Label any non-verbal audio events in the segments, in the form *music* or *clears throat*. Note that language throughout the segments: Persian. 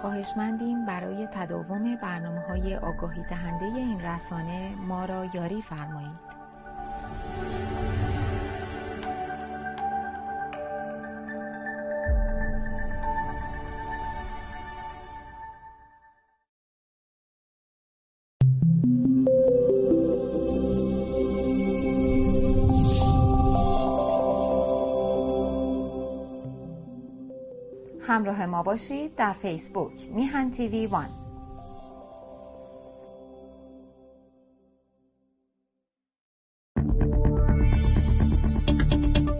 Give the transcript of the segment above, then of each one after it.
خواهشمندیم برای تداوم برنامه های آگاهی دهنده این رسانه ما را یاری فرمایید. همراه ما باشید در فیسبوک میهن تیوی وان.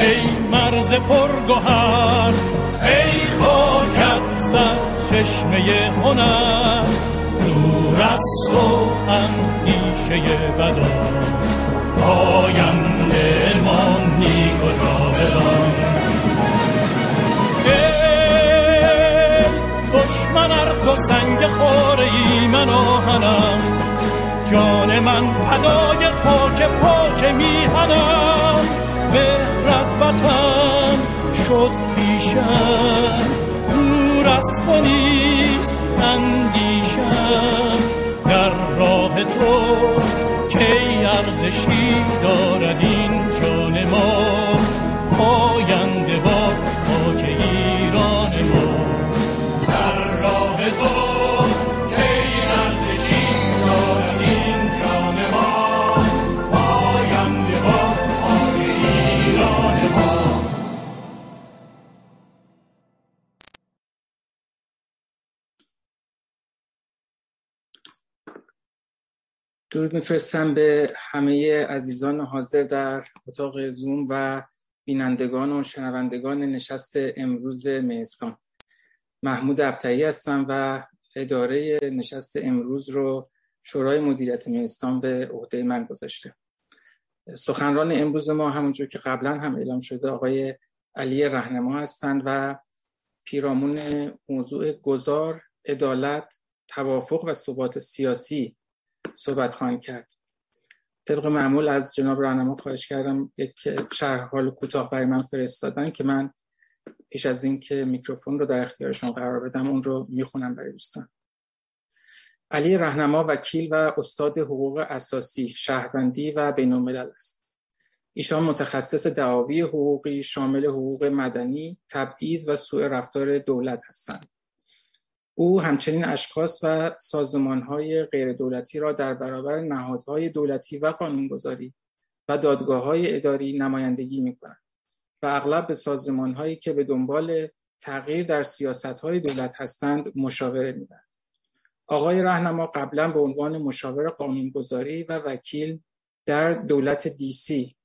ای مرز پرگوهر ای خاکت سر چشمه هنر. دور از تو اندیشه بدا آینده مانی کجا بدان. ای دشمن ار تو سنگ خوره ای من آهنم جان من فدای خاک پاک میهنم. مهرت وطن شد پیشم. دور از تو نیست اندیشم. در راه تو کی ارزشی دارد این جان ما؟ پاینده با خاک ایران ما. در راه تو درود میفرستم به همه عزیزان حاضر در اتاق زوم و بینندگان و شنوندگان نشست امروز مهستان. محمود ابتعی هستم و اداره نشست امروز رو شورای مدیریت مهستان به عهده من گذاشته. سخنران امروز ما همونجور که قبلا هم اعلام شده آقای علی رهنما هستند و پیرامون موضوع گذار عدالت توافق و ثبات سیاسی صحبت خواهند کرد. طبق معمول از جناب راهنما خواهش کردم یک شرح حال کوتاه برای من فرستادن که من پیش از اینکه میکروفون رو در اختیارشون قرار بدم اون رو می‌خونم برای دوستان. علی رهنما وکیل و استاد حقوق اساسی شهروندی و بین است. ایشان متخصص دعاوی حقوقی شامل حقوق مدنی، تبعیض و سوء رفتار دولت هستند. او همچنین اشخاص و سازمانهای غیردولتی را در برابر نهادهای دولتی و قانونگذاری و های اداری نمایندگی می‌کند و اغلب به سازمانهایی که به دنبال تغییر در سیاستهای دولت هستند مشاوره می‌دهد. آقای رهنما قبلا به عنوان مشاور قانونگذاری و وکیل در دولت دی سی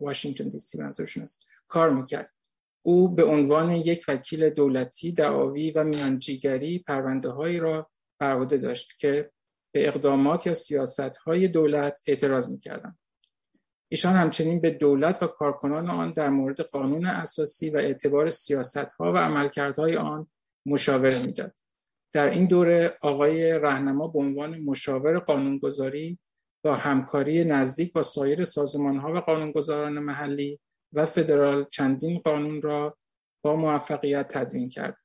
واشنگتن دی سی منظورشون است کار می‌کرد او به عنوان یک وکیل دولتی دعاوی و میانجیگری هایی را بر عهده داشت که به اقدامات یا های دولت اعتراض می‌کردند. ایشان همچنین به دولت و کارکنان آن در مورد قانون اساسی و اعتبار ها و عملکردهای آن مشاوره می‌داد. در این دوره آقای رهنما به عنوان مشاور قانونگذاری با همکاری نزدیک با سایر ها و قانونگذاران محلی و فدرال چندین قانون را با موفقیت تدوین کرد.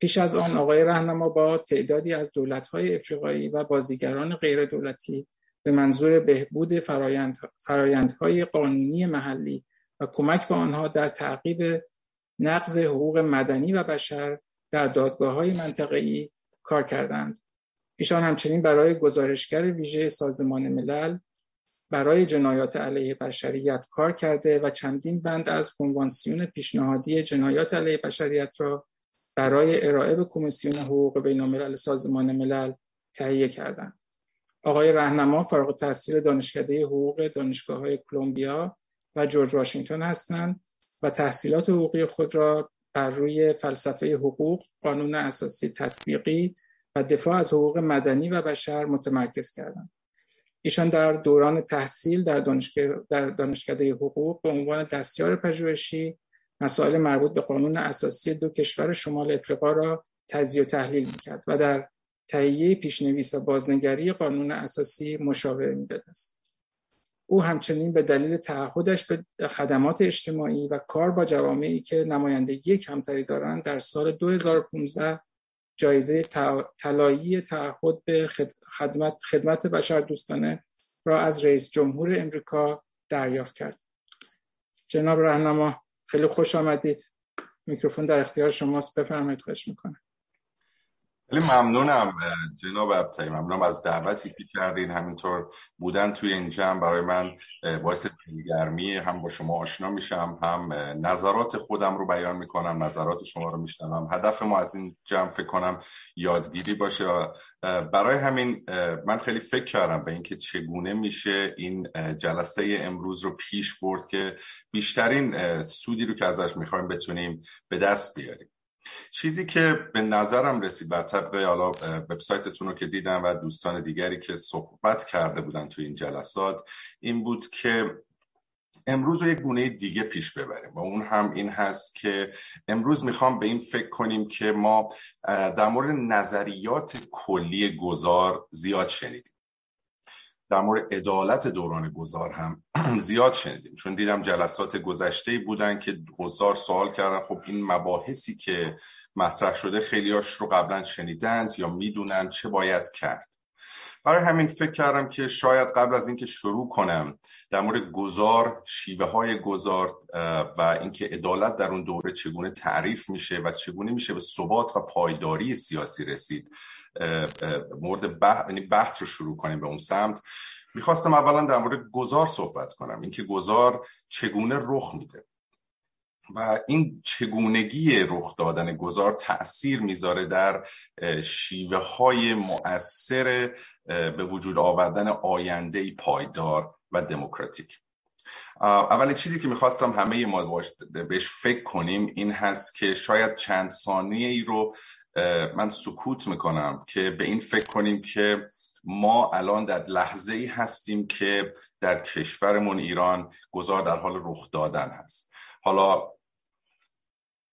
پیش از آن آقای رهنما با تعدادی از دولت‌های افریقایی و بازیگران غیر دولتی به منظور بهبود فرایند، فرایندهای قانونی محلی و کمک به آنها در تعقیب نقض حقوق مدنی و بشر در دادگاه های منطقه‌ای کار کردند. ایشان همچنین برای گزارشگر ویژه سازمان ملل برای جنایات علیه بشریت کار کرده و چندین بند از کنوانسیون پیشنهادی جنایات علیه بشریت را برای ارائه به کمیسیون حقوق بین الملل سازمان ملل تهیه کردند. آقای رهنما فارغ التحصیل دانشکده حقوق دانشگاه های کلمبیا و جورج واشنگتن هستند و تحصیلات حقوقی خود را بر روی فلسفه حقوق قانون اساسی تطبیقی و دفاع از حقوق مدنی و بشر متمرکز کردند ایشان در دوران تحصیل در, در دانشکده حقوق به عنوان دستیار پژوهشی مسائل مربوط به قانون اساسی دو کشور شمال افریقا را تجزیه و تحلیل می‌کرد و در تهیه پیشنویس و بازنگری قانون اساسی مشاوره می‌داد. است او همچنین به دلیل تعهدش به خدمات اجتماعی و کار با جوامعی که نمایندگی کمتری دارند در سال 2015 جایزه طلایی تعهد به خدمت خدمت بشر دوستانه را از رئیس جمهور امریکا دریافت کرد. جناب راهنما خیلی خوش آمدید. میکروفون در اختیار شماست. بفرمایید خوش می‌کنم. خیلی ممنونم جناب ابتایی ممنونم از دعوتی که کردین. همینطور بودن توی این جمع برای من باعث دلگرمی هم با شما آشنا میشم هم نظرات خودم رو بیان می‌کنم نظرات شما رو میشنوم. هدف ما از این جمع فکر کنم یادگیری باشه برای همین من خیلی فکر کردم به اینکه چگونه میشه این جلسه امروز رو پیش برد که بیشترین سودی رو که ازش می‌خوایم بتونیم به دست بیاریم. چیزی که به نظرم رسید بر طبق حالا وبسایتتون رو که دیدم و دوستان دیگری که صحبت کرده بودن توی این جلسات این بود که امروز رو یک گونه دیگه پیش ببریم و اون هم این هست که امروز می‌خوام به این فکر کنیم که ما در مورد نظریات کلی گذار زیاد شنیدیم. در مورد عدالت دوران گذار هم *clears throat* زیاد شنیدیم. چون دیدم جلسات گذشته بودن که گذار سوال کردن خب این مباحثی که مطرح شده خیلیاش رو قبلا شنیدند یا می‌دونن چه باید کرد. برای همین فکر کردم که شاید قبل از اینکه شروع کنم در مورد گذار شیوه های گذار و اینکه عدالت در اون دوره چگونه تعریف میشه و چگونه میشه به ثبات و پایداری سیاسی رسید. مورد بحث, یعنی بحث رو شروع کنیم به اون سمت. می‌خواستم اولا در مورد گذار صحبت کنم. اینکه گذار چگونه رخ میده. و این چگونگی رخ دادن گذار تاثیر می‌ذاره در شیوه های مؤثر به وجود آوردن آینده پایدار و دموکراتیک. اولین چیزی که می‌خواستم همه ما بهش فکر کنیم این هست که شاید چند ثانیه ای رو من سکوت می‌کنم که به این فکر کنیم که ما الان در لحظه ای هستیم که در کشورمون ایران گذار در حال رخ دادن هست. حالا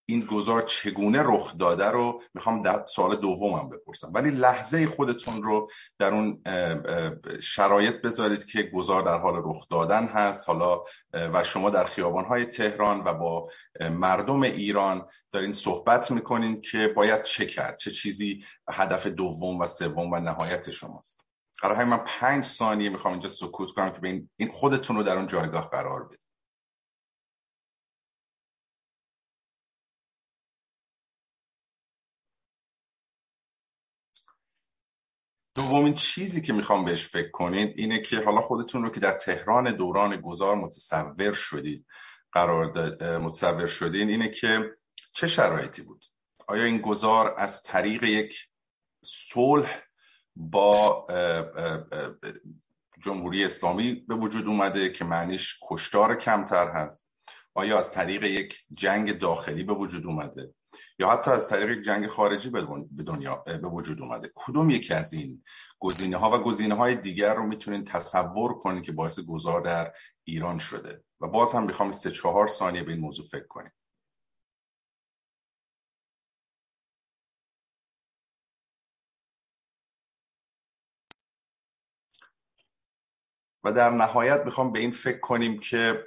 این گذار چگونه رخ داده رو می‌خوام در سوال دومم بپرسم. ولی لحظه خودتون رو در اون شرایط بذارید که گذار در حال رخ دادن هست. حالا و شما در خیابانهای تهران و با مردم ایران دارین صحبت می‌کنین که باید چه کرد؟ چه چیزی هدف دوم و سوم و نهایت شماست؟ برای من پنج ثانیه می‌خوام اینجا سکوت کنم که به این خودتون رو در اون جایگاه قرار بدید دومین چیزی که می‌خوام بهش فکر کنید اینه که حالا خودتون رو که در تهران دوران گذار متصور شدید قرار متصور شدین اینه که چه شرایطی بود؟ آیا این گذار از طریق یک صلح با جمهوری اسلامی به وجود اومده که معنیش کشتار کمتر هست؟ آیا از طریق یک جنگ داخلی به وجود اومده؟ یا حتی از طریق جنگ خارجی به دنیا به وجود اومده؟ کدوم یکی از این گزینه ها و گزینه های دیگر رو می‌تونین تصور کنید که باعث گذار در ایران شده؟ و باز هم می‌خوام سه چهار ثانیه به این موضوع فکر کنیم. و در نهایت می‌خوام به این فکر کنیم که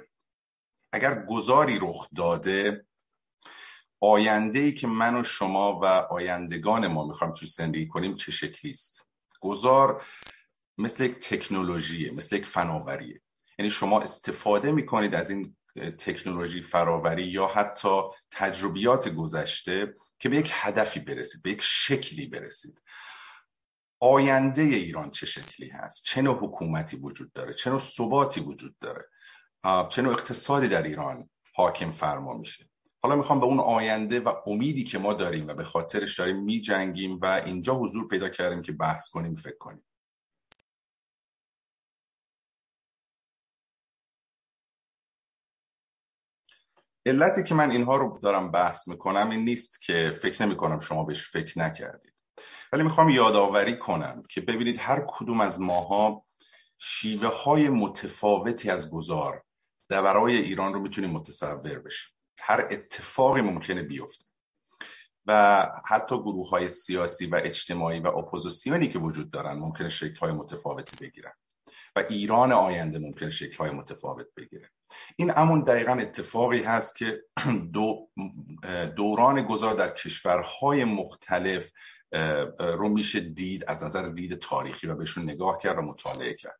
اگر گذاری رخ داده آینده ای که من و شما و آیندگان ما می‌خوایم توی زندگی کنیم چه شکلی است؟ گذار مثل یک تکنولوژیه مثل یک فناوریه. یعنی شما استفاده می‌کنید از این تکنولوژی فراوری یا حتی تجربیات گذشته که به یک هدفی برسید به یک شکلی برسید. آینده ایران چه شکلی هست؟ چه نوع حکومتی وجود داره؟ چه نوع ثباتی وجود داره؟ چه نوع اقتصادی در ایران حاکم فرما میشه؟ حالا می‌خوام به اون آینده و امیدی که ما داریم و به خاطرش داریم می جنگیم و اینجا حضور پیدا کردیم که بحث کنیم فکر کنیم. علتی که من اینها رو دارم بحث می‌کنم این نیست که فکر نمی کنم شما بهش فکر نکردید. ولی می‌خوام یادآوری کنم که ببینید هر کدوم از ماها شیوه های متفاوتی از گذار در برای ایران رو می‌تونیم متصور بشیم. هر اتفاقی ممکنه بیفته. و حتی گروه های سیاسی و اجتماعی و اپوزیسیونی که وجود دارن ممکنه شکل های متفاوتی بگیرن. و ایران آینده ممکنه شکل های متفاوت بگیره. این امون دقیقا اتفاقی هست که *clears throat* دو دوران گذار در کشورهای مختلف رو میشه دید از نظر دید تاریخی و بهشون نگاه کرد و مطالعه کرد.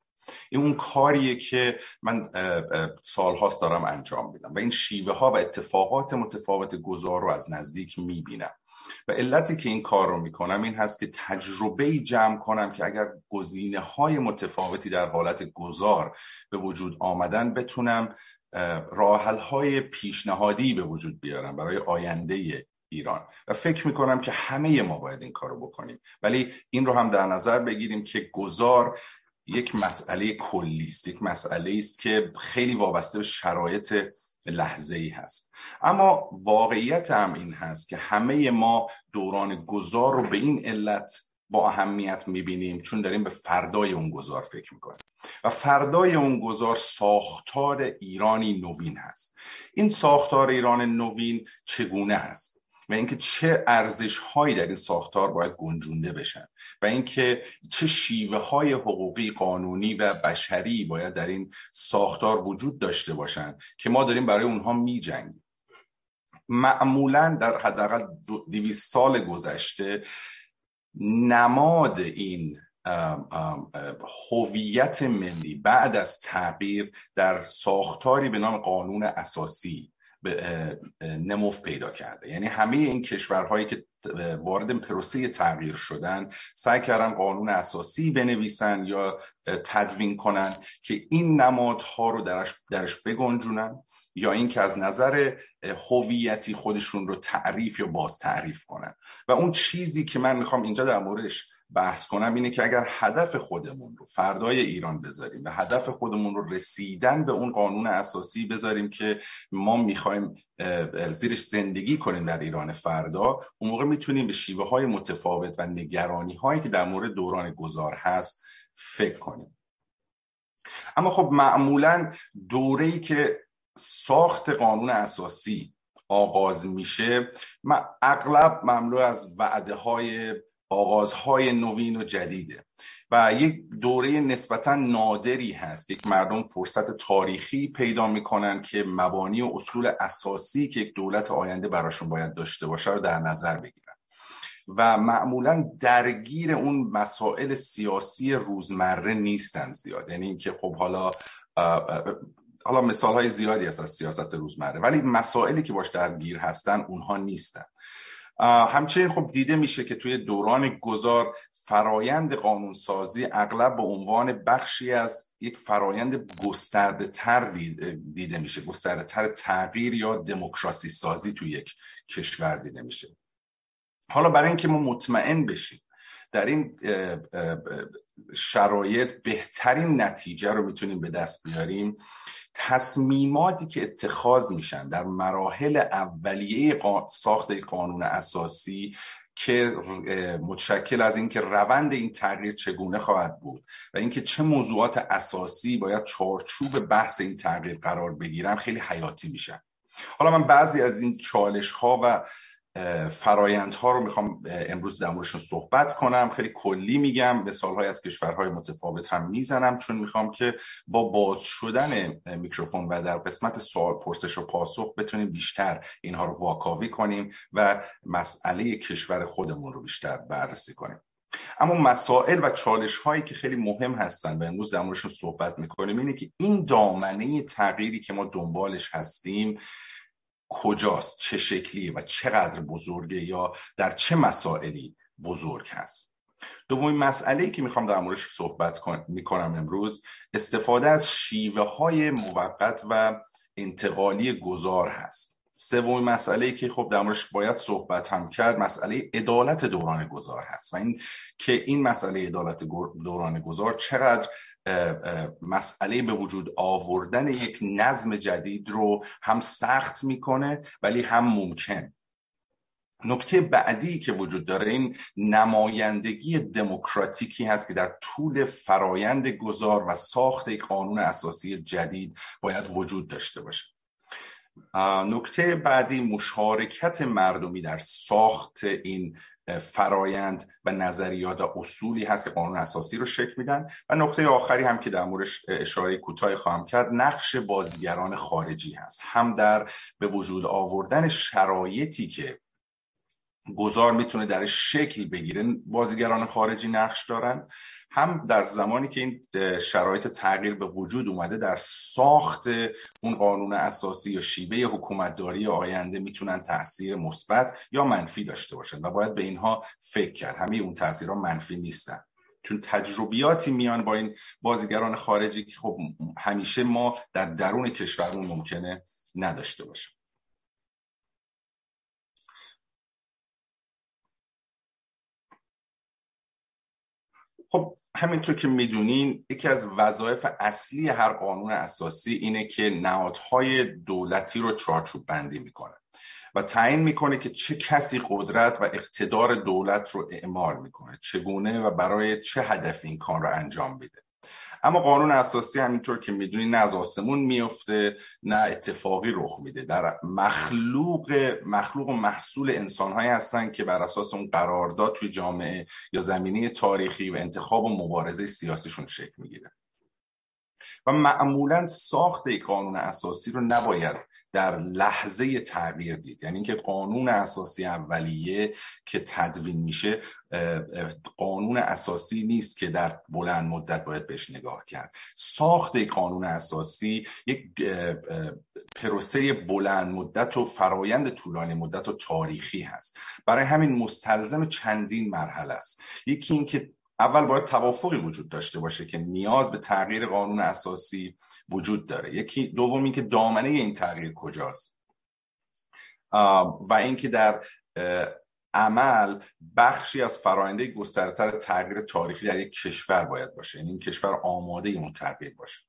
این اون کاریه که من سالهاست دارم انجام میدم و این شیوه ها و اتفاقات متفاوت گذار رو از نزدیک می‌بینم. و علتی که این کار رو می‌کنم این هست که تجربه جمع کنم که اگر گزینه های متفاوتی در حالت گذار به وجود آمدن بتونم راحل های پیشنهادی به وجود بیارم برای آینده ایران. و فکر می‌کنم که همه ما باید این کارو بکنیم. ولی این رو هم در نظر بگیریم که گذار یک مسئله کلی است یک مسئله است که خیلی وابسته به شرایط لحظه ای هست. اما واقعیت هم این هست که همه ما دوران گذار رو به این علت با اهمیت می‌بینیم چون داریم به فردای اون گذار فکر می‌کنیم. و فردای اون گذار ساختار ایرانی نوین هست. این ساختار ایران نوین چگونه هست؟ و اینکه چه ارزش هایی در این ساختار باید گنجونده بشن و اینکه چه شیوه های حقوقی قانونی و بشری باید در این ساختار وجود داشته باشن که ما داریم برای اونها می جنگیم معمولا در حداقل دویست سال گذشته نماد این هویت ملی بعد از تغییر در ساختاری به نام قانون اساسی نموف پیدا کرده. یعنی همه این کشورهایی که وارد پروسه تغییر شدن سعی کردن قانون اساسی بنویسن یا تدوین کنن که این نمادها رو درش, درش بگنجونن یا اینکه از نظر هویتی خودشون رو تعریف یا باز تعریف کنن. و اون چیزی که من می‌خوام اینجا در موردش بحث کنم اینه که اگر هدف خودمون رو فردای ایران بذاریم و هدف خودمون رو رسیدن به اون قانون اساسی بذاریم که ما می‌خوایم زیرش زندگی کنیم در ایران فردا اون موقع می‌تونیم به شیوه های متفاوت و نگرانی هایی که در مورد دوران گذار هست فکر کنیم. اما خب معمولا دوره که ساخت قانون اساسی آغاز میشه اغلب مملو از وعده های آغازهای نوین و جدیده. و یک دوره نسبتا نادری هست. که مردم فرصت تاریخی پیدا می‌کنن که مبانی و اصول اساسی که یک دولت آینده براشون باید داشته باشه رو در نظر بگیرن. و معمولا درگیر اون مسائل سیاسی روزمره نیستن زیاد. یعنی اینکه خب حالا حالا مثال های زیادی هست از سیاست روزمره. ولی مسائلی که باش درگیر هستن اونها نیستن. همچنین خب دیده میشه که توی دوران گذار فرایند قانونسازی اغلب به عنوان بخشی از یک فرایند گسترده تر دیده میشه گسترده تر تغییر یا دموکراسی سازی توی یک کشور دیده میشه. حالا برای اینکه ما مطمئن بشیم در این شرایط بهترین نتیجه رو می‌تونیم به دست بیاریم تصمیماتی که اتخاذ میشن در مراحل اولیه ساخت قانون اساسی که متشکل از اینکه روند این تغییر چگونه خواهد بود و اینکه چه موضوعات اساسی باید چارچوب بحث این تغییر قرار بگیرن خیلی حیاتی میشن. حالا من بعضی از این چالش ها و فرایندها رو می‌خوام امروز در موردشون صحبت کنم. خیلی کلی میگم مثال از کشورهای متفاوت هم می‌زنم چون می‌خوام که با باز شدن میکروفون و در قسمت سوال پرسش و پاسخ بتونیم بیشتر اینها رو واکاوی کنیم و مسئله کشور خودمون رو بیشتر بررسی کنیم. اما مسائل و چالش هایی که خیلی مهم هستن و امروز در موردشون صحبت می‌کنیم اینه که این دامنه تغییری که ما دنبالش هستیم کجاست چه شکلیه و چقدر بزرگه یا در چه مسائلی بزرگ هست. دومین مسئله که می‌خوام در موردش صحبت می‌کنم امروز استفاده از شیوه های موقت و انتقالی گذار هست. سومین مسئله که خب در موردش باید صحبت هم کرد مسئله عدالت دوران گذار هست. و این که این مسئله عدالت دوران گذار چقدر مسئله به وجود آوردن یک نظم جدید رو هم سخت می‌کنه ولی هم ممکن. نکته بعدی که وجود داره این نمایندگی دموکراتیکی هست که در طول فرایند گذار و ساخت یک قانون اساسی جدید باید وجود داشته باشه. نکته بعدی مشارکت مردمی در ساخت این فرایند و نظریات و اصولی هست که قانون اساسی رو شکل میدن. و نقطه آخری هم که در موردش اشاره کوتاه خواهم کرد نقش بازیگران خارجی هست. هم در به وجود آوردن شرایطی که گذار می‌تونه در شکل بگیره. بازیگران خارجی نقش دارن. هم در زمانی که این شرایط تغییر به وجود اومده در ساخت اون قانون اساسی یا شیوه حکومتداری آینده می‌تونن تاثیر مثبت یا منفی داشته باشن و باید به اینها فکر کرد. همه اون تاثیرها منفی نیستن. چون تجربیاتی میان با این بازیگران خارجی که خب همیشه ما در درون کشورمون ممکنه نداشته باشیم. خب همینطور که می‌دونین یکی از وظایف اصلی هر قانون اساسی اینه که نهادهای دولتی رو چارچوب بندی می‌کنه و تعیین می‌کنه که چه کسی قدرت و اقتدار دولت رو اعمال می‌کنه چگونه و برای چه هدف این کار رو انجام میده. اما قانون اساسی همینطور که می‌دونی نه از آسمون میفته نه اتفاقی رخ میده. در مخلوق مخلوق و محصول انسانهایی هستن که بر اساس اون قرارداد توی جامعه یا زمینه تاریخی و انتخاب و مبارزه سیاسیشون شکل می‌گیره. و معمولا ساخت قانون اساسی رو نباید در لحظه تغییر دید. یعنی اینکه قانون اساسی اولیه که تدوین میشه قانون اساسی نیست که در بلند مدت باید بهش نگاه کرد. ساخت قانون اساسی یک پروسه بلند مدت و فرایند طولانی مدت و تاریخی هست. برای همین مستلزم چندین مرحله است. یکی اینکه اول باید توافقی وجود داشته باشه که نیاز به تغییر قانون اساسی وجود داره. یکی دومی که دامنه این تغییر کجاست. و اینکه در عمل بخشی از فراینده گسترتر تغییر تاریخی در یک کشور باید باشه. یعنی این کشور آماده اون تغییر باشه.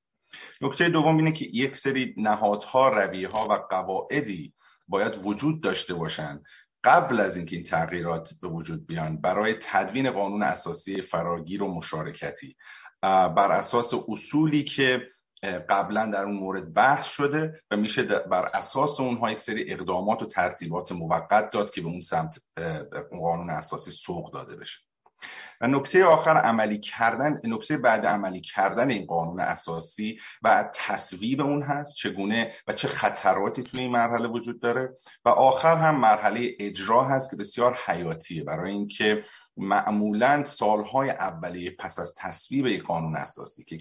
نکته دوم اینه که یک سری نهادها رویه ها و قواعدی باید وجود داشته باشند قبل از اینکه این تغییرات به وجود بیان برای تدوین قانون اساسی فراگیر و مشارکتی بر اساس اصولی که قبلا در اون مورد بحث شده و میشه بر اساس اونها یک سری اقدامات و ترتیبات موقت داد که به اون سمت قانون اساسی سوق داده بشه. و نکته آخر عملی کردن نکته بعد عملی کردن این قانون اساسی و تصویب اون هست چگونه و چه خطراتی توی این مرحله وجود داره. و آخر هم مرحله اجرا هست که بسیار حیاتیه. برای اینکه معمولا سالهای اولیه پس از تصویب یک قانون اساسی که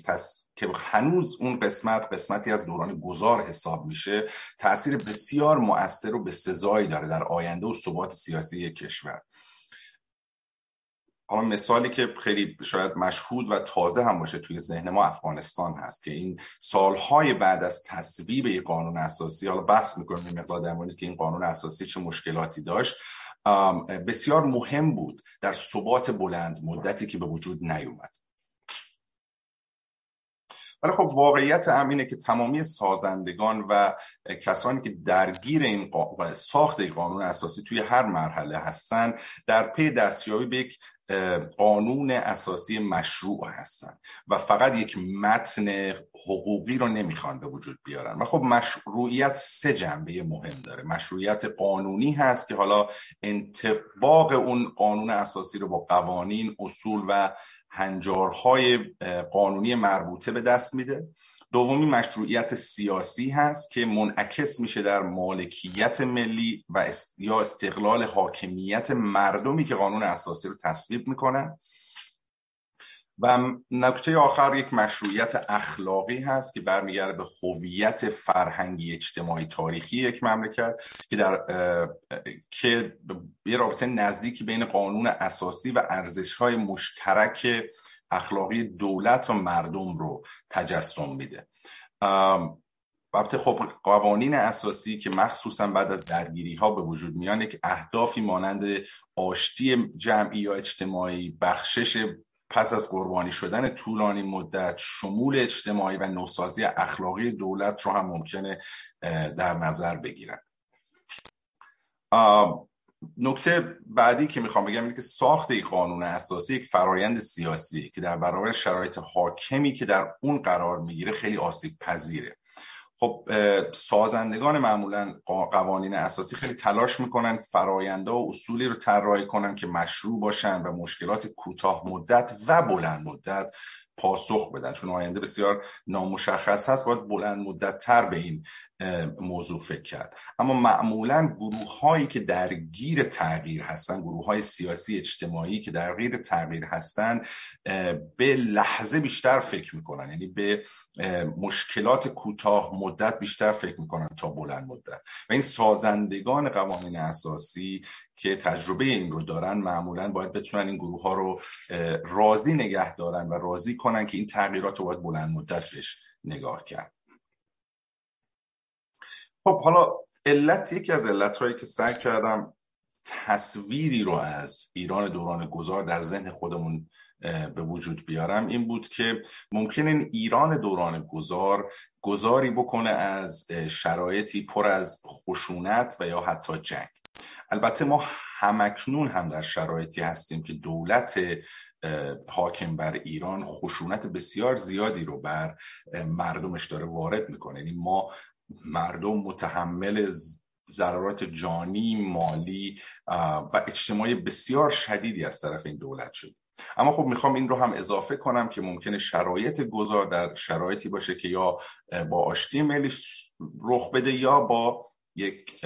که هنوز اون قسمت قسمتی از دوران گذار حساب میشه تاثیر بسیار مؤثر و به سزایی داره در آینده و ثبات سیاسی کشور. حالا مثالی که خیلی شاید مشهود و تازه هم باشه توی ذهن ما افغانستان هست که این سالهای بعد از تصویب یک قانون اساسی حالا بحث می‌کنیم این مقدار در که این قانون اساسی چه مشکلاتی داشت بسیار مهم بود در ثبات بلند مدتی که به وجود نیومد. ولی خب واقعیت هم اینه که تمامی سازندگان و کسانی که درگیر این ساخت این قانون اساسی توی هر مرحله هستن در پی دستیابی به یک قانون اساسی مشروع هستن و فقط یک متن حقوقی رو نمی‌خوان به وجود بیارن. و خب مشروعیت سه جنبه مهم داره. مشروعیت قانونی هست که حالا انتباق اون قانون اساسی رو با قوانین اصول و هنجارهای قانونی مربوطه به دست میده. دومی مشروعیت سیاسی هست که منعکس میشه در مالکیت ملی و یا استقلال حاکمیت مردمی که قانون اساسی رو تصویب می‌کنن. و نکته آخر یک مشروعیت اخلاقی هست که برمیگرده به هویت فرهنگی اجتماعی تاریخی یک مملکت که در که یه رابطه نزدیکی بین قانون اساسی و ارزش های مشترک اخلاقی دولت و مردم رو تجسم میده. البته خب قوانین اساسی که مخصوصا بعد از درگیری ها به وجود میان یک اهدافی مانند آشتی جمعی یا اجتماعی بخشش پس از قربانی شدن طولانی مدت شمول اجتماعی و نوسازی اخلاقی دولت رو هم ممکنه در نظر بگیرن. نکته بعدی که می‌خوام بگم اینه که ساخت یک قانون اساسی یک فرایند سیاسی که در برابر شرایط حاکمی که در اون قرار می‌گیره خیلی آسیب پذیره. خب سازندگان معمولا قوانین اساسی خیلی تلاش می‌کنن فراینده و اصولی رو طراحی کنن که مشروع باشن و مشکلات کوتاه مدت و بلند مدت پاسخ بدن. چون آینده بسیار نامشخص هست باید بلند مدت تر به این موضوع فکر کرد. اما معمولا گروه هایی که درگیر تغییر هستن گروه های سیاسی اجتماعی که درگیر تغییر هستن به لحظه بیشتر فکر می‌کنن. یعنی به مشکلات کوتاه مدت بیشتر فکر می‌کنن تا بلند مدت. و این سازندگان قوانین اساسی که تجربه این رو دارن معمولا باید بتونن این گروه ها رو راضی نگه دارن و راضی کنن که این تغییرات رو باید بلند مدت بهش نگاه کرد. خب حالا علت یکی از علت هایی که سعی کردم تصویری رو از ایران دوران گذار در ذهن خودمون به وجود بیارم این بود که ممکن این ایران دوران گذار گذاری بکنه از شرایطی پر از خشونت و یا حتی جنگ. البته ما همکنون هم در شرایطی هستیم که دولت حاکم بر ایران خشونت بسیار زیادی رو بر مردمش داره وارد می‌کنه. یعنی ما مردم متحمل ضررات جانی مالی و اجتماعی بسیار شدیدی از طرف این دولت شد. اما خب می‌خوام این رو هم اضافه کنم که ممکنه شرایط گذار در شرایطی باشه که یا با آشتی ملی رخ بده یا با یک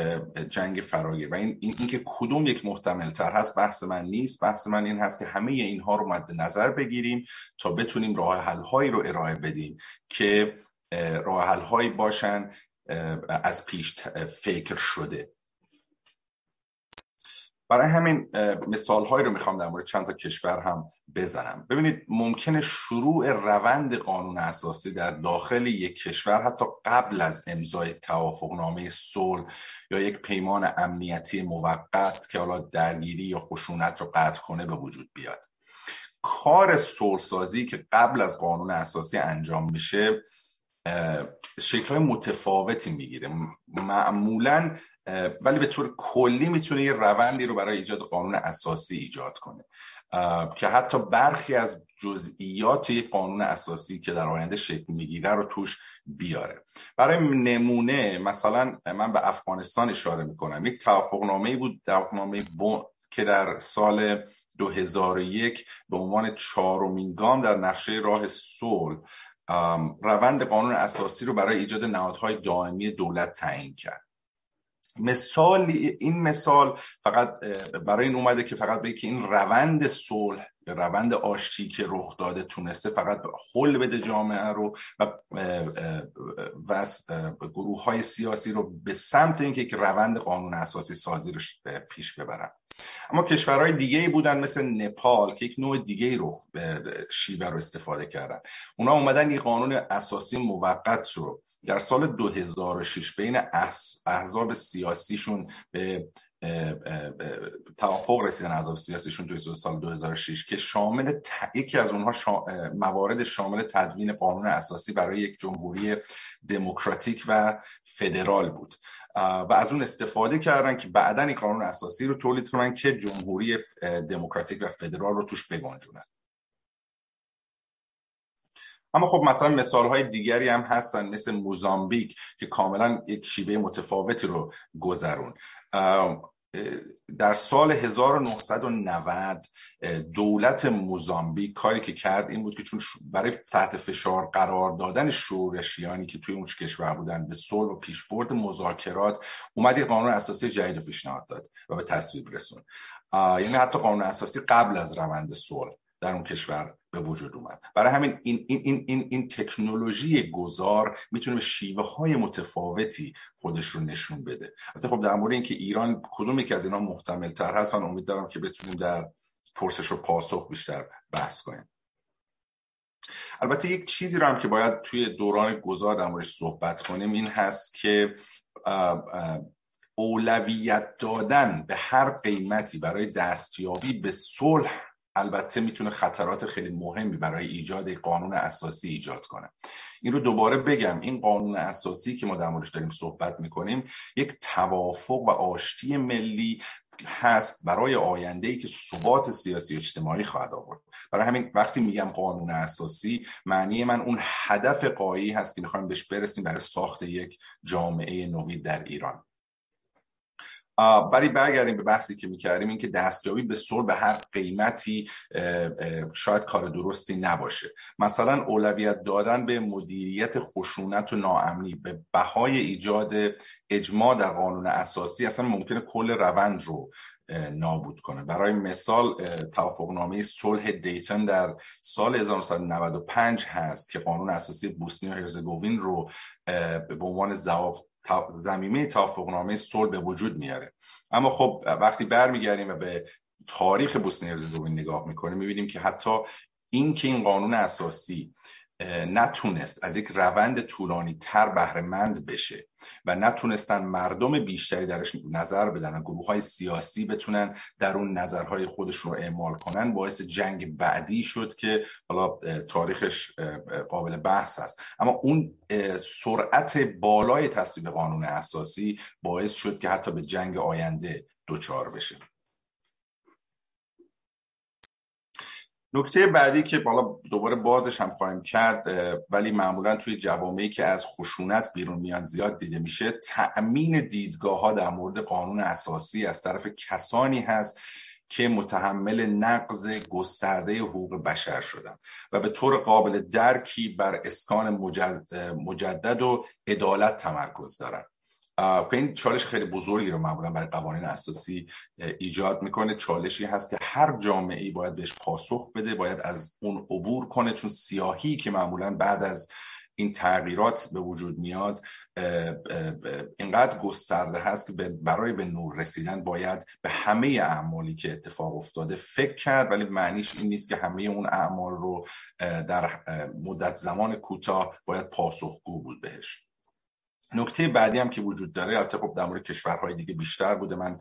جنگ فراگیر. و این, این, که کدوم یک محتمل تر هست بحث من نیست. بحث من این هست که همه اینها رو مد نظر بگیریم تا بتونیم راه حل هایی رو ارائه بدیم که راه حل هایی باشن از پیش فکر شده. برای همین مثال هایی رو می‌خوام در مورد چند تا کشور هم بزنم. ببینید ممکنه شروع روند قانون اساسی در داخل یک کشور حتی قبل از امضای توافقنامه صلح یا یک پیمان امنیتی موقت که حالا درگیری یا خشونت رو قطع کنه به وجود بیاد. کار سازی که قبل از قانون اساسی انجام میشه شکل متفاوتی می‌گیره. معمولا ولی به طور کلی می‌تونه یه روندی رو برای ایجاد قانون اساسی ایجاد کنه. که حتی برخی از جزئیات یک قانون اساسی که در آینده شکل می‌گیره رو توش بیاره. برای نمونه مثلا من به افغانستان اشاره می‌کنم. یک توافقنامه بود توافقنامه که در سال 2001 به عنوان چهارمین گام در نقشه راه صلح روند قانون اساسی رو برای ایجاد نهادهای دائمی دولت تعیین کرد. مثال این مثال فقط برای این اومده که فقط بگه که این روند صلح روند آشتی که رخ داده تونسته فقط حل بده جامعه رو و و گروه های سیاسی رو به سمت اینکه یک روند قانون اساسی سازی رو پیش ببرن. اما کشورهای دیگه ای بودن مثل نپال که یک نوع دیگه رو شیوه رو استفاده کردن. اونا اومدن یک قانون اساسی موقت رو در سال 2006 بین احزاب سیاسیشون به توافق رسیدن احزاب سیاسیشون توی سال 2006 که شامل یکی از اونها موارد شامل تدوین قانون اساسی برای یک جمهوری دموکراتیک و فدرال بود. و از اون استفاده کردن که بعدا این قانون اساسی رو تولید کنن که جمهوری دموکراتیک و فدرال رو توش بگنجونن. اما خب مثلا مثال های دیگری هم هستن مثل موزامبیک که کاملا یک شیوه متفاوتی رو گذرون. در سال 1990 دولت موزامبیک کاری که کرد این بود که چون برای تحت فشار قرار دادن شورشیانی که توی اون کشور بودن به صلح و پیشبرد مذاکرات اومد یه قانون اساسی جدید رو پیشنهاد داد و به تصویب رسون. یعنی حتی قانون اساسی قبل از روند صلح در اون کشور به وجود اومد. برای همین این, این, این, این, تکنولوژی گذار می‌تونه به شیوه های متفاوتی خودش رو نشون بده. حتی خب در مورد اینکه ایران کدوم یکی از اینا محتمل تر هست من امید دارم که بتونیم در پرسش و پاسخ بیشتر بحث کنیم. البته یک چیزی رو هم که باید توی دوران گذار در موردش صحبت کنیم این هست که اولویت دادن به هر قیمتی برای دستیابی به صلح البته می‌تونه خطرات خیلی مهمی برای ایجاد قانون اساسی ایجاد کنه. این رو دوباره بگم این قانون اساسی که ما در موردش داریم صحبت می‌کنیم یک توافق و آشتی ملی هست برای آینده ای که ثبات سیاسی و اجتماعی خواهد آورد. برای همین وقتی میگم قانون اساسی معنی من اون هدف قایی هست که می‌خوایم بهش برسیم برای ساخت یک جامعه نوید در ایران. برای برگردیم به بحثی که می‌کردیم این که دستیابی به صلح به هر قیمتی شاید کار درستی نباشه. مثلا اولویت دادن به مدیریت خشونت و ناامنی به بهای ایجاد اجماع در قانون اساسی اصلا ممکنه کل روند رو نابود کنه. برای مثال توافقنامه صلح دیتن در سال 1995 هست که قانون اساسی بوسنی و هرزگوین رو به عنوان زمینه توافقنامه صلح به وجود میاره. اما خب وقتی برمیگردیم و به تاریخ بوسنی هرزگوین نگاه می‌کنیم می‌بینیم که حتی این که این قانون اساسی نتونست از یک روند طولانی تر بهرهمند بشه و نتونستن مردم بیشتری درش نظر بدن گروه های سیاسی بتونن در اون نظرهای خودشون رو اعمال کنن باعث جنگ بعدی شد که حالا تاریخش قابل بحث هست اما اون سرعت بالای تصویب قانون اساسی باعث شد که حتی به جنگ آینده دوچار بشه. نکته بعدی که بالا دوباره بازش هم خواهیم کرد ولی معمولا توی جوامعی که از خشونت بیرون میان زیاد دیده میشه تأمین دیدگاه ها در مورد قانون اساسی از طرف کسانی هست که متحمل نقض گسترده حقوق بشر شدن و به طور قابل درکی بر اسکان مجدد و عدالت تمرکز دارن. این چالش خیلی بزرگی رو معمولا برای قوانین اساسی ایجاد می‌کنه. چالشی هست که هر جامعه ای باید بهش پاسخ بده باید از اون عبور کنه چون سیاهی که معمولا بعد از این تغییرات به وجود میاد اینقدر گسترده هست که برای به نور رسیدن باید به همه اعمالی که اتفاق افتاده فکر کرد. ولی معنیش این نیست که همه اون اعمال رو در مدت زمان کوتاه باید پاسخگو بود بهش. نکته بعدی هم که وجود داره البته خب در مورد کشورهای دیگه بیشتر بوده. من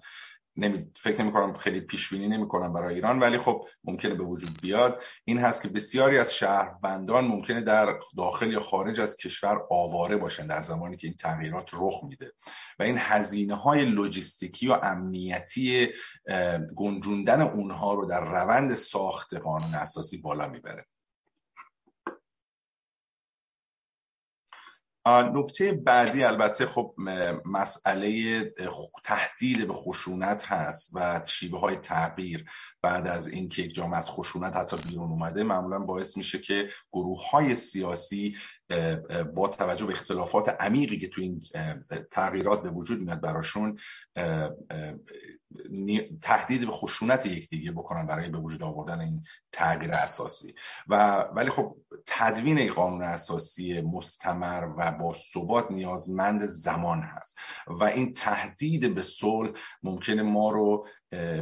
نمی... فکر نمی کنم خیلی پیش بینی نمی کنم برای ایران ولی خب ممکنه به وجود بیاد. این هست که بسیاری از شهروندان ممکنه در داخل یا خارج از کشور آواره باشن در زمانی که این تغییرات رخ میده. و این هزینه های لوجستیکی و امنیتی گنجوندن اونها رو در روند ساخت قانون اساسی بالا می‌بره. نکته بعدی البته خب مسئله تهدید به خشونت هست و شیوه های تغییر بعد از اینکه یک جامعه از خشونت حتی بیرون اومده معمولا باعث میشه که گروه های سیاسی با توجه به اختلافات عمیقی که تو این تغییرات به وجود میاد براشون تهدید به خشونت یکدیگه بکنن برای به وجود آوردن این تغییر اساسی. و ولی خب تدوین قانون اساسی مستمر و با ثبات نیازمند زمان هست. و این تهدید به صلح ممکنه ما رو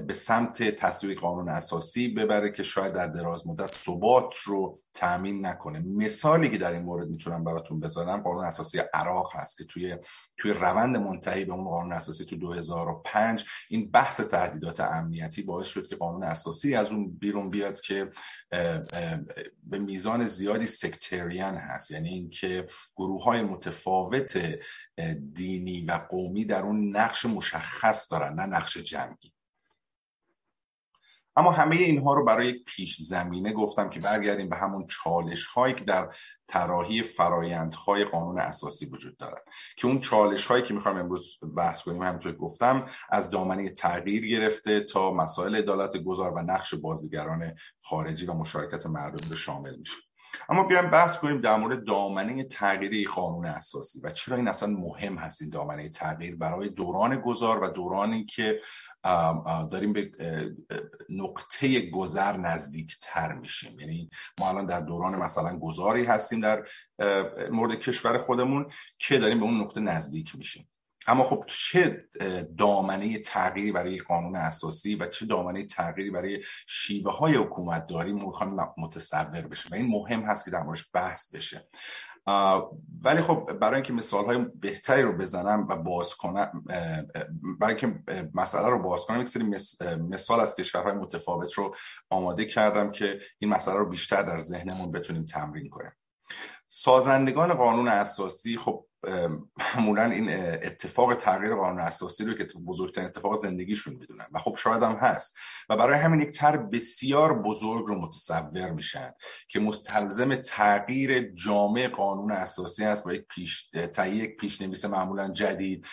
به سمت تصویب قانون اساسی ببره که شاید در دراز مدت ثبات رو تامین نکنه. مثالی که در این مورد می‌تونم براتون بزنم قانون اساسی عراق هست که توی توی روند منتهی به اون قانون اساسی تو 2005 این بحث تهدیدات امنیتی باعث شد که قانون اساسی از اون بیرون بیاد که به میزان زیادی سکتریان هست. یعنی اینکه گروه های متفاوت دینی و قومی در اون نقش مشخص دارن نه نقش جمعی. اما همه اینها رو برای پیش زمینه گفتم که برگردیم به همون چالش هایی که در طراحی فرایندهای قانون اساسی وجود دارد که اون چالش هایی که می‌خوایم امروز بحث کنیم همونطور گفتم از دامنه تغییر گرفته تا مسائل عدالت گذار و نقش بازیگران خارجی و مشارکت مردم رو شامل میشه. اما بیایم بحث کنیم در مورد دامنه تغییری قانون اساسی و چرا این اصلا مهم هست این دامنه تغییر برای دوران گذار و دورانی که داریم به نقطه گذر نزدیک تر میشیم. یعنی ما الان در دوران مثلا گذاری هستیم در مورد کشور خودمون که داریم به اون نقطه نزدیک میشیم. اما خب چه دامنه تغییری برای قانون اساسی و چه دامنه تغییری برای شیوه های حکومت داری متصور بشه و این مهم هست که در موردش بحث بشه. ولی خب برای اینکه مثال های بهتری رو بزنم و باز کنم برای اینکه مسئله رو باز کنم یک سری مثال از کشورهای متفاوت رو آماده کردم که این مسئله رو بیشتر در ذهنمون بتونیم تمرین کنیم. سازندگان قانون اساسی خب معمولا این اتفاق تغییر قانون اساسی رو که بزرگترین اتفاق زندگیشون می‌دونن و خب شاید هم هست و برای همین یک تر بسیار بزرگ رو متصور میشن که مستلزم تغییر جامع قانون اساسی است با یک پیش یک پیشنویس معمولا جدید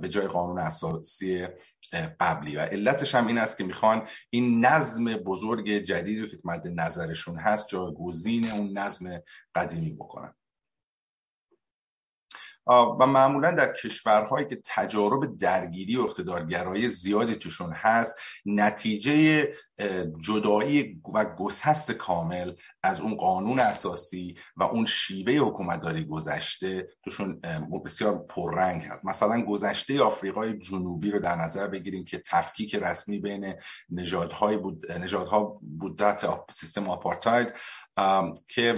به جای قانون اساسی قبلی و علتش هم این است که می‌خوان این نظم بزرگ جدیدی رو که مد نظرشون هست جایگزین اون نظم قدیمی بکنن. و معمولا در کشورهایی که تجارب درگیری و اقتدارگرایی زیادی توشون هست نتیجه جدایی و گسست کامل از اون قانون اساسی و اون شیوه حکومتداری گذشته توشون بسیار پررنگ هست. مثلا گذشته آفریقای جنوبی رو در نظر بگیریم که تفکیک رسمی بین نژادهای بود نژادها بودت سیستم آپارتاید که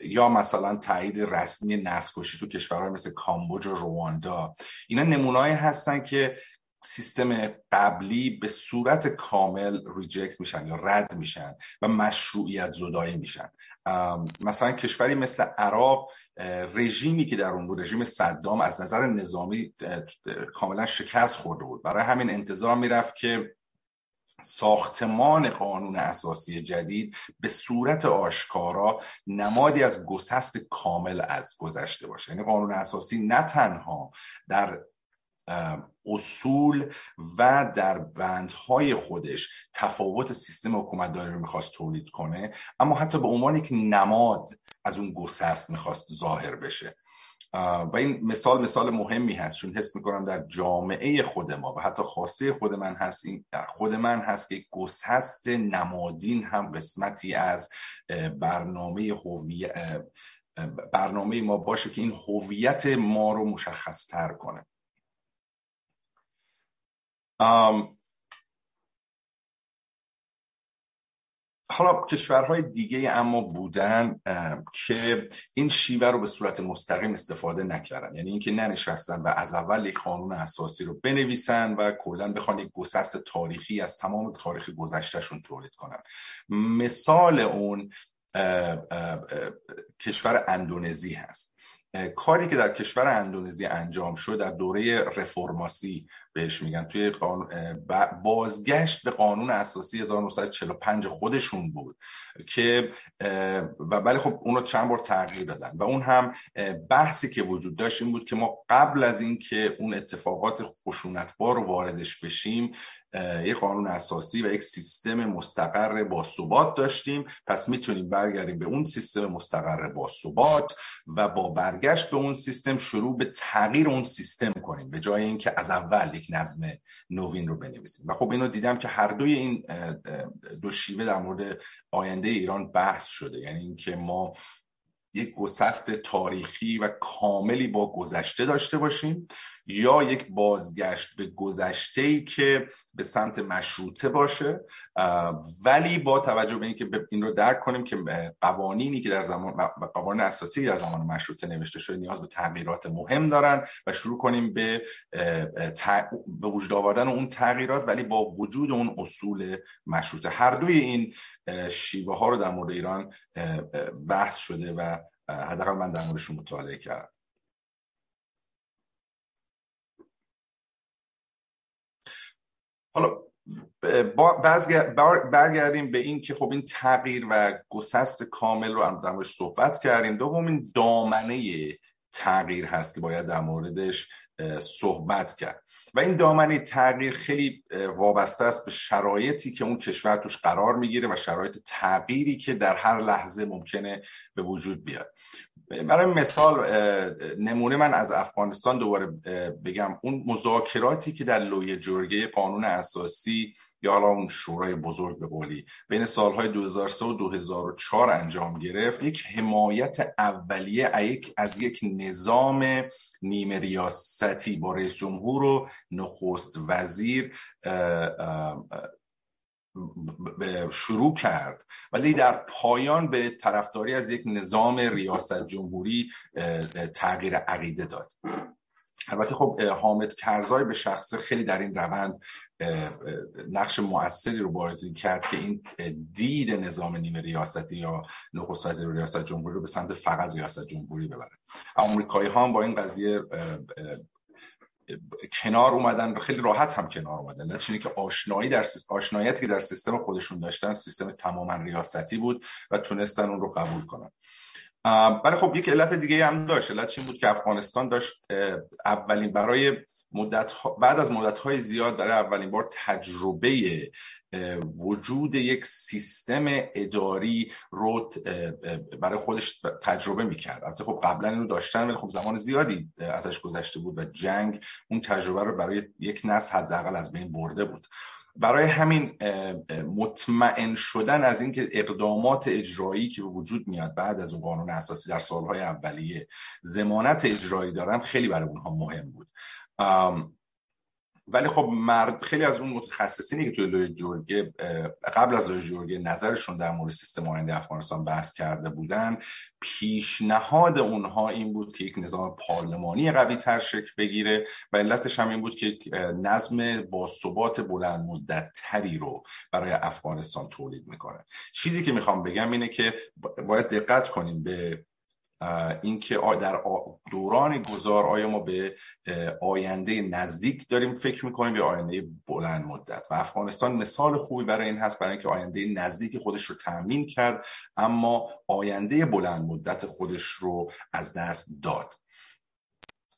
یا مثلا تایید رسمی نسل تو کشورهای مثل کامبوج و رواندا. اینا نمونه‌ای هستن که سیستم قبلی به صورت کامل ریجکت میشن یا رد میشن و مشروعیت زدایی میشن. مثلا کشوری مثل عراق رژیمی که در اون بود رژیم صدام از نظر نظامی کاملا شکست خورده بود. برای همین انتظار می‌رفت که ساختمان قانون اساسی جدید به صورت آشکارا نمادی از گسست کامل از گذشته باشه. یعنی قانون اساسی نه تنها در اصول و در بندهای خودش تفاوت سیستم حکومتداری رو می‌خواست تولید کنه اما حتی به عنوان یک نماد از اون گسست می‌خواست ظاهر بشه. و این مثال مثال مهمی هست چون حس می‌کنم در جامعه خود ما و حتی خواسته خود من هست این خود من هست که گسست نمادین هم قسمتی از برنامه هویت برنامه ما باشه که این هویت ما رو مشخص تر کنه. حالا کشورهای دیگه اما بودن که این شیوه رو به صورت مستقیم استفاده نکردن. یعنی اینکه ننشستن و از اول یک قانون اساسی رو بنویسن و کلا بخوان یک گسست تاریخی از تمام تاریخ گذشتهشون تولید کنن. مثال اون کشور اندونزی هست. کاری که در کشور اندونزی انجام شد در دوره رفرماسی بهش میگن. توی بازگشت به قانون اساسی 1945 خودشون بود که و ولی خب اونو چند بار تغییر دادن. و اون هم بحثی که وجود داشت این بود که ما قبل از اینکه اون اتفاقات خشونتبار رو واردش بشیم یک قانون اساسی و یک سیستم مستقر با ثبات داشتیم. پس می‌تونیم برگردیم به اون سیستم مستقر با ثبات و با برگشت به اون سیستم شروع به تغییر اون سیستم کنیم به جای اینکه از اول یک نظم نوین رو بنویسیم. و خب اینو دیدم که هر دوی این دو شیوه در مورد آینده ایران بحث شده. یعنی اینکه ما یک گسست تاریخی و کاملی با گذشته داشته باشیم. یا یک بازگشت به گذشته ای که به سمت مشروطه باشه ولی با توجه به اینکه این رو درک کنیم که قوانینی که در زمان قوانین اساسی در زمان مشروطه نوشته شده نیاز به تغییرات مهم دارن و شروع کنیم به به وجود آوردن اون تغییرات ولی با وجود اون اصول مشروطه. هر دوی این شیوه ها رو در مورد ایران بحث شده و حداقل من در موردشون مطالعه کردم. حالا برگردیم به این که خب این تغییر و گسست کامل رو هم در صحبت کردیم. دومین دامنه تغییر هست که باید در موردش صحبت کرد. و این دامنه تغییر خیلی وابسته است به شرایطی که اون کشور توش قرار می‌گیره و شرایط تغییری که در هر لحظه ممکنه به وجود بیاد. برای مثال نمونه من از افغانستان دوباره بگم. اون مذاکراتی که در لوی جرگه قانون اساسی یا حالا اون شورای بزرگ به قولی بین سالهای 2003 و 2004 انجام گرفت یک حمایت اولیه از یک نظام نیمه ریاستی با رئیس جمهور و نخست وزیر شروع کرد. ولی در پایان به طرفداری از یک نظام ریاست جمهوری تغییر عقیده داد. البته خب حامد کرزای به شخصه خیلی در این روند نقش موثری رو بازی کرد که این دید نظام نیمه ریاستی یا نخست وزیر ریاست جمهوری رو به سمت فقط ریاست جمهوری ببره. آمریکایی ها هم با این قضیه کنار اومدن خیلی راحت هم کنار اومدن. نتیجه که آشنایی در آشناییتی که در سیستم خودشون داشتن سیستم تماما ریاستی بود و تونستن اون رو قبول کنن. ولی خب یک علت دیگه هم داشت. علت این بود که افغانستان داشت اولین برای مدت بعد از مدت های زیاد برای اولین بار تجربه وجود یک سیستم اداری رو برای خودش تجربه می‌کرد. البته خب قبلا اینو داشتن ولی خب زمان زیادی ازش گذشته بود و جنگ اون تجربه رو برای یک نسل حداقل از بین برده بود. برای همین مطمئن شدن از اینکه اقدامات اجرایی که به وجود میاد بعد از اون قانون اساسی در سالهای اولیه زمانت اجرایی دارن خیلی برای اونها مهم بود. ولی خب مرد خیلی از اون متخصصینی که توی لوی جورگه قبل از لوی جورگه نظرشون در مورد سیستم آینده افغانستان بحث کرده بودن پیشنهاد اونها این بود که یک نظام پارلمانی قوی تر شکل بگیره و علتش هم این بود که نظم با ثبات بلند مدت تری رو برای افغانستان تولید می‌کنه. چیزی که می‌خوام بگم اینه که باید دقت کنیم به اینکه در دوران گذار آیا ما به آینده نزدیک داریم فکر می‌کنیم یا آینده بلند مدت. و افغانستان مثال خوبی برای این هست برای اینکه آینده نزدیک خودش رو تامین کرد اما آینده بلند مدت خودش رو از دست داد.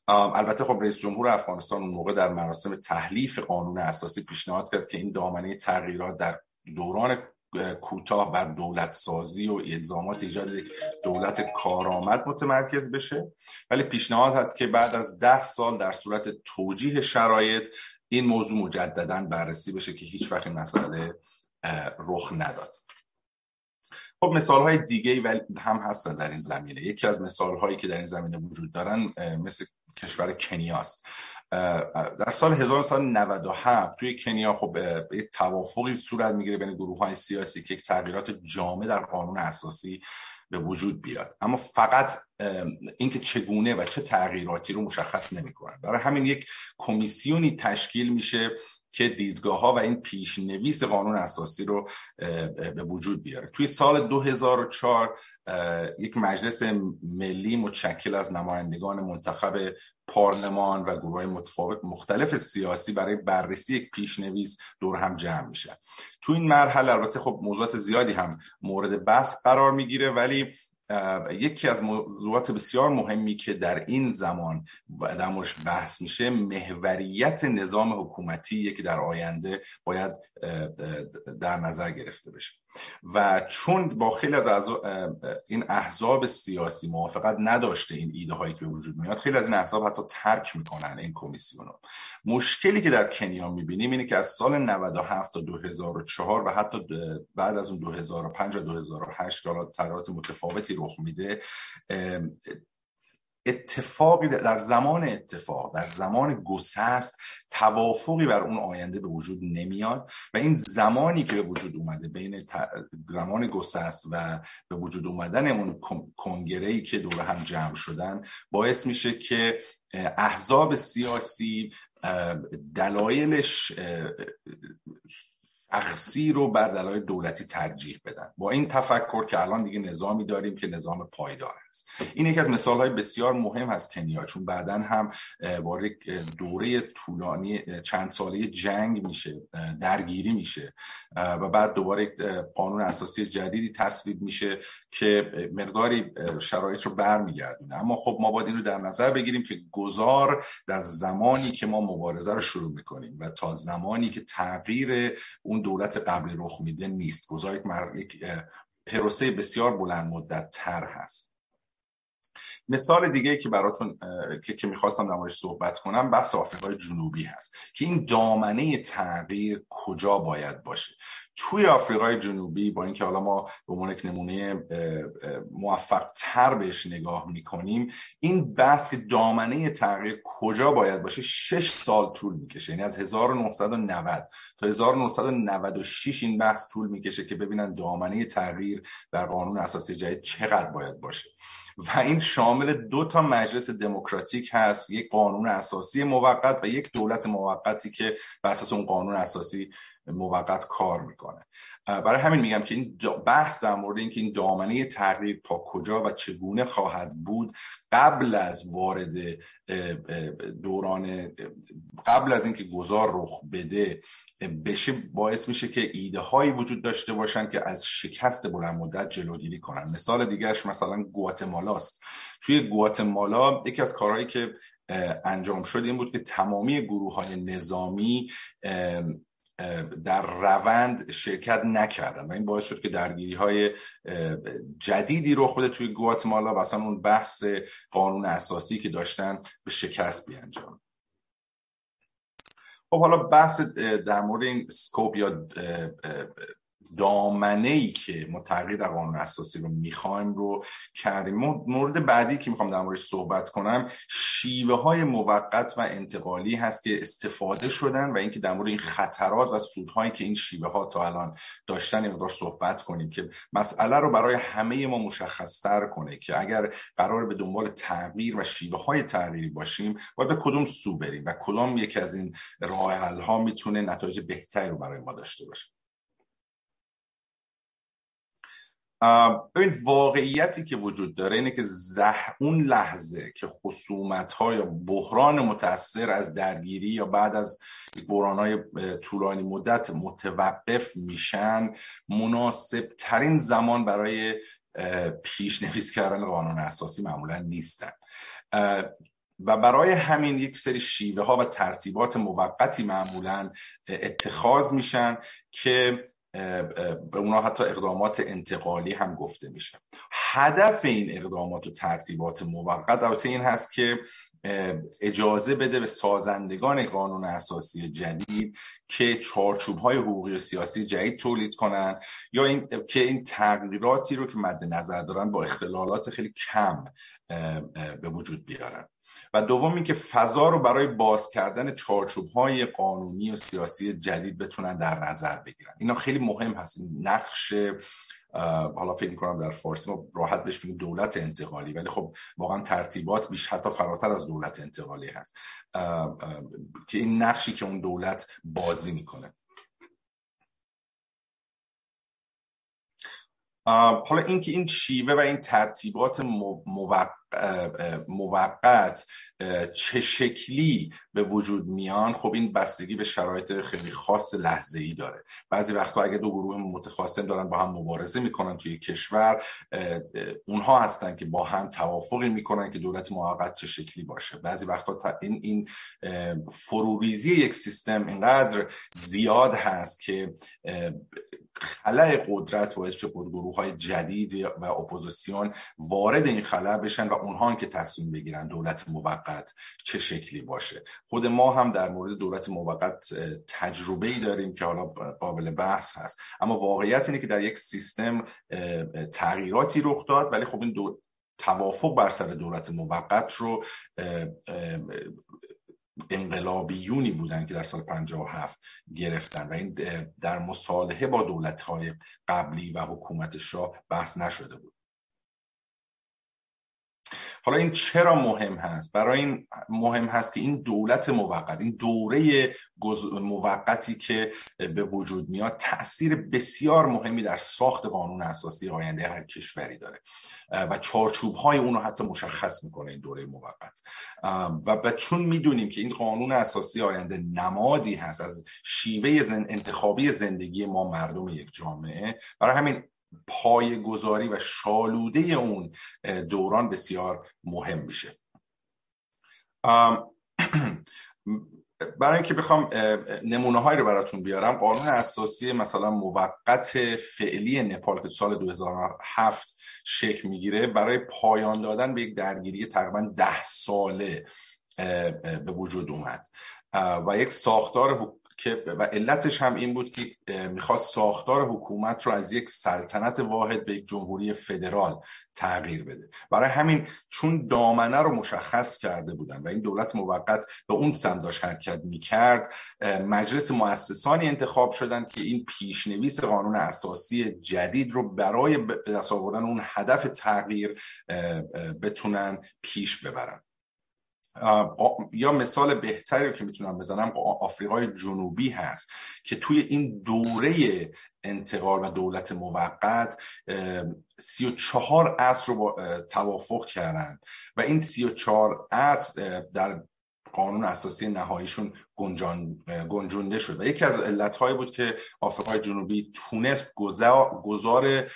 البته خب رئیس جمهور افغانستان اون موقع در مراسم تحلیف قانون اساسی پیشنهاد کرد که این دامنه تغییرات در دوران کوتاه بر دولت سازی و الزامات ایجاد دولت کارآمد متمرکز بشه. ولی پیشنهاد هست که بعد از ده سال در صورت توجیه شرایط این موضوع مجددا بررسی بشه که هیچ وقت مسئله رخ نداد. خب مثال های دیگه هم هستن در این زمینه. یکی از مثال هایی که در این زمینه وجود دارن مثل کشور کنیاست. در سال 1997 توی کنیا خب یک توافقی صورت می‌گیره بین گروه های سیاسی که یک تغییرات جامع در قانون اساسی به وجود بیاد. اما فقط اینکه چگونه و چه تغییراتی رو مشخص نمی‌کنن. برای همین یک کمیسیونی تشکیل میشه که دیدگاه ها و این پیشنویس قانون اساسی رو به وجود بیاره. توی سال 2004 یک مجلس ملی متشکل از نمایندگان منتخب پارلمان و گروه متفاوت مختلف سیاسی برای بررسی یک پیشنویس دور هم جمع میشه. تو این مرحله البته خب موضوعات زیادی هم مورد بحث قرار می‌گیره ولی یکی از موضوعات بسیار مهمی که در این زمان در بحث میشه محوریت نظام حکومتی که در آینده باید در نظر گرفته بشه. و چون با خیلی از این احزاب سیاسی موافقت نداشته این ایده هایی که وجود میاد خیلی از این احزاب حتی ترک می‌کنن این کمیسیون مشکلی که در کنیا می‌بینیم اینه که از سال 97 تا 2004 و حتی بعد از اون 2005 و 2008 که تغییرات متفاوتی رخ میده اتفاقی در زمان اتفاق در زمان گسست توافقی بر اون آینده به وجود نمیاد و این زمانی که به وجود اومده بین زمان گسست و به وجود اومدن اون کنگره ای که دور هم جمع شدن باعث میشه که احزاب سیاسی دلایلش اخسی رو بر دلایل دولتی ترجیح بدن. با این تفکر که الان دیگه نظامی داریم که نظام پایدار است این یکی از مثال های بسیار مهم از کنیا چون بعدا هم وارد دوره طولانی چند ساله جنگ میشه درگیری میشه و بعد دوباره قانون اساسی جدیدی تصویب میشه که مقداری شرایط رو برمیگردونه. اما خب ما باید این رو در نظر بگیریم که گذار در زمانی که ما مبارزه رو شروع می‌کنیم و تا زمانی که تغییر اون دولت قبلی رخ میده نیست. گذار یک پروسه بسیار بلند مدت تر هست. مثال دیگه که براتون که, که می‌خواستم در صحبت کنم بحث آفریقای جنوبی هست که این دامنه تغییر کجا باید باشه؟ توی آفریقای جنوبی با اینکه حالا ما به عنوان یک نمونه موفق تر بهش نگاه می‌کنیم این بحث که دامنه تغییر کجا باید باشه شش سال طول می‌کشه. یعنی از 1990 تا 1996 این بحث طول می‌کشه که ببینن دامنه تغییر در قانون اساسی جدید چقدر باید باشه. و این شامل دو تا مجلس دموکراتیک هست. یک قانون اساسی موقت و یک دولت موقتی که بر اساس اون قانون اساسی موقت کار می‌کنه. برای همین میگم که این بحث در مورد اینکه این دامنه تغییر تا کجا و چگونه خواهد بود قبل از وارد دوران قبل از اینکه گذار رخ بده بشه باعث میشه که ایده هایی وجود داشته باشن که از شکست بلند مدت جلوگیری کنن. مثال دیگرش مثلا گواتمالاست. توی گواتمالا یکی از کارهایی که انجام شد این بود که تمامی گروه های نظامی در روند شرکت نکردن و این باعث شد که درگیری های جدیدی رخ بده توی گواتمالا و اصلا اون بحث قانون اساسی که داشتن به شکست بیانجام. خب حالا بحث در مورد این سکوپ یا دامنه ای که ما تغییر قانون اساسی رو می‌خوایم رو کردیم. مورد بعدی که می‌خوام در موردش صحبت کنم شیوه های موقت و انتقالی هست که استفاده شدن و اینکه در مورد این خطرات و سودهایی که این شیوه ها تا الان داشتن مقدار صحبت کنیم که مسئله رو برای همه ما مشخصتر کنه که اگر قرار به دنبال تغییر و شیوه های تغییری باشیم باید به کدوم سو بریم و کدام یکی از این راه ها می‌تونه نتایج بهتری رو برای ما داشته باشه. ببین واقعیتی که وجود داره اینه که زه... اون لحظه که خصومت ها یا بحران متاثر از درگیری یا بعد از بحران های طولانی مدت متوقف میشن مناسب ترین زمان برای پیشنویس کردن قانون اساسی معمولا نیستن. و برای همین یک سری شیوه ها و ترتیبات موقتی معمولا اتخاذ میشن که به اونا حتی اقدامات انتقالی هم گفته میشه. هدف این اقدامات و ترتیبات موقت البته این هست که اجازه بده به سازندگان قانون اساسی جدید که چارچوب های حقوقی و سیاسی جدید تولید کنن یا این که این تغییراتی رو که مد نظر دارن با اختلالات خیلی کم به وجود بیارن. و دوم اینکه فضا رو برای باز کردن چارچوب های قانونی و سیاسی جدید بتونن در نظر بگیرن. اینا خیلی مهم هست نقش حالا فکر کنم در فارسی ما راحت بهش بگیم دولت انتقالی ولی خب واقعا ترتیبات بیش حتی فراتر از دولت انتقالی هست. که این نقشی که اون دولت بازی می‌کنه. حالا اینکه این شیوه و این ترتیبات موقت چه شکلی به وجود میان؟ خب این بستگی به شرایط خیلی خاص لحظه ای داره. بعضی وقتا اگه دو گروه متخاصم دارن با هم مبارزه می‌کنن توی کشور اونها هستن که با هم توافقی می‌کنن که دولت موقت چه شکلی باشه. بعضی وقتا این این فروریزی یک سیستم اینقدر زیاد هست که خلع قدرت باعث شد گروه های جدید و اپوزیسیون وارد این خلع بشن و اونها که تصمیم بگیرن دولت موقت چه شکلی باشه. خود ما هم در مورد دولت موقت تجربه ای داریم که حالا قابل بحث هست. اما واقعیت اینه که در یک سیستم تغییراتی رخ داد ولی خب این دو... توافق بر سر دولت موقت رو انقلابیونی بودن که در سال 57 گرفتن و این در مصالحه با دولت های قبلی و حکومت شاه بحث نشده بود. حالا این چرا مهم هست؟ برای این مهم هست که این دولت موقت این دوره موقتی که به وجود میاد تاثیر بسیار مهمی در ساخت قانون اساسی آینده هر کشوری داره. و چارچوب های اونو حتی مشخص می‌کنه این دوره موقت. و چون می‌دونیم که این قانون اساسی آینده نمادی هست از شیوه انتخابی زندگی ما مردم یک جامعه برای همین پای گذاری و شالوده اون دوران بسیار مهم میشه. *clears throat* برای اینکه بخوام نمونه هایی رو براتون بیارم قانون اساسی مثلا موقت فعلی نپال که سال 2007 شکل می‌گیره برای پایان دادن به یک درگیری تقریبا ده ساله به وجود اومد. و یک ساختار که و علتش هم این بود که می‌خواست ساختار حکومت رو از یک سلطنت واحد به یک جمهوری فدرال تغییر بده. برای همین چون دامنه رو مشخص کرده بودن و این دولت موقت به اون سمت داشت حرکت می‌کرد مجلس مؤسسانی انتخاب شدن که این پیشنویس قانون اساسی جدید رو برای به دست آوردن اون هدف تغییر بتونن پیش ببرن. یا مثال بهتری که می‌تونم بزنم آفریقای جنوبی هست که توی این دوره انتقال و دولت موقت سی و چهار اصر رو توافق کردن و این سی و چهار اصر در قانون اساسی نهاییشون گنجان، گنجونده شد و یکی از علتهایی بود که آفریقای جنوبی تونست گذار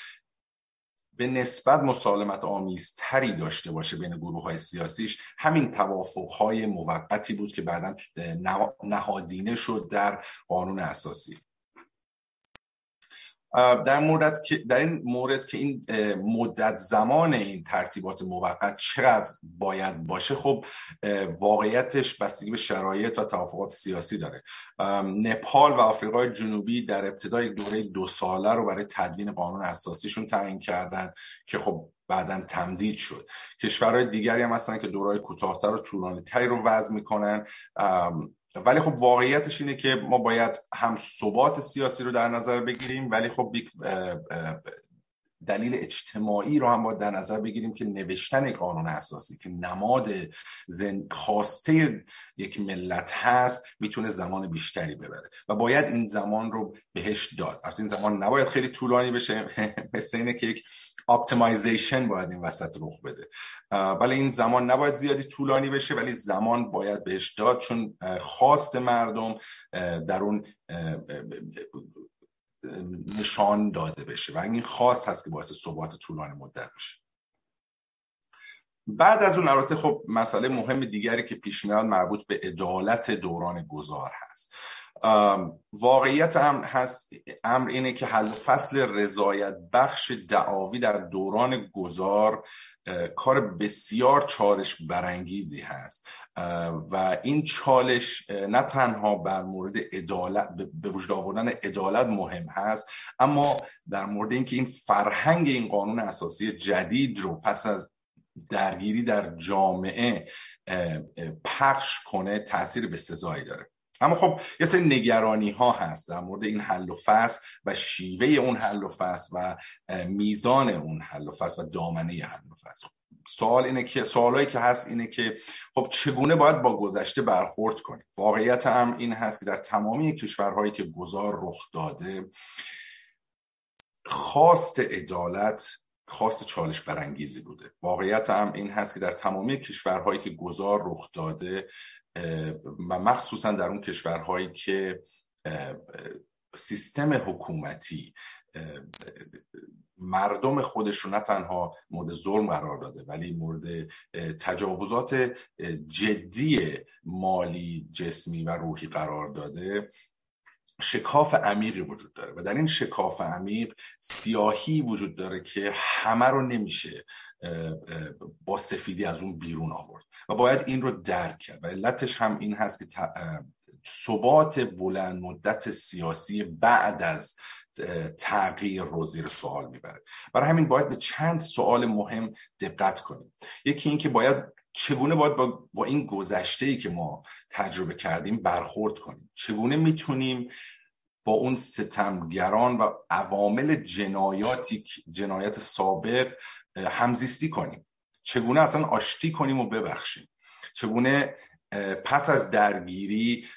به نسبت مسالمت آمیز تری داشته باشه بین گروه های سیاسیش. همین توافق های موقتی بود که بعدا نهادینه شد در قانون اساسی. در مورد که در این مورد که این مدت زمان این ترتیبات موقت چقدر باید باشه خب واقعیتش بستگی به شرایط و توافقات سیاسی داره. نپال و آفریقای جنوبی در ابتدای دوره دو ساله رو برای تدوین قانون اساسیشون تعیین کردن که خب بعدا تمدید شد. کشورهای دیگری هم هستن که دورای کوتاهتر و طولانی تری رو وضع می‌کنن. ولی خب واقعیتش اینه که ما باید هم ثبات سیاسی رو در نظر بگیریم ولی خب دلیل اجتماعی رو هم باید در نظر بگیریم که نوشتن قانون اساسی که نماد زن... خواسته یک ملت هست می‌تونه زمان بیشتری ببره. و باید این زمان رو بهش داد. این زمان نباید خیلی طولانی بشه *laughs* مثل اینه که یک optimization باید این وسط رخ بده. ولی این زمان نباید زیادی طولانی بشه ولی زمان باید بهش داد چون خواست مردم در اون نشان داده بشه. و این خواست هست که باعث ثبات طولانی مدت بشه. بعد از اون البته خب مسئله مهم دیگری که پیش میاد مربوط به عدالت دوران گذار هست. واقعیت هم هست امر اینه که حل فصل رضایت بخش دعاوی در دوران گذار کار بسیار چالش برانگیزی هست. و این چالش نه تنها بر مورد عدالت به وجود آوردن عدالت مهم هست اما در مورد اینکه این فرهنگ این قانون اساسی جدید رو پس از درگیری در جامعه پخش کنه تاثیر به سزایی داره. اما خب یه سری نگرانی ها هست در مورد این حل و فصل و شیوه اون حل و فصل و میزان اون حل و فصل و دامنه حل و فصل. سوال اینه که سوالایی که هست اینه که خب چگونه باید با گذشته برخورد کنیم؟ واقعیت هم این هست که در تمامی کشورهایی که گذار رخ داده خواست عدالت خواست چالش برانگیزی بوده. واقعیت هم این هست که در تمامی کشورهایی که گذار رخ داده و مخصوصا در اون کشورهایی که سیستم حکومتی مردم خودش رو نه تنها مورد ظلم قرار داده ولی مورد تجاوزات جدی مالی جسمی و روحی قرار داده. شکاف عمیقی وجود داره و در این شکاف عمیق سیاهی وجود داره که همه رو نمیشه با سفیدی از اون بیرون آورد و باید این رو درک کرد. و علتش هم این هست که ثبات بلند مدت سیاسی بعد از تغییر رو زیر سوال می‌بره. برای همین باید به چند سوال مهم دقت کنیم. یکی این که باید چگونه باید با, با این گذشته ای که ما تجربه کردیم برخورد کنیم؟ چگونه می‌تونیم با اون ستمگران و عوامل جنایاتی جنایت سابق همزیستی کنیم؟ چگونه اصلا آشتی کنیم و ببخشیم؟ چگونه پس از درگیری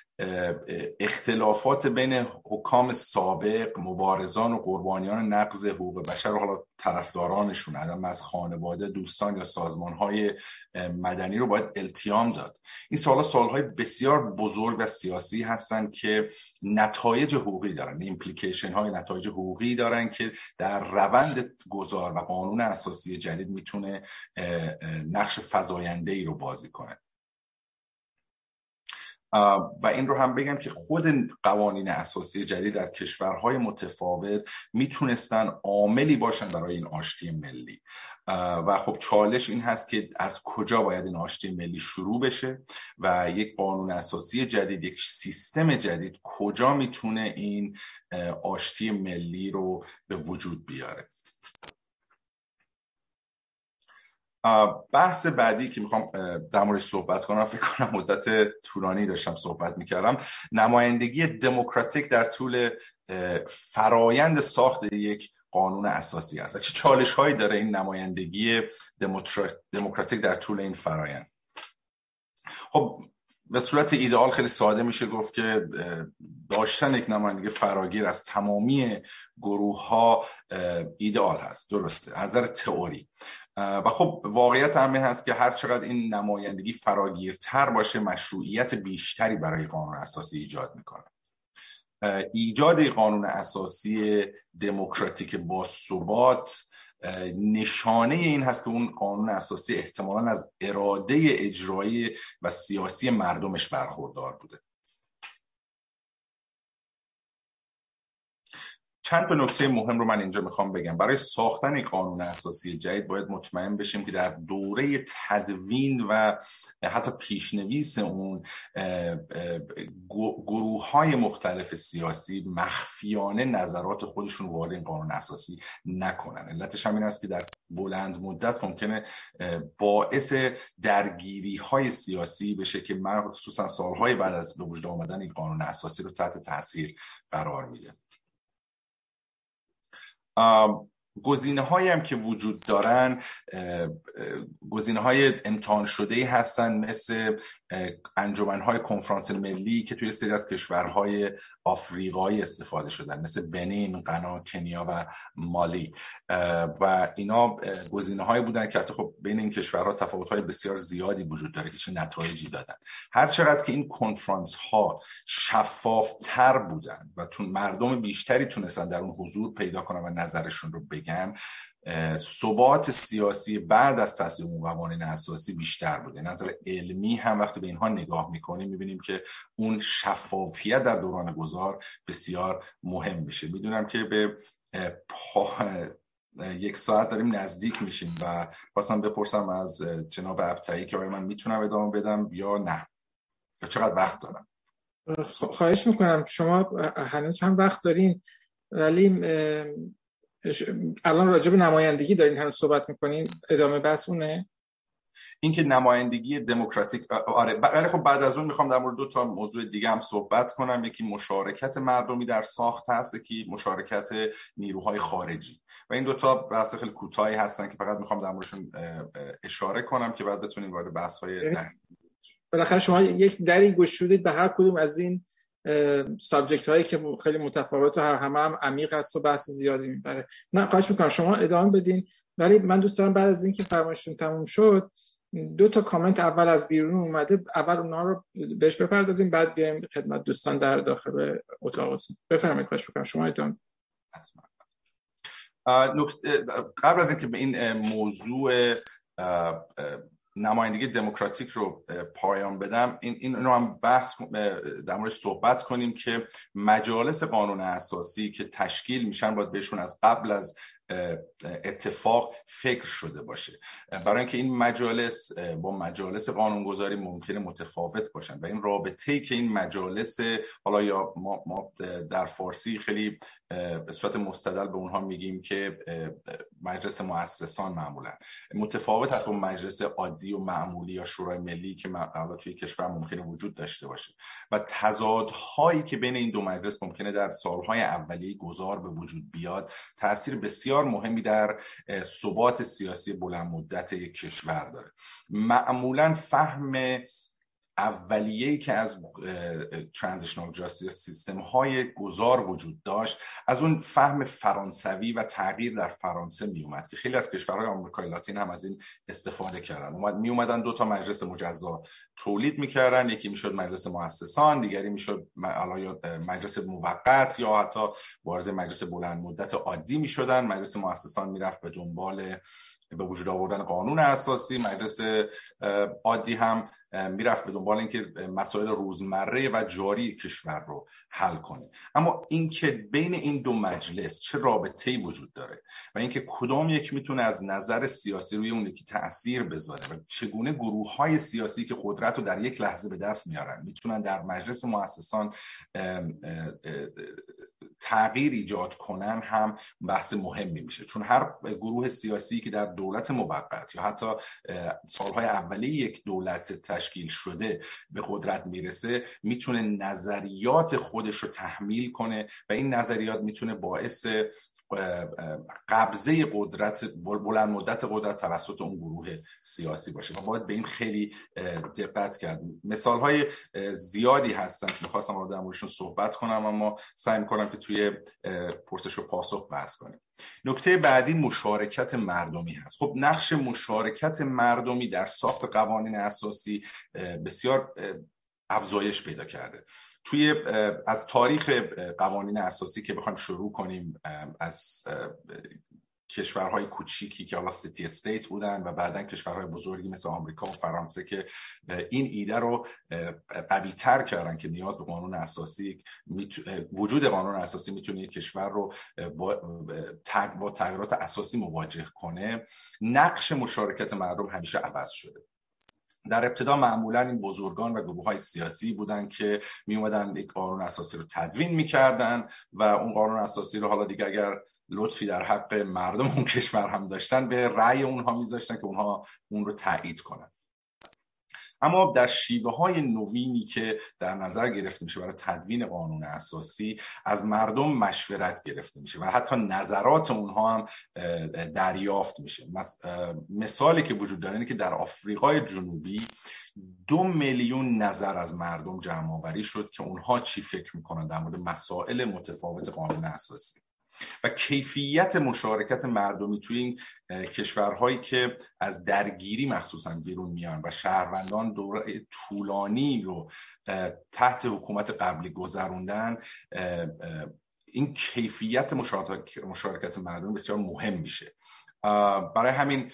اختلافات بین حکام سابق مبارزان و قربانیان نقض حقوق بشر و حالا طرفدارانشون عدم از خانواده دوستان یا سازمان های مدنی رو باید التیام داد. این سوال سوال بسیار بزرگ و سیاسی هستند که نتایج حقوقی دارن ایمپلیکیشن های نتایج حقوقی دارن که در روند گذار و قانون اساسی جدید می‌تونه نقش فضاینده ای رو بازی کنه. و این رو هم بگم که خود قوانین اساسی جدید در کشورهای متفاوت می‌تونستن عاملی باشن برای این آشتی ملی. و خب چالش این هست که از کجا باید این آشتی ملی شروع بشه و یک قانون اساسی جدید یک سیستم جدید کجا می‌تونه این آشتی ملی رو به وجود بیاره. بحث بعدی که می‌خوام در مورد صحبت کنم فکر کنم مدت طولانی داشتم صحبت می‌کردم. نمایندگی دموکراتیک در طول فرایند ساخت یک قانون اساسی است. و چه چالش هایی داره این نمایندگی دموکراتیک در طول این فرایند؟ خب به صورت ایدئال خیلی ساده میشه گفت که داشتن یک نمایندگی فراگیر از تمامی گروه ها ایدئال هست. درسته. از نظر تئوری. و خب واقعیت همین هست که هر چقدر این نمایندگی فراگیرتر باشه مشروعیت بیشتری برای قانون اساسی ایجاد می‌کنه. ایجاد قانون اساسی دموکراتیک با ثبات نشانه این هست که اون قانون اساسی احتمالا از اراده اجرایی و سیاسی مردمش برخوردار بوده. چند تا نکته مهم رو من اینجا می‌خوام بگم. برای ساختن قانون اساسی جدید باید مطمئن بشیم که در دوره تدوین و حتی پیشنویس اون گروه های مختلف سیاسی مخفیانه نظرات خودشون وارد این قانون اساسی نکنن. علتش هم این است که در بلند مدت ممکنه باعث درگیری های سیاسی بشه که من خصوصا سالهای بعد از به وجود آمدن این قانون اساسی رو تحت تاثیر قرار میده. گزینه هایی هم که وجود دارن گزینه های امتحان شده هستن مثل انجمن های کنفرانس ملی که توی سری از کشورهای آفریقایی استفاده شدن مثل بنین، غنا، کنیا و مالی. و اینا گزینه هایی بودن که خب بین این کشورها تفاوت های بسیار زیادی وجود داره که چه نتایجی دادن. هر چقدر که این کنفرانس ها شفاف تر بودن و تون مردم بیشتری تونستن در اون حضور پیدا کنن و نظرشون رو بگن ثبات سیاسی بعد از تصویب اون قوانین اساسی بیشتر بوده. نظر علمی هم وقتی به اینها نگاه می‌کنیم می‌بینیم که اون شفافیت در دوران گذار بسیار مهم میشه. می‌دونم که به یک ساعت داریم نزدیک میشیم و خواستم بپرسم از جناب ابتایی که من می‌تونم ادامه بدم یا نه؟ یا چقدر وقت دارم؟ خواهش می‌کنم. شما هنوز هم وقت دارین ولی الان راجع به نمایندگی دارین هنوز صحبت می‌کنین؟ ادامه بحث اونه اینکه نمایندگی دموکراتیک آره ولی خب بعد از اون می‌خوام در مورد دو تا موضوع دیگه هم صحبت کنم. یکی مشارکت مردمی در ساخت هست یکی مشارکت نیروهای خارجی. و این دو تا بحث خیلی کوتاهی هستن که فقط می‌خوام در موردشون اشاره کنم که بعد بتونیم وارد بحث های بالاخره شما یک دری گشودید به هر کدوم از این سابجکت هایی که خیلی متفاوت و هر همه هم عمیق است و بحث زیادی می‌بره نه خواهش می‌کنم شما ادامه بدین. ولی من دوست دارم بعد از اینکه فرمایشتون تموم شد دو تا کامنت اول از بیرون اومده. اول اونها رو بهش بپردازیم بعد بیایم خدمت دوستان در داخل اتاق بفرمایید خواهش می‌کنم. شما ادامه قبل از اینکه به این موضوع نمایندگی دموکراتیک رو پایان بدم. این این رو هم بحث در مورد صحبت کنیم که مجالس قانون اساسی که تشکیل میشن باید بهشون از قبل از اتفاق فکر شده باشه. برای اینکه این مجالس با مجالس قانونگذاری ممکنه متفاوت باشن و این رابطه ای که این مجالس حالا یا ما, ما در فارسی خیلی به صورت مستدل به اونها میگیم که مجلس مؤسسان معمولا. متفاوت از اون مجلس عادی و معمولی یا شورای ملی که حالا توی کشور ممکنه وجود داشته باشه. و تضادهایی که بین این دو مجلس ممکنه در سالهای اولیه گذار به وجود بیاد تاثیر بسیار مهمی در ثبات سیاسی بلند مدت یک کشور داره. معمولا فهم اولیه‌ای که از ترانزیشنال جاستیس سیستم های گذار وجود داشت از اون فهم فرانسوی و تغییر در فرانسه می اومد که خیلی از کشورهای آمریکای لاتین هم از این استفاده کردن. اومد می اومدن دو تا مجلس مجزا تولید می‌کردن. یکی می‌شد مجلس مؤسسان دیگری می‌شد مجلس موقت یا حتی وارد مجلس بلند مدت عادی می‌شدن. مجلس مؤسسان می‌رفت به دنبال به وجود آوردن قانون اساسی. مجلس عادی هم می‌رفت به دنبال اینکه مسائل روزمره و جاری کشور رو حل کنه. اما اینکه بین این دو مجلس چه رابطه ای وجود داره و اینکه کدام یک می‌تونه از نظر سیاسی روی اون یکی تاثیر بذاره و چگونه گروه های سیاسی که قدرت رو در یک لحظه به دست میارن می‌تونن در مجلس مؤسسان تغییر ایجاد کنن هم بحث مهمی میشه. چون هر گروه سیاسی که در دولت موقت یا حتی سالهای اولی یک دولت تشکیل شده به قدرت می‌رسه می‌تونه نظریات خودش رو تحمیل کنه و این نظریات می‌تونه باعث قبضه قدرت بلند مدت قدرت توسط اون گروه سیاسی باشه و باید به این خیلی دقت کرد. مثال های زیادی هستن که می‌خواستم در موردشون صحبت کنم اما سعی می‌کنم که توی پرسش و پاسخ بحث کنیم. نکته بعدی مشارکت مردمی هست. خب نقش مشارکت مردمی در ساخت قوانین اساسی بسیار افزایش پیدا کرده. توی از تاریخ قوانین اساسی که بخوایم شروع کنیم از کشورهای کوچیکی که حالا سیتی استیت بودن و بعدا کشورهای بزرگی مثل آمریکا و فرانسه که این ایده رو قوی تر کردن که نیاز به قانون اساسی وجود قانون اساسی می‌تونه یک کشور رو با, با تغییرات اساسی مواجه کنه. نقش مشارکت مردم همیشه عوض شده. در ابتدا معمولا این بزرگان و گروه های سیاسی بودن که می اومدن یک قانون اساسی رو تدوین می‌کردن و اون قانون اساسی رو حالا دیگه اگر لطفی در حق مردم اون کشور هم داشتن به رأی اونها میذاشتن که اونها اون رو تایید کنن. اما در شیوه های نوینی که در نظر گرفته میشه برای تدوین قانون اساسی از مردم مشورت گرفته میشه و حتی نظرات اونها هم دریافت میشه. مثالی که وجود داره اینه که در آفریقای جنوبی دو میلیون نظر از مردم جمع آوری شد که اونها چی فکر می‌کنن در مورد مسائل متفاوت قانون اساسی؟ و کیفیت مشارکت مردمی توی این کشورهایی که از درگیری مخصوصا بیرون میان و شهروندان دوره طولانی رو تحت حکومت قبلی گذروندن این کیفیت مشارکت مردمی بسیار مهم میشه. برای همین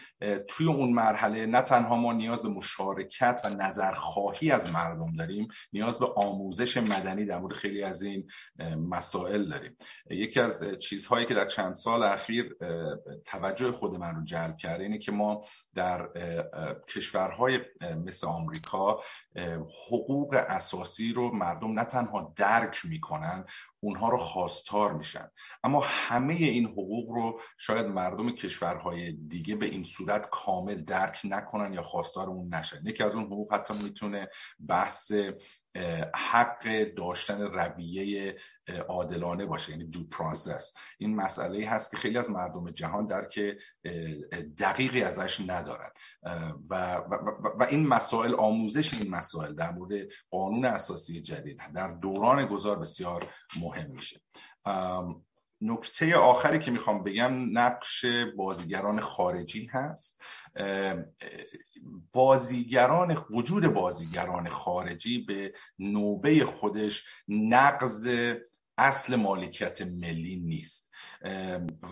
توی اون مرحله نه تنها ما نیاز به مشارکت و نظرخواهی از مردم داریم نیاز به آموزش مدنی در مورد خیلی از این مسائل داریم. یکی از چیزهایی که در چند سال اخیر توجه خود من رو جلب کرده اینه که ما در کشورهای مثل آمریکا حقوق اساسی رو مردم نه تنها درک می‌کنن اونها رو خواستار میشن. اما همه این حقوق رو شاید مردم کشورهای دیگه به این صورت کامل درک نکنن یا خواستار اون نشن. یکی از اون حقوق حتی می‌تونه بحث حق داشتن رویه عادلانه باشه یعنی دو پروسس این مسئله هست که خیلی از مردم جهان درک دقیقی ازش ندارن. و, و, و این مسائل آموزش این مسائل در مورد قانون اساسی جدید در دوران گذار بسیار مهم میشه. نکته آخری که می‌خوام بگم نقش بازیگران خارجی هست. بازیگران وجود بازیگران خارجی به نوبه خودش نقض اصل مالکیت ملی نیست.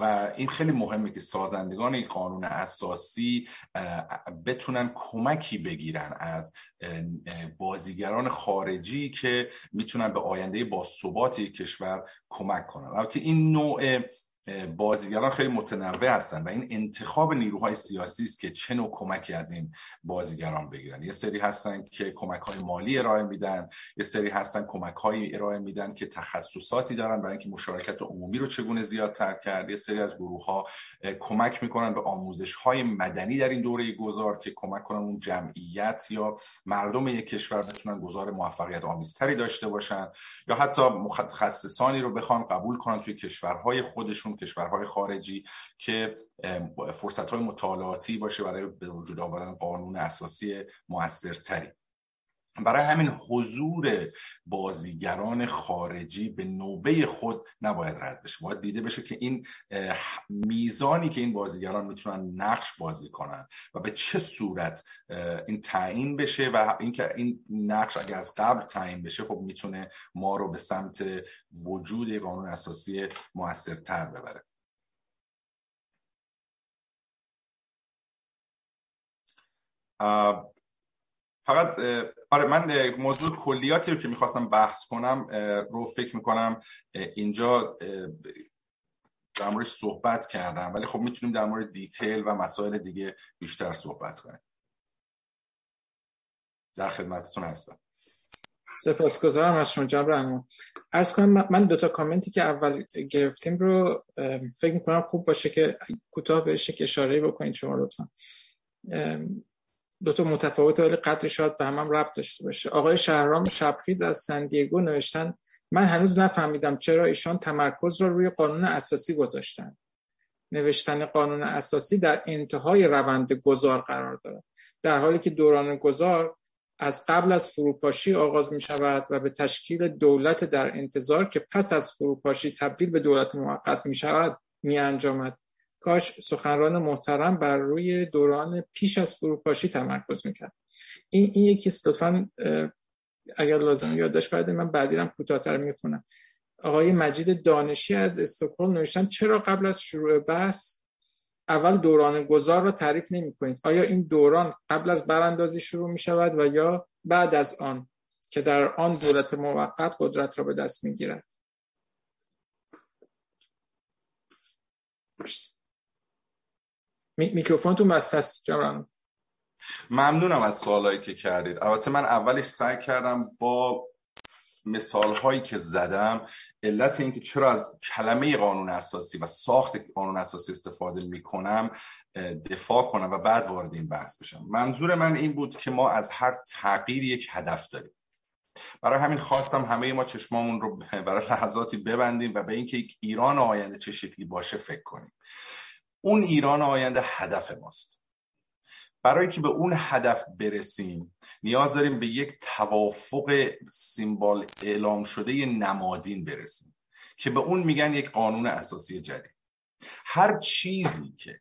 و این خیلی مهمه که سازندگان این قانون اساسی بتونن کمکی بگیرن از بازیگران خارجی که می‌تونن به آینده با ثبات کشور کمک کنن. البته این نوع بازیگران خیلی متنوع هستن و این انتخاب نیروهای سیاسی است که چه نوع کمکی از این بازیگران بگیرن. یه سری هستن که کمک های مالی ارائه میدن یه سری هستن کمک های ارائه میدن که تخصصاتی دارن برای اینکه مشارکت عمومی رو چگونه زیادتر کرد. یه سری از گروه ها کمک می‌کنن به آموزش های مدنی در این دوره گذار که کمک کنن اون جمعیت یا مردم یک کشور بتونن گذار موفقیت آمیزتری داشته باشن یا حتی متخصصانی رو بخوان قبول کنن توی کشورهای خودشون کشورهای خارجی که فرصت های مطالعاتی باشه برای به وجود آوردن قانون اساسی موثرتری برای همین حضور بازیگران خارجی به نوبه خود نباید رد بشه. باید دیده بشه که این میزانی که این بازیگران می‌تونن نقش بازی کنن و به چه صورت این تعیین بشه و اینکه این نقش اگر از قبل تعیین بشه خب می‌تونه ما رو به سمت وجود قانون اساسی موثرتر ببره. فقط آره من موضوع کلیاتی رو که می‌خواستم بحث کنم رو فکر می‌کنم اینجا در موردش صحبت کردم ولی خب می‌تونیم در مورد دیتیل و مسائل دیگه بیشتر صحبت کنیم. در خدمتتون هستم. سپاسگزارم از شما جناب رحمان. ارز کنم من دوتا کامنتی که اول گرفتیم رو فکر می‌کنم خوب باشه که کوتاه بهش یک اشاره بکنید شما لطفا. دوتا متفاوته ولی قدر شاید به هم, هم ربط داشته باشه. آقای شهرام شبخیز از سندیگو نوشتن من هنوز نفهمیدم چرا ایشان تمرکز را روی قانون اساسی گذاشتن. نوشتن قانون اساسی در انتهای روند گذار قرار دارد. در حالی که دوران گذار از قبل از فروپاشی آغاز می شود و به تشکیل دولت در انتظار که پس از فروپاشی تبدیل به دولت موقت می شود می انجامد. کاش سخنران محترم بر روی دوران پیش از فروپاشی تمرکز می‌کرد. این, این یکی لطفا اگر لازم یادداشت بعد من بعدی هم کوتاهتر می‌خونم. آقای مجید دانشی از استکهلم نوشتن چرا قبل از شروع بحث اول دوران گذار را تعریف نمی کنید آیا این دوران قبل از براندازی شروع می شود و یا بعد از آن که در آن دولت موقت قدرت را به دست می گیرد میکروفون تو است ممنونم از سوالایی که کردید. البته من اولش سعی کردم با مثال هایی که زدم علت اینکه چرا از کلمه قانون اساسی و ساخت قانون اساسی استفاده می‌کنم دفاع کنم و بعد وارد این بحث بشم. منظور من این بود که ما از هر تغییر یک هدف داریم. برای همین خواستم همه ما چشمامون رو برای لحظاتی ببندیم و به اینکه ایران آینده چه شکلی باشه فکر کنیم. اون ایران آینده هدف ماست. برای که به اون هدف برسیم نیاز داریم به یک توافق سیمبال اعلام شده نمادین برسیم که به اون میگن یک قانون اساسی جدید. هر چیزی که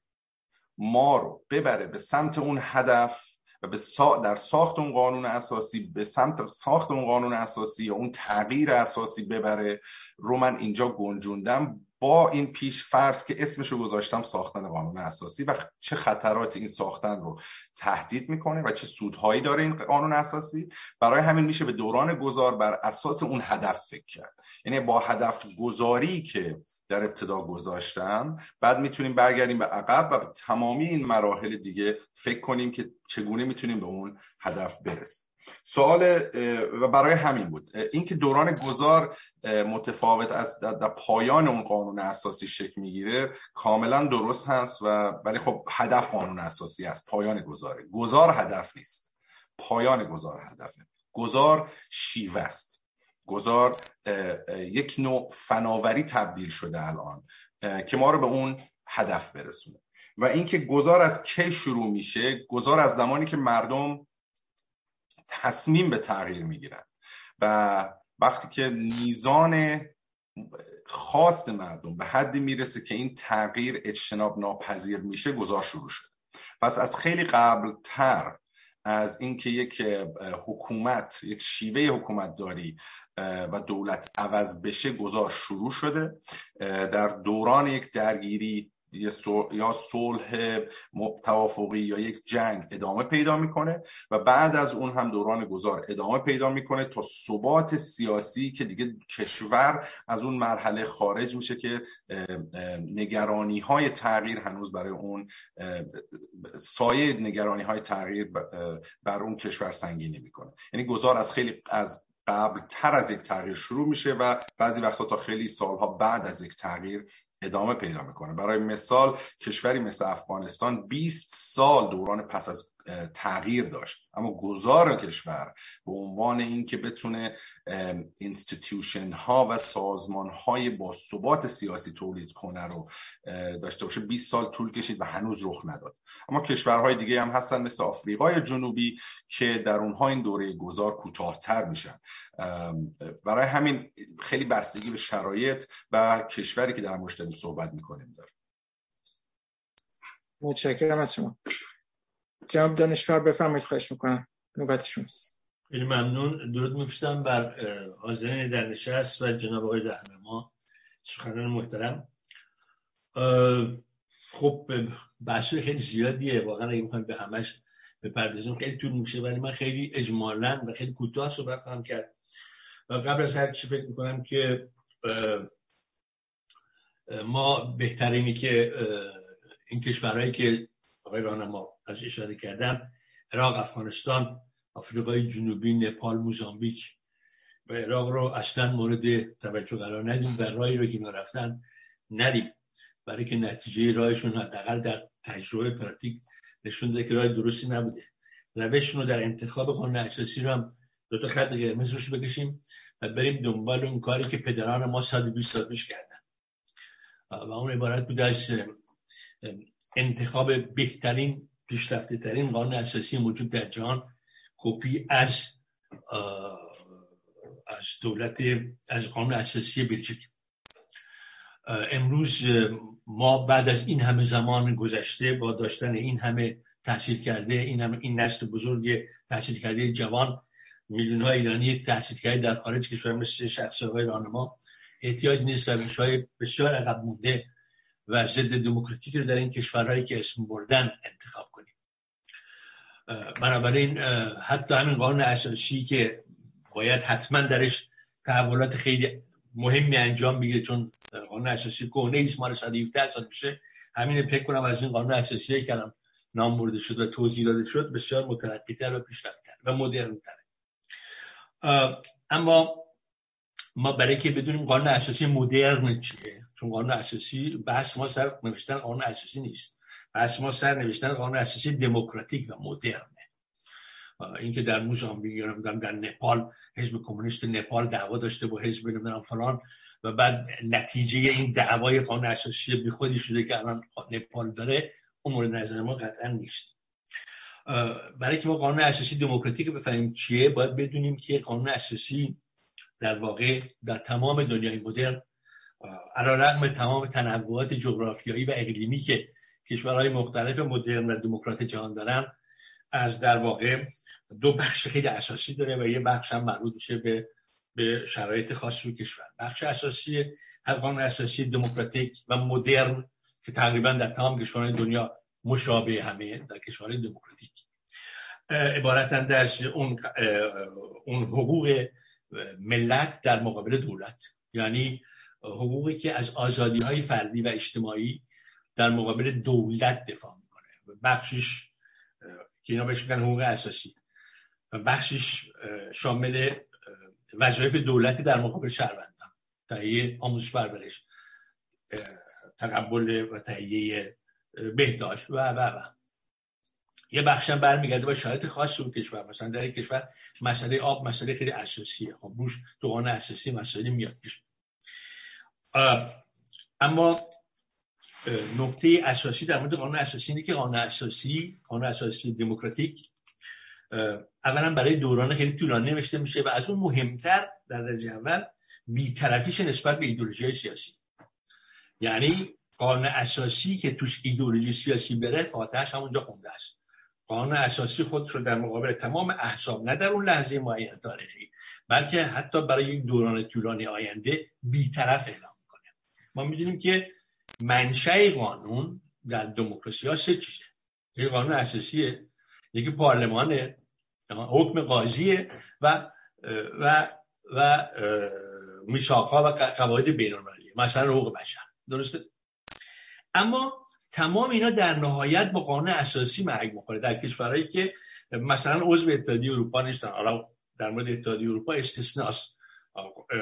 ما رو ببره به سمت اون هدف و به در ساخت اون قانون اساسی به سمت ساخت اون قانون اساسی یا اون تغییر اساسی ببره رو من اینجا گنجوندم. با این پیش فرض که اسمشو گذاشتم ساختن قانون اساسی و چه خطرات این ساختن رو تهدید می‌کنه و چه سودهایی داره این قانون اساسی برای همین میشه به دوران گذار بر اساس اون هدف فکر کرد. یعنی با هدف گذاری که در ابتدا گذاشتم بعد می‌تونیم برگردیم به عقب و به تمامی این مراحل دیگه فکر کنیم که چگونه می‌تونیم به اون هدف برسیم. سوال و برای همین بود. اینکه دوران گذار متفاوت از در, پایان اون قانون اساسی شکل می‌گیره کاملا درست هست و ولی خب هدف قانون اساسی است پایان گذاره. گذار هدف نیست. پایان گذار هدفه. گذار شیوه است. گذار یک نوع فناوری تبدیل شده الان که ما رو به اون هدف برسونه. و اینکه گذار از کی شروع میشه گذار از زمانی که مردم تصمیم به تغییر می‌گیرن. و وقتی که نیزان خواست مردم به حدی می‌رسه که این تغییر اجتناب ناپذیر میشه گذار شروع شده. پس از خیلی قبل تر از اینکه یک حکومت یک شیوه حکومت داری و دولت عوض بشه گذار شروع شده. در دوران یک درگیری یا صلح توافقی یا یک جنگ ادامه پیدا می‌کنه و بعد از اون هم دوران گذار ادامه پیدا می‌کنه تا ثبات سیاسی که دیگه کشور از اون مرحله خارج میشه که نگرانی های تغییر هنوز برای اون سایه نگرانی های تغییر بر اون کشور سنگینی می‌کنه. یعنی گذار از خیلی از قبل تر از یک تغییر شروع میشه و بعضی وقتا تا خیلی سالها بعد از یک تغییر ادامه پیدا می‌کنه. برای مثال کشوری مثل افغانستان 20 سال دوران پس از تغییر داشت. اما گذار کشور به عنوان اینکه بتونه institution ها و سازمان های با ثبات سیاسی تولید کنه رو داشته باشه 20 سال طول کشید و هنوز رخ نداد. اما کشورهای دیگه هم هستن مثل آفریقای جنوبی که در اونها این دوره گذار کوتاهتر میشن. برای همین خیلی بستگی به شرایط و کشوری که در مورد صحبت می‌کنیم داره متشکرم از شما. جناب دانشور بفرمایید خواهش می‌کنم. نوبت شماست خیلی ممنون. درود میفرستم بر حاضرین در نشست و جناب آقای ما سخنان محترم. خب بحث خیلی زیادیه. واقعا اگه می‌خوایم به همش بپردازیم خیلی طول میشه ولی من خیلی اجمالا و خیلی کوتاه صحبت خواهم کرد. و قبل از هر چی فکر می‌کنم که ما بهترینی که این کشورهایی که آقای ما از اشاره کردم عراق افغانستان آفریقای جنوبی نپال موزامبیک. و عراق رو اصلا مورد توجه قرار ندیم و راهی رو که رفتن نریم برای که نتیجه راهشون حداقل در تجربه پراتیک نشون که راه درستی نبوده. روششون رو در انتخاب قانون اساسی رو هم دو تا خط قرمز روش بکشیم و بریم دنبال اون کاری که پدران ما 120 سال پیش کردن. و اون عبارت بود از انتخاب بهترین پیشرفته ترین قانون اساسی موجود در جهان کپی از از دولت از قانون اساسی بلژیک. امروز ما بعد از این همه زمان گذشته با داشتن این همه تحصیل کرده این همه این نسل بزرگ تحصیل کرده جوان میلیون های ایرانی تحصیل کرده در خارج کشور مثل شخص های رانما احتیاج نیست روش بسیار عقب مونده و ضد دموکراتیک رو در این کشورهایی که اسم بردن انتخاب کنیم. بنابراین حتی همین قانون اساسی که باید حتما درش تحولات خیلی مهمی انجام بگیره چون قانون اساسی کهنه ایست مال 117 سال میشه همین فکر کنم از این قانون اساسی که نام برده شد و توضیح داده شد بسیار مترقی‌تر و پیشرفت‌تر و مدرن‌تر اما ما برای که بدونیم قانون اساسی مدرن چیه چون قانون اساسی بحث ما سر نوشتن قانون اساسی نیست. بحث ما سر نوشتن قانون اساسی دموکراتیک و مدرنه. اینکه در موزامبیک در نپال حزب کمونیست نپال دعوا داشته با حزب نمی‌دونم فلان و بعد نتیجه این دعوای قانون اساسی بی خودی شده که الان نپال داره اون مورد نظر ما قطعا نیست. برای که ما قانون اساسی دموکراتیک بفهمیم چیه باید بدونیم که قانون اساسی در واقع در تمام دنیای مدرن رقم تمام تنوعات جغرافیایی و اقلیمی که کشورهای مختلف مدرن و دموکرات جهان دارن از در واقع دو بخش خیلی اساسی داره و یه بخش هم مربوط میشه به به شرایط خاص رو کشور. بخش اساسی قانون اساسی دموکراتیک و مدرن که تقریبا در تمام کشورهای دنیا مشابه همه در کشورهای دموکراتیک. عبارتند از اون اون حقوق ملت در مقابل دولت. یعنی حقوقی که از آزادی های فردی و اجتماعی در مقابل دولت دفاع می‌کنه. بخشش که اینا بهش میگن حقوق اساسی. و بخشش شامل وظایف دولتی در مقابل شهروندان. تهیه آموزش پرورش تقبل و تهیه بهداشت و و و. یه بخش هم برمیگرده با شرایط خاص اون کشور. مثلا در این کشور مسئله آب مسئله خیلی اساسیه. خب روش قانون اساسی مسئله میاد پیش. اما نکته اساسی در مورد قانون اساسی اینه که قانون اساسی قانون اساسی دموکراتیک اولا برای دوران خیلی طولانی نوشته میشه و از اون مهمتر در درجه اول بیطرفیش نسبت به ایدولوژی سیاسی. یعنی قانون اساسی که توش ایدولوژی سیاسی بره فاتحش همونجا خونده است. قانون اساسی خودش رو در مقابل تمام احساب نه در اون لحظه معین تاریخی بلکه حتی برای یک دوران طولانی آینده بیطرف اعلام ما می‌دونیم که منشأ قانون در دموکراسی ها سه چیزه. یک قانون اساسیه یکی پارلمانه حکم قاضیه و و و میثاقها و قواعد بین‌المللی مثلا حقوق بشر. درسته؟ اما تمام اینا در نهایت با قانون اساسی محک می‌خوره در کشورهایی که مثلا عضو اتحادیه اروپا نیستن. حالا در مورد اتحادیه اروپا استثناست.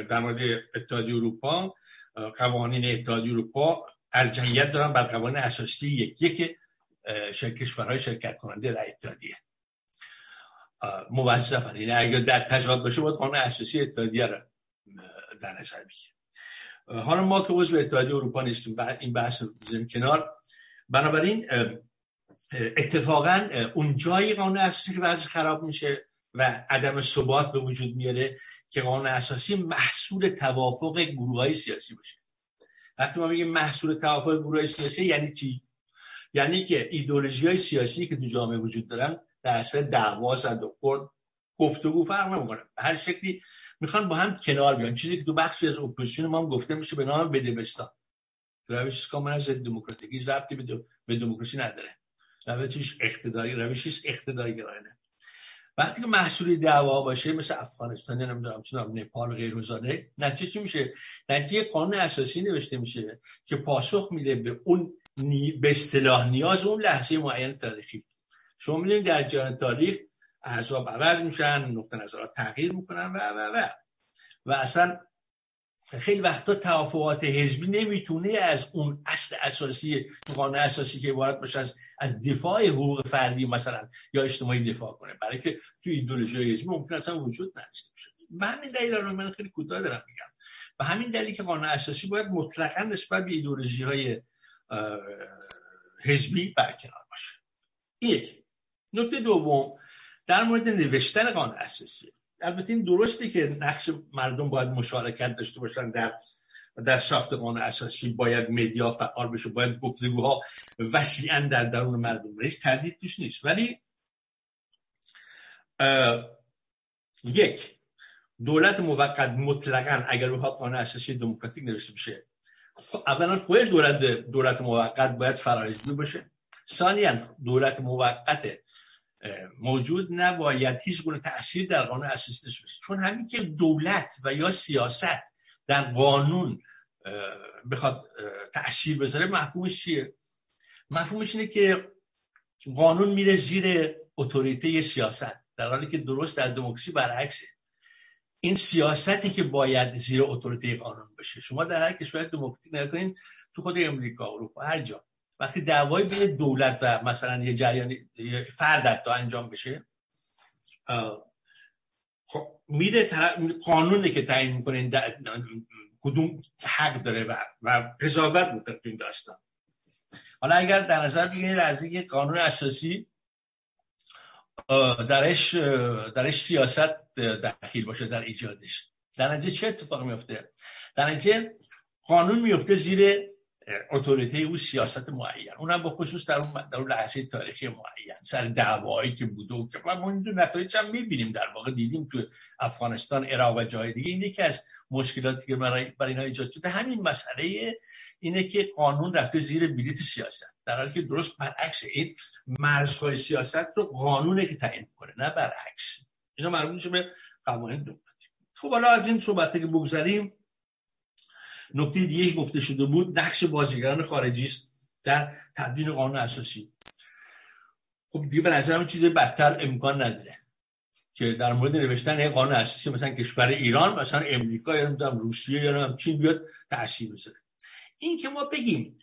در مورد اتحادیه اروپا قوانین اتحادیه اروپا ارجحیت دارن بر قوانین اساسی یکی که کشورهای شرکت کننده در اتحادیه. موظفن. یعنی اگر در تضاد باشه باید قانون اساسی اتحادیه رو در نظر بگیریم. حالا ما که عضو اتحادیه اروپا نیستیم این بحث رو بزنیم کنار. بنابراین اتفاقا اون جایی قانون اساسی که خراب میشه و عدم ثبات به وجود میاره که قانون اساسی محصول توافق گروه های سیاسی باشه. وقتی ما میگیم محصول توافق گروه های سیاسی یعنی چی؟ یعنی که ایدولوژی های سیاسی که تو جامعه وجود دارن در اصل دعوا زد و خورد گفتگو فرق نمی‌کنه. هر شکلی می‌خوان با هم کنار بیان. چیزی که تو بخشی از اپوزیسیون ما هم گفته میشه به نام بدبستان. روش کاملا از دموکراتیک هیچ ربطی به دموکراسی نداره. روشش اقتداری روشش اقتداری گرانه وقتی که محصول دعوا باشه مثل افغانستان نمی‌دونم چون نپال غیر زاده نتیجه چی میشه؟ نتیجه قانون اساسی نوشته میشه که پاسخ میده به اون نی... به اصطلاح نیاز اون لحظه معین تاریخی. شما می‌دونید در جریان تاریخ احزاب عوض میشن نقطه نظرات تغییر می‌کنن و و و. و اصلا خیلی وقتا توافقات حزبی نمی‌تونه از اون اصل اساسی قانون اساسی که عبارت باشه از از دفاع حقوق فردی مثلا یا اجتماعی دفاع کنه. برای که تو ایدئولوژی حزبی ممکن اصلا وجود نداشته باشه. به همین دلیل رو من خیلی کوتاه دارم میگم. و همین دلیل که قانون اساسی باید مطلقا نسبت به ایدئولوژی های حزبی برکنار باشه. یک نکته دوم در مورد نوشتن قانون اساسی. البته این درسته که نقش مردم باید مشارکت داشته باشن در در ساخت قانون اساسی باید مدیا فعال بشه باید گفتگوها وسیعا در درون مردم بشه. تردید توش نیست. ولی یک دولت موقت مطلقا اگر بخواد قانون اساسی دموکراتیک نوشته بشه اولا خود دولت دولت موقت باید فرایزی باشه. ثانیا دولت موقت موجود نباید هیچ گونه تاثیر در قانون اساسی داشته باشه چون همین که دولت و یا سیاست در قانون بخواد تاثیر بذاره مفهومش چیه؟ مفهومش اینه که قانون میره زیر اتوریته سیاست در حالی که درست در دموکراسی برعکسه. این سیاستی که باید زیر اتوریته قانون باشه. شما در هر کشور دموکراتیک نکنین تو خود امریکا اروپا هر جا. وقتی دعوای بین دولت و مثلا یه جریان فرد تا انجام بشه خب میره قانونی که تعیین می‌کنه کدوم حق داره و و قضاوت می‌کنه تو این داستان. حالا اگر در نظر بگیرید از اینکه قانون اساسی درش درش سیاست دخیل باشه در ایجادش. در نتیجه چه اتفاق میفته در نتیجه قانون میفته زیر اتوریته او سیاست معین. اونم به خصوص در اون در اون لحظه تاریخی معین. سر دعوایی که بوده و که ما اینجور نتایج هم می‌بینیم در واقع. دیدیم تو افغانستان عراق و جای دیگه. این یکی از مشکلاتی که برای اینا ایجاد شده همین مسئله اینه که قانون رفته زیر بلیت سیاست. در حالی که درست برعکس این مرزهای سیاست رو قانونه که تعیین کنه نه برعکس. اینا مربوط به قوانین دموکراتیک خب حالا از این صحبت که بگذاریم نکته دیگه گفته شده بود نقش بازیگران خارجی است در تدوین قانون اساسی. خب دیگه به نظرم چیز بدتر امکان نداره که در مورد نوشتن قانون اساسی مثلا کشور ایران مثلا امریکا یا نمی‌دونم روسیه یا نمی‌دونم چین بیاد تاثیر بذاره. این که ما بگیم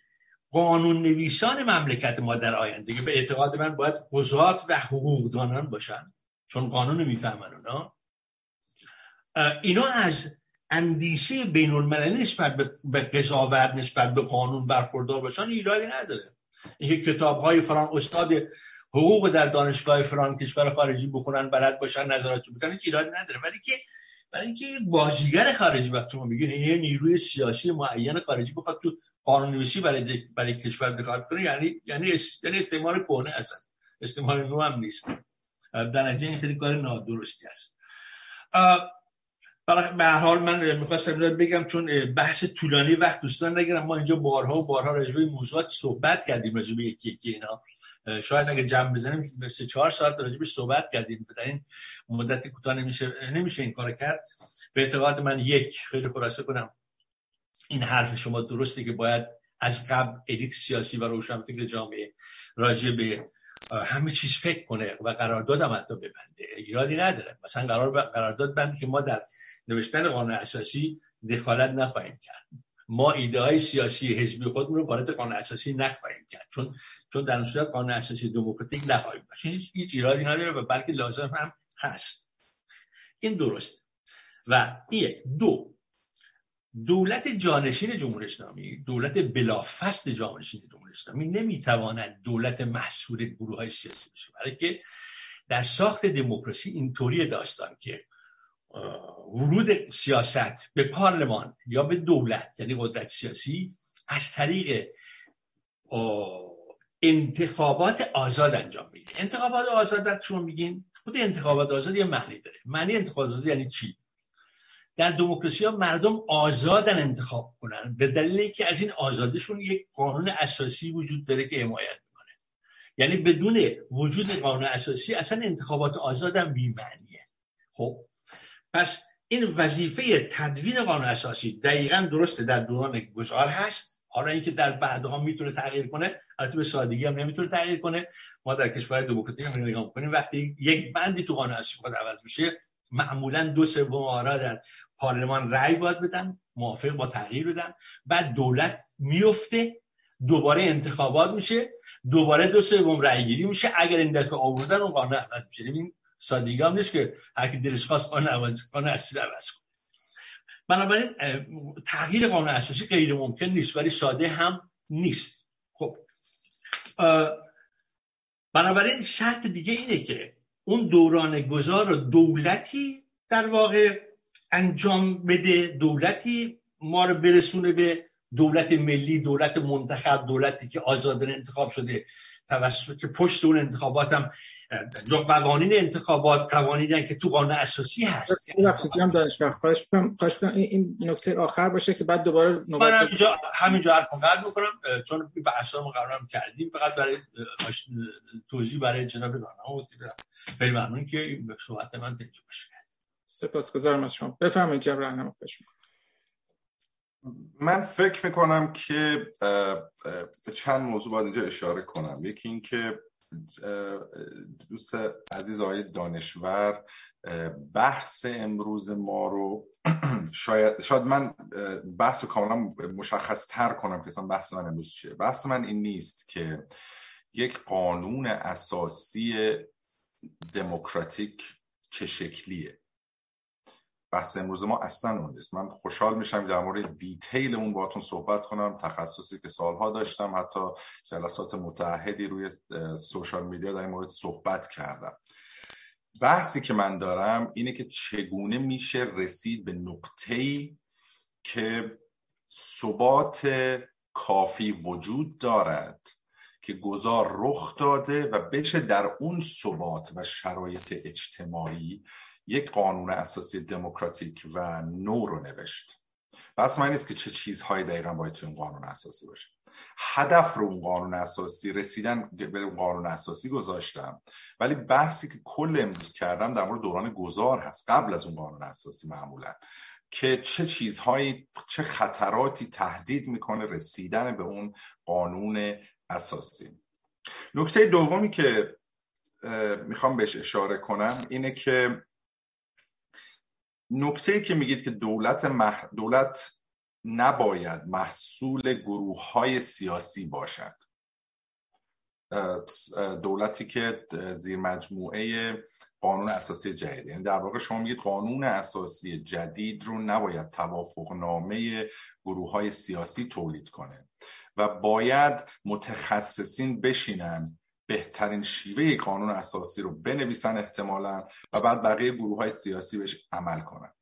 قانون نویسان مملکت ما در آینده به اعتقاد من باید قضات و حقوقدانان باشن چون قانون می‌فهمن اونا اینا از اندیشه بین المللی نسبت به قضاوت نسبت به قانون برخوردار باشن ایرادی نداره. اینکه کتاب های فران استاد حقوق در دانشگاه فران کشور خارجی بخونن بلد باشن نظرات بکنن ایرادی نداره. ولی که برای اینکه یک بازیگر خارجی وقتی شما میگین یه نیروی سیاسی معین خارجی بخواد تو قانون نویسی برای برای کشور دخالت کنه یعنی یعنی یعنی استعمار پونه هستن استعمار نو هم نیست. در نتیجه این خیلی کار نادرستی است. به هر حال من می‌خواستم بگم چون بحث طولانی وقت دوستان نگیرم ما اینجا بارها و بارها راجع به موضوعات صحبت کردیم راجع به یکی یکی اینا. شاید اگه جمع بزنیم سه چهار ساعت راجع به صحبت کردیم. در این مدت کوتاه نمیشه نمیشه این کار کرد. به اعتقاد من یک خیلی خلاصه کنم این حرف شما درسته که باید از قبل الیت سیاسی و روشنفکر جامعه راجع به همه چیز فکر کنه و قرارداد هم حتی ببنده. ایرادی نداره. مثلا قرار قرارداد بنده که ما در نوشتن قانون اساسی دخالت نخواهیم کرد. ما ایده های سیاسی حزبی خودمون رو وارد قانون اساسی نخواهیم کرد. چون چون در صورت قانون اساسی دموکراتیک نخواهیم باشه هیچ هیچ ایرادی نداره و بلکه لازم هم هست. این درست و یک. دو. دولت جانشین جمهوری اسلامی دولت بلافست جانشین جمهوری اسلامی نمی‌تواند دولت محصول گروه های سیاسی بشه. برای که در ساخت دموکراسی اینطوری داستان که ورود سیاست به پارلمان یا به دولت یعنی قدرت سیاسی از طریق انتخابات آزاد انجام می‌گیره انتخابات آزاد شما میگین؟ خود انتخابات آزاد یه معنی داره. معنی انتخابات آزاد یعنی چی؟ در دموکراسی ها مردم آزادن انتخاب کنن به دلیل که از این آزادیشون یک قانون اساسی وجود داره که حمایت می‌کنه. یعنی بدون وجود قانون اساسی اصلا انتخابات آزادم بیمعنیه. خب پس این وظیفه تدوین قانون اساسی دقیقا درسته در دوران گذار هست. حالا اینکه در بعدها می‌تونه تغییر کنه البته به سادگی هم نمی‌تونه تغییر کنه. ما در کشور دموکراتیک هم نگاه می‌کنیم وقتی یک بندی تو قانون اساسی خود عوض میشه معمولا دو سوم آرا در پارلمان رأی باید بدن موافق با تغییر بدن. بعد دولت میفته دوباره انتخابات میشه دوباره دو سوم رأی گیری میشه. اگر این دفعه آوردن اون قانون عوض میشه. این سادگی هم نیست که هر کی دلش خواست قانون عوض قانون اصلی عوض کنه. بنابراین تغییر قانون اساسی غیر ممکن نیست ولی ساده هم نیست. خب. بنابراین شرط دیگه اینه که اون دوران گذار دولتی در واقع انجام بده دولتی ما رو برسونه به دولت ملی دولت منتخب دولتی که آزادانه انتخاب شده. توسط که پشت اون انتخابات هم قوانین انتخابات قوانینی که تو قانون اساسی هست. هم دانش خواهش این نکته آخر باشه که بعد دوباره من همینجا همینجا حرف قرار می‌کنم چون بحثا قرارم کردیم. فقط برای توضیح برای جناب راهنما خیلی ممنون که این صحبت من تنجه باشه سپاسگزارم از شما. بفرمایید جناب راهنما خواهش من فکر می‌کنم که به چند موضوع باید اینجا اشاره کنم. یکی این که دوست عزیز آقای دانشور بحث امروز ما رو *clears throat* شاید, شاید من بحث رو کاملا مشخص تر کنم که بحث من امروز چیه. بحث من این نیست که یک قانون اساسی دموکراتیک چه شکلیه. بحث امروز ما اصلا اون نیست. من خوشحال میشم در مورد دیتیل اون باتون صحبت کنم تخصصی که سالها داشتم حتی جلسات متعهدی روی سوشال میدیا در این مورد صحبت کردم. بحثی که من دارم اینه که چگونه میشه رسید به نقطه که ثبات کافی وجود دارد که گذار رخ داده و بشه در اون ثبات و شرایط اجتماعی یک قانون اساسی دموکراتیک و نو رو نوشت. بس من نیست که چه چیزهایی دقیقا باید توی اون قانون اساسی باشه. هدف رو اون قانون اساسی رسیدن به اون قانون اساسی گذاشتم. ولی بحثی که کل امروز کردم در مورد دوران گذار هست قبل از اون قانون اساسی معمولا که چه چیزهایی چه خطراتی تهدید می‌کنه رسیدن به اون قانون اساسی. نکته دومی که می‌خوام بهش اشاره کنم اینه که نکته که میگید که دولت, دولت نباید محصول گروه های سیاسی باشد. دولتی که زیر مجموعه قانون اساسی جدید یعنی در واقع شما میگید قانون اساسی جدید رو نباید توافق نامه گروه های سیاسی تولید کنه و باید متخصصین بشینن بهترین شیوه قانون اساسی رو بنویسن احتمالا و بعد بقیه گروه های سیاسی بهش عمل کنن.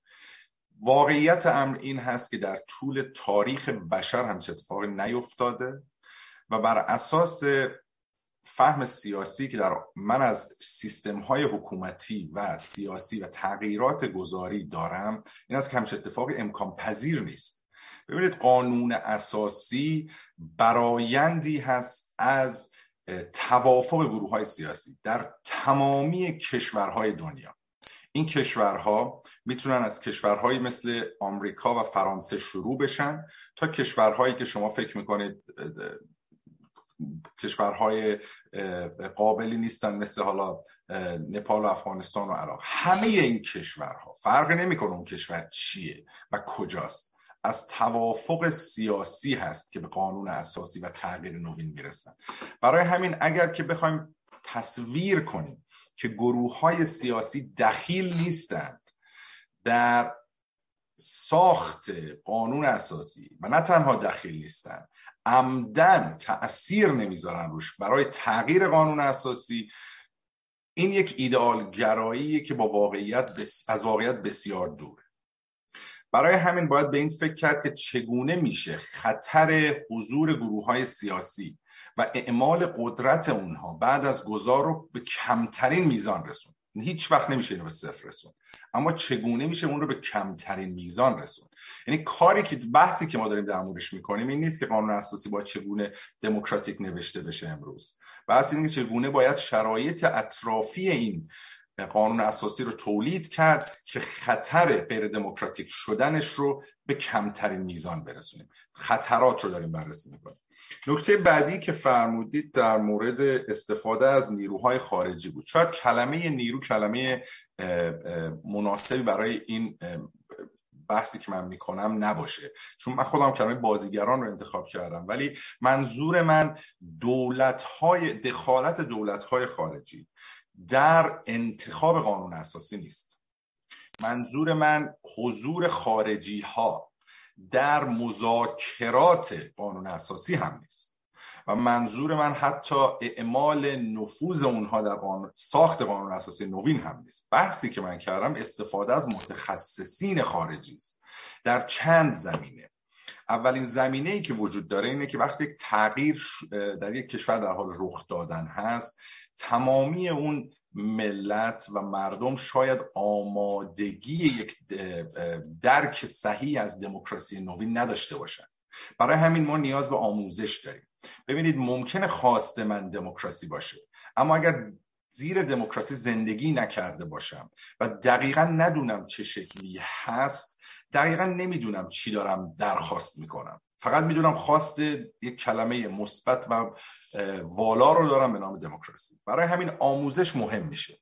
واقعیت امر این هست که در طول تاریخ بشر همچه اتفاقی نیفتاده و بر اساس فهم سیاسی که در من از سیستم های حکومتی و سیاسی و تغییرات گذاری دارم این است که همچه اتفاقی امکان پذیر نیست. ببینید قانون اساسی برایندی هست از توافق گروه های سیاسی در تمامی کشورهای دنیا. این کشورها می‌تونن از کشورهایی مثل آمریکا و فرانسه شروع بشن تا کشورهایی که شما فکر می‌کنید کشورهای قابلی نیستن مثل حالا نپال و افغانستان و عراق. همه این کشورها فرق نمی‌کنه اون کشور چیه و کجاست. از توافق سیاسی هست که به قانون اساسی و تغییر نوین می‌رسن. برای همین اگر که بخوایم تصویر کنیم که گروه های سیاسی دخیل نیستند در ساخت قانون اساسی و نه تنها دخیل نیستند عمدن تأثیر نمی‌ذارن روش برای تغییر قانون اساسی این یک ایدئال گرایی که با واقعیت از واقعیت بسیار دوره. برای همین باید به این فکر کرد که چگونه میشه خطر حضور گروه های سیاسی و اعمال قدرت اونها بعد از گذار رو به کمترین میزان رسون. هیچ وقت نمیشه اینو به صفر رسون. اما چگونه میشه اون رو به کمترین میزان رسون؟ یعنی کاری که بحثی که ما داریم در موردش می‌کنیم این نیست که قانون اساسی با چگونه دموکراتیک نوشته بشه امروز. بحث اینه که چگونه باید شرایط اطرافی این قانون اساسی رو تولید کرد که خطر غیر دموکراتیک شدنش رو به کمترین میزان برسونیم. خطرات رو داریم بررسی می‌کنیم. نکته بعدی که فرمودید در مورد استفاده از نیروهای خارجی بود. شاید کلمه نیرو کلمه مناسبی برای این بحثی که من می‌کنم نباشه. چون من خودم کلمه بازیگران رو انتخاب کردم. ولی منظور من دولت های دخالت دولت های خارجی در انتخاب قانون اساسی نیست. منظور من حضور خارجی ها در مذاکرات قانون اساسی هم نیست. و منظور من حتی اعمال نفوذ اونها در قانون ساخت قانون اساسی نوین هم نیست. بحثی که من کردم استفاده از متخصصین خارجی است. در چند زمینه. اولین زمینه ای که وجود داره اینه که وقتی یک تغییر در یک کشور در حال رخ دادن هست تمامی اون ملت و مردم شاید آمادگی یک درک صحیح از دموکراسی نوین نداشته باشن. برای همین ما نیاز به آموزش داریم. ببینید ممکنه خواست من دموکراسی باشه اما اگر زیر دموکراسی زندگی نکرده باشم و دقیقا ندونم چه شکلی هست دقیقا نمی‌دونم چی دارم درخواست می‌کنم. فقط می‌دونم خواست یک کلمه مثبت و والا رو دارم به نام دموکراسی. برای همین آموزش مهم میشه.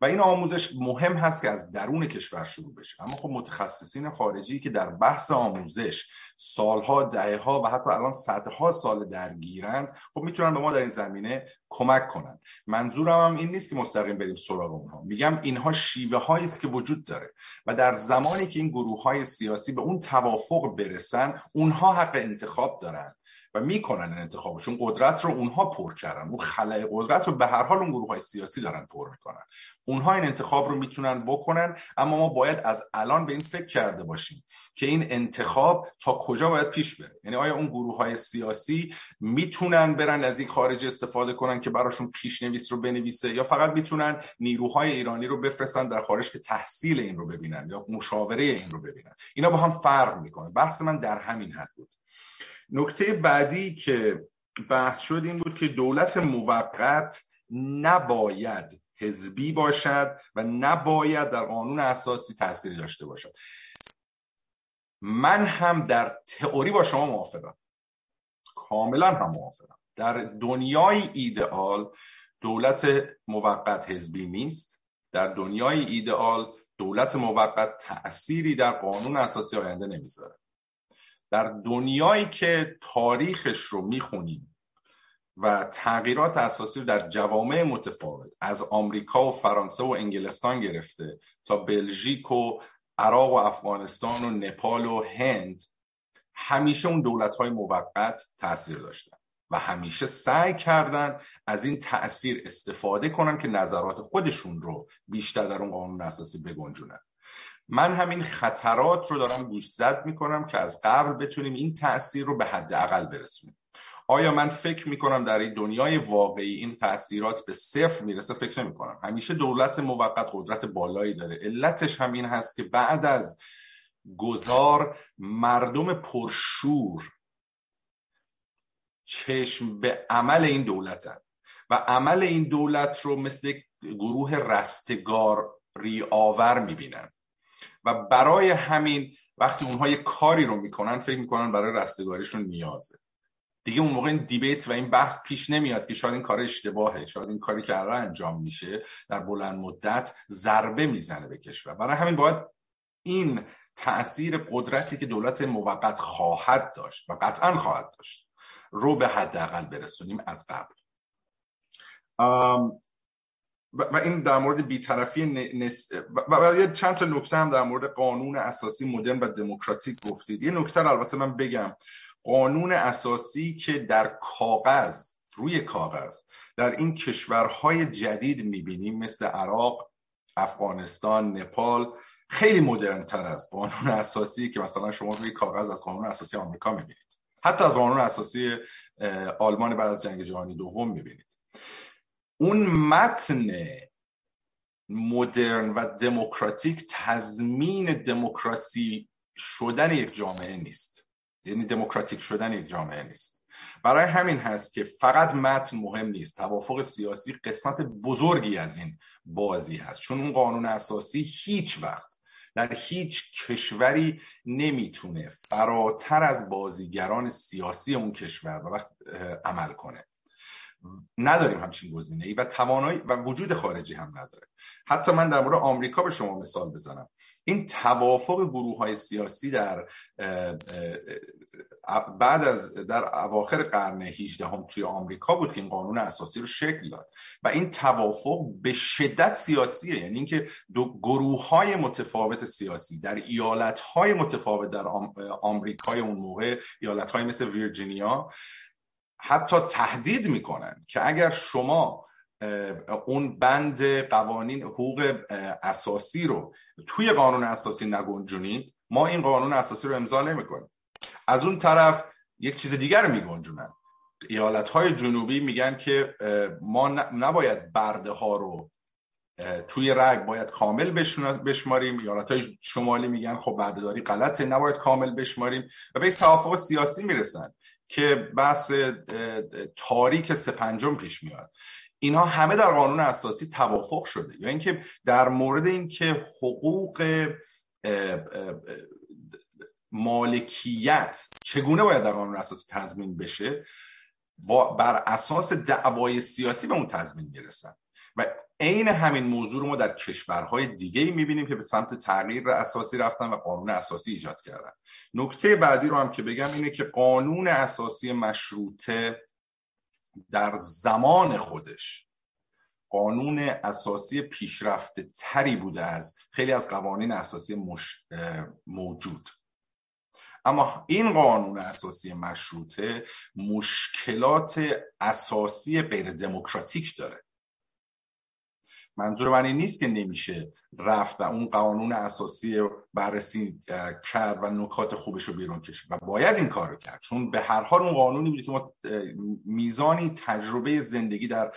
و این آموزش مهم هست که از درون کشور شروع بشه. اما خب متخصصین خارجی که در بحث آموزش سالها ها و حتی الان صدها سال درگیرند خب می‌تونن به ما در این زمینه کمک کنن. منظورم هم این نیست که مستقیم بریم سراغ اونها. میگم اینها شیوه هایی است که وجود داره و در زمانی که این گروه های سیاسی به اون توافق برسن اونها حق انتخاب دارن. و می‌کنن این انتخابشون قدرت رو اونها پر کردن. اون خلای قدرت رو به هر حال اون گروه های سیاسی دارن پر می‌کنن. اونها این انتخاب رو می‌تونن بکنن اما ما باید از الان به این فکر کرده باشیم که این انتخاب تا کجا باید پیش بره. یعنی آیا اون گروه های سیاسی می‌تونن برن از این خارج استفاده کنن که براشون پیشنویس رو بنویسه یا فقط می‌تونن نیروهای ایرانی رو بفرستن در خارج که تحصیل این رو ببینن یا مشاوره این رو ببینن؟ اینا با هم فرق می‌کنه. بحث من در همین حد بود. نکته بعدی که بحث شد این بود که دولت موقت نباید حزبی باشد و نباید در قانون اساسی تاثیری داشته باشد. من هم در تئوری با شما موافقم. کاملا هم موافقم. در دنیای ایدئال دولت موقت حزبی نیست. در دنیای ایدئال دولت موقت تأثیری در قانون اساسی آینده نمی‌ذاره. در دنیایی که تاریخش رو می‌خونیم و تغییرات اساسی در جوامع متفاوت از آمریکا و فرانسه و انگلستان گرفته تا بلژیک و عراق و افغانستان و نپال و هند همیشه اون دولت های موقت تاثیر داشتن و همیشه سعی کردن از این تاثیر استفاده کنن که نظرات خودشون رو بیشتر در اون قانون اساسی بگنجونن. من همین خطرات رو دارم گوش زد می‌کنم که از قبل بتونیم این تاثیر رو به حداقل برسونیم. آیا من فکر می‌کنم در این دنیای واقعی این تاثیرات به صفر می‌رسه؟ فکر نمی کنم همیشه دولت موقت قدرت بالایی داره. علتش همین هست که بعد از گذار مردم پرشور چشم به عمل این دولتن و عمل این دولت رو مثل گروه رستگاری آور می‌بینن. و برای همین وقتی اونها یه کاری رو می‌کنن فکر می‌کنن برای رستگاریشون نیازه. دیگه اون موقع این دیبیت و این بحث پیش نمیاد که شاید این کار اشتباهه شاید این کاری که الان انجام میشه در بلند مدت ضربه می‌زنه به کشور. برای همین باید این تاثیر قدرتی که دولت موقت خواهد داشت و قطعا خواهد داشت رو به حداقل برسونیم از قبل. و این در مورد بیطرفی نس... و چند تا نکته هم در مورد قانون اساسی مدرن و دموکراتیک گفتید. یه نکته البته من بگم. قانون اساسی که در کاغذ روی کاغذ در این کشورهای جدید می‌بینیم مثل عراق افغانستان نپال خیلی مدرن تر از قانون اساسی که مثلا شما روی کاغذ از قانون اساسی آمریکا می‌بینید. حتی از قانون اساسی آلمان بعد از جنگ جهانی دوم می‌بینید. اون متن مدرن و دموکراتیک تضمین دموکراسی شدن یک جامعه نیست. یعنی دموکراتیک شدن یک جامعه نیست. برای همین هست که فقط متن مهم نیست. توافق سیاسی قسمت بزرگی از این بازی هست. چون اون قانون اساسی هیچ وقت در هیچ کشوری نمی‌تونه فراتر از بازیگران سیاسی اون کشور وقت عمل کنه. نداریم همچین گزینه ای و توانایی و وجود خارجی هم نداره. حتی من در مورد آمریکا به شما مثال بزنم. این توافق گروه های سیاسی در بعد از در اواخر قرن 18 هم توی آمریکا بود که این قانون اساسی رو شکل داد. و این توافق به شدت سیاسیه. یعنی اینکه دو گروه های متفاوت سیاسی در ایالت های متفاوت در آمریکای اون موقع ایالت های مثل ویرجینیا حتی تهدید می‌کنن که اگر شما اون بند قوانین حقوق اساسی رو توی قانون اساسی نگنجونید ما این قانون اساسی رو امضا نمی‌کنیم. از اون طرف یک چیز دیگر میگنجونن. ایالت های جنوبی میگن که ما نباید برده ها رو توی رگ باید کامل بشماریم. ایالت های شمالی میگن خب بردهداری غلطه نباید کامل بشماریم. و به توافق سیاسی می‌رسن. که بحث تاریک سپنجم پیش میاد. اینها همه در قانون اساسی توافق شده. یا اینکه در مورد اینکه حقوق مالکیت چگونه باید در قانون اساسی تضمین بشه بر اساس دعوای سیاسی به اون تضمین می‌رسن. و عین همین موضوع رو ما در کشورهای دیگه ای می‌بینیم که به سمت تغییر اساسی رفتن و قانون اساسی ایجاد کردن. نکته بعدی رو هم که بگم اینه که قانون اساسی مشروطه در زمان خودش قانون اساسی پیشرفته تری بوده از خیلی از قوانین اساسی مش... موجود. اما این قانون اساسی مشروطه مشکلات اساسی غیر دموکراتیک داره. منظور من این نیست که نمیشه رفت و اون قانون اساسی بررسی کرد و نکات خوبش رو بیرون کشید. و باید این کار رو کرد. چون به هر حال اون قانونی بوده که ما میزانی تجربه زندگی در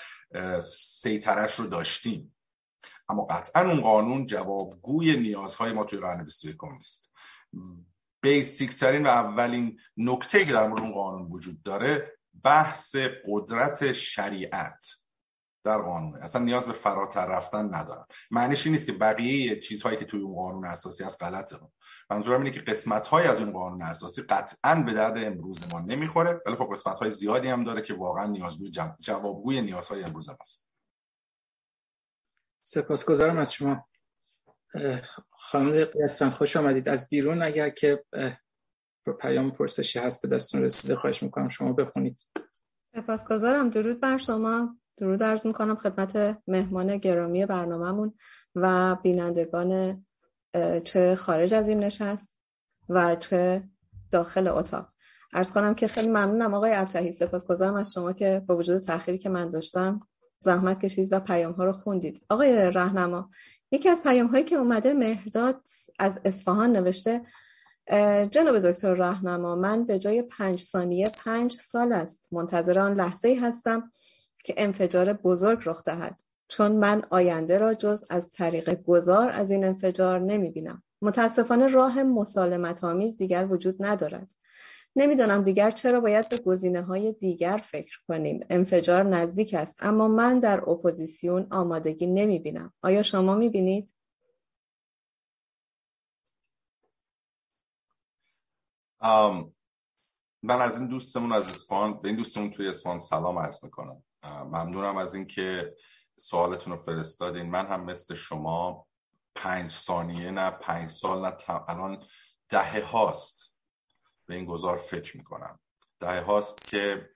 سیترش رو داشتیم. اما قطعا اون قانون جوابگوی نیازهای ما توی قرن 21 نیست. بیسیک ترین و اولین نکته که در مورد اون قانون وجود داره بحث قدرت شریعت. در قانونه. اصلا نیاز به فراتر رفتن ندارم. معنیش این نیست که بقیه چیزهایی که توی اون قانون اساسی از غلطه. منظورم اینه که قسمت های از اون قانون اساسی قطعا به درد امروز ما نمی‌خوره ولی خب قسمت های زیادی هم داره که واقعا نیازگوی جوابگوی نیازهای امروز ماست. سپاسگزارم از شما. خانم قسمت خوش آمدید. از بیرون اگر که پیام پرسشی هست به دستون رسیده خواهش می‌کنم شما بخونید. سپاسگزارم. درود بر شما. درود عرض می‌کنم خدمت مهمان گرامی برنامهمون و بینندگان چه خارج از این نشست و چه داخل اتاق. ارز کنم که خیلی ممنونم آقای ابتهی. سپاسگزارم از شما که با وجود تأخیری که من داشتم زحمت کشید و پیام ها رو خوندید. آقای رهنما یکی از پیام هایی که اومده مهرداد از اصفهان نوشته جناب دکتر رهنما من به جای پنج ثانیه پنج سال است منتظر آن لحظه ای هستم که انفجار بزرگ رخ دهد چون من آینده را جز از طریق گذار از این انفجار نمی بینم. متاسفانه راه مسالمت آمیز دیگر وجود ندارد. نمی‌دانم دیگر چرا باید به گزینه های دیگر فکر کنیم. انفجار نزدیک است اما من در اپوزیسیون آمادگی نمی بینم. آیا شما می بینید؟ من از این دوستمون از اسپان به این دوستمون توی اسپان سلام عرض می‌کنم. ممنونم از اینکه سوالتون رو فرستادین. من هم مثل شما پنج ثانیه نه پنج سال نه الان دهه هاست به این گذار فکر می‌کنم. دهه هاست که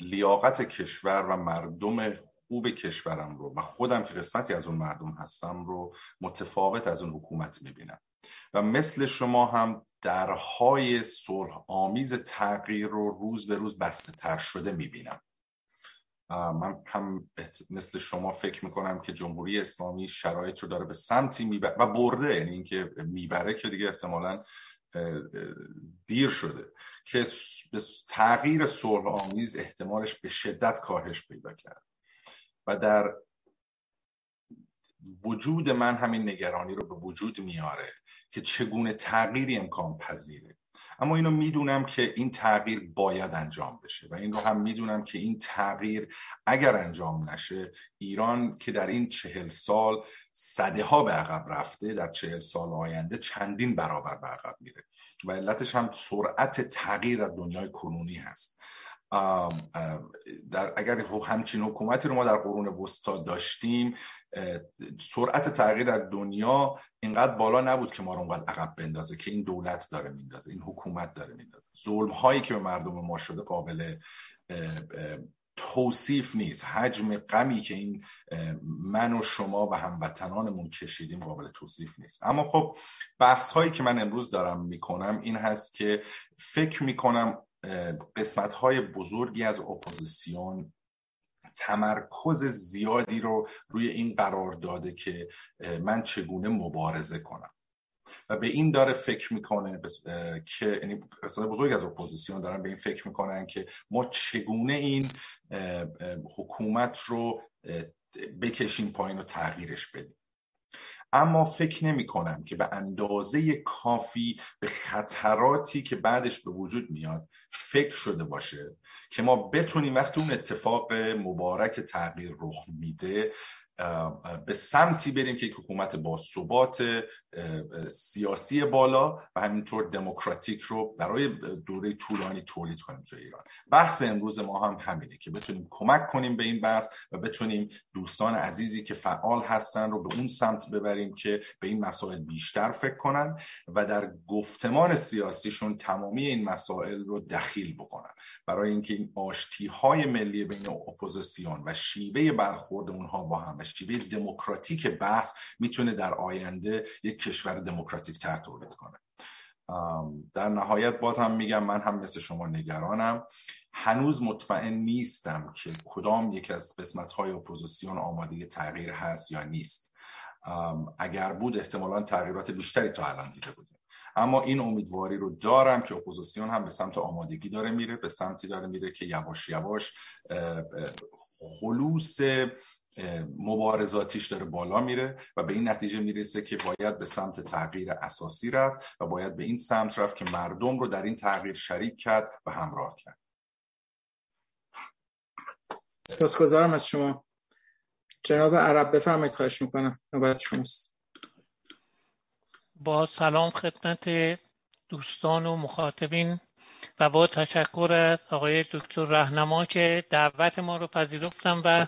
لیاقت کشور و مردم خوب کشورم رو و خودم که قسمتی از اون مردم هستم رو متفاوت از اون حکومت می‌بینم. و مثل شما هم درهای صلح آمیز تغییر رو روز به روز بسته تر شده می‌بینم. من هم مثل شما فکر می‌کنم که جمهوری اسلامی شرایط رو داره به سمتی می‌بره و برده یعنی اینکه می‌بره که دیگه احتمالا دیر شده که تغییر صلح آمیز احتمالش به شدت کاهش پیدا کرد. و در وجود من همین نگرانی رو به وجود میاره. که چگونه تغییری امکان پذیره. اما اینو می‌دونم که این تغییر باید انجام بشه و این رو هم می‌دونم که این تغییر اگر انجام نشه ایران که در این چهل سال صده ها به عقب رفته در چهل سال آینده چندین برابر به عقب میره. و علتش هم سرعت تغییر در دنیای کنونی هست. در اگر همچین حکومتی رو ما در قرون وسطا داشتیم سرعت تغییر در دنیا اینقدر بالا نبود که ما رو اونقدر عقب بندازه که این دولت داره میندازه این حکومت داره میندازه. ظلم هایی که به مردم ما شده قابل توصیف نیست. حجم غمی که این من و شما و هموطنانمون کشیدیم قابل توصیف نیست. اما خب بحث هایی که من امروز دارم می‌کنم این هست که فکر می‌کنم قسمت های بزرگی از اپوزیسیون تمرکز زیادی رو روی این قرار داده که من چگونه مبارزه کنم. و به این داره فکر می‌کنه که یعنی قسمت بزرگ از اپوزیسیون دارن به این فکر می‌کنن که ما چگونه این حکومت رو بکشیم پایین و تغییرش بدیم. اما فکر نمی کنم که به اندازه کافی به خطراتی که بعدش به وجود میاد فکر شده باشه که ما بتونیم وقتی اون اتفاق مبارک تغییر رخ میده به سمتی بریم که یک حکومت با ثبات سیاسی بالا و همینطور دموکراتیک رو برای دوره طولانی تولید کنیم توی ایران. بحث امروز ما هم همینه که بتونیم کمک کنیم به این بحث و بتونیم دوستان عزیزی که فعال هستن رو به اون سمت ببریم که به این مسائل بیشتر فکر کنن و در گفتمان سیاسیشون تمامی این مسائل رو دخیل بکنن. برای اینکه این آشتی های ملی بین اپوزیسیون و شیوه برخورد اونها با هم شیوه دموکراتیک بحث می‌تونه در آینده یک کشور دموکراتیک تر تولید کنه. در نهایت باز هم میگم من هم مثل شما نگرانم. هنوز مطمئن نیستم که کدام یک از قسمت های اپوزیسیون آماده تغییر هست یا نیست. اگر بود احتمالا تغییرات بیشتری تا الان دیده بودیم. اما این امیدواری رو دارم که اپوزیسیون هم به سمت آمادگی داره میره به سمتی داره میره که یواش یواش خلوص مبارزاتیش داره بالا میره و به این نتیجه می‌رسه که باید به سمت تغییر اساسی رفت و باید به این سمت رفت که مردم رو در این تغییر شریک کرد و همراه کرد. سپاسگزارم از شما. جناب عرب بفرمایید خواهش می‌کنم. نوبت شماست. با سلام خدمت دوستان و مخاطبین و با تشکر از آقای دکتر رهنما که دعوت ما رو پذیرفتم و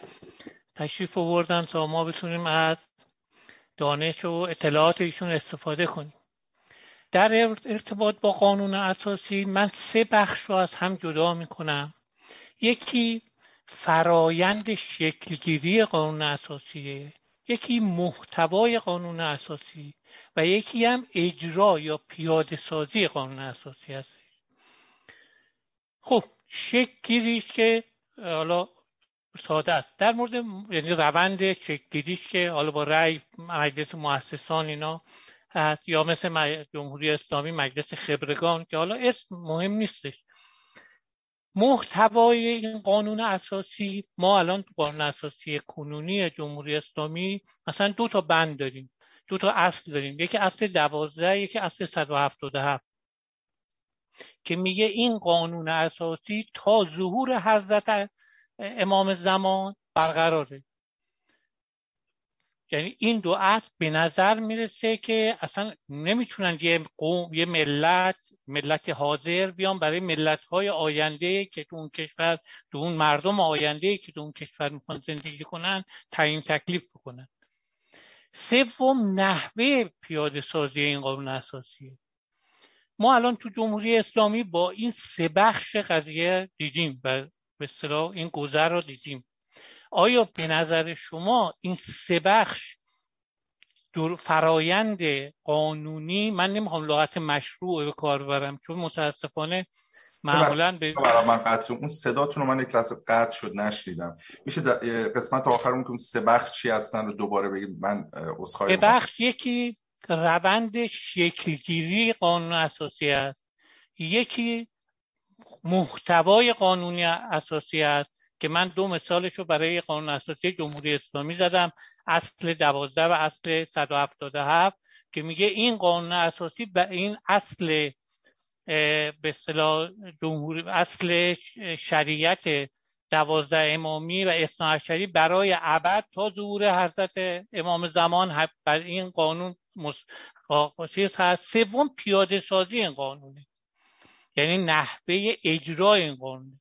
تشریف آوردن تا ما بتونیم از دانش و اطلاعات ایشون استفاده کنیم. در ارتباط با قانون اساسی من سه بخش رو از هم جدا می‌کنم. یکی فرایند شکلگیری قانون اساسیه یکی محتوای قانون اساسی و یکی هم اجرا یا پیاده سازی قانون اساسی هست خب شکلگیریش که حالا ساده است. در مورد یعنی روند چکگیریش که حالا با رأی مجلس مؤسسان اینا هست یا مثل جمهوری اسلامی مجلس خبرگان که حالا اسم مهم نیستش. محتوای این قانون اساسی ما الان تو قانون اساسی کنونی جمهوری اسلامی مثلا دو تا بند داریم دو تا اصل داریم. یکی اصل دوازده یکی اصل 177 که میگه این قانون اساسی تا ظهور حضرت امام زمان برقراره. یعنی این دو اصل به نظر می‌رسه که اصلا نمی‌تونن یه قوم یه ملت ملت حاضر بیان برای ملت های آینده که تو اون کشور تو اون مردم آینده که تو اون کشور می‌خوان زندگی کنن تعیین تکلیف بکنن. سوم نحوه پیاده سازی این قانون اساسیه ما الان تو جمهوری اسلامی با این سه بخش قضیه دیدیم و به اصطلاح این گذر رو دیدیم. آیا به نظر شما این سه بخش فرایند قانونی من نمی‌خوام لغت مشروع به کار برم چون متاسفانه معمولا به من قطع اون صداتون رو من یک لحظه قطع شد نشنیدم. میشه قسمت که اون سه بخش چی هستن رو دوباره بگید من سه بخش یکی روند شکلگیری قانون اساسی است. یکی محتوای قانونی اساسی است که من دو مثالش رو برای قانون اساسی جمهوری اسلامی زدم اصل دوازده و اصل 177 که میگه این قانون اساسی و این اصل به اصطلاح جمهوری اصل شریعت دوازده امامی و اثناعشری برای ابد تا ظهور حضرت امام زمان بر این قانون چیز هست. سوم پیاده سازی این قانونه. یعنی نحوه اجرای این قانون.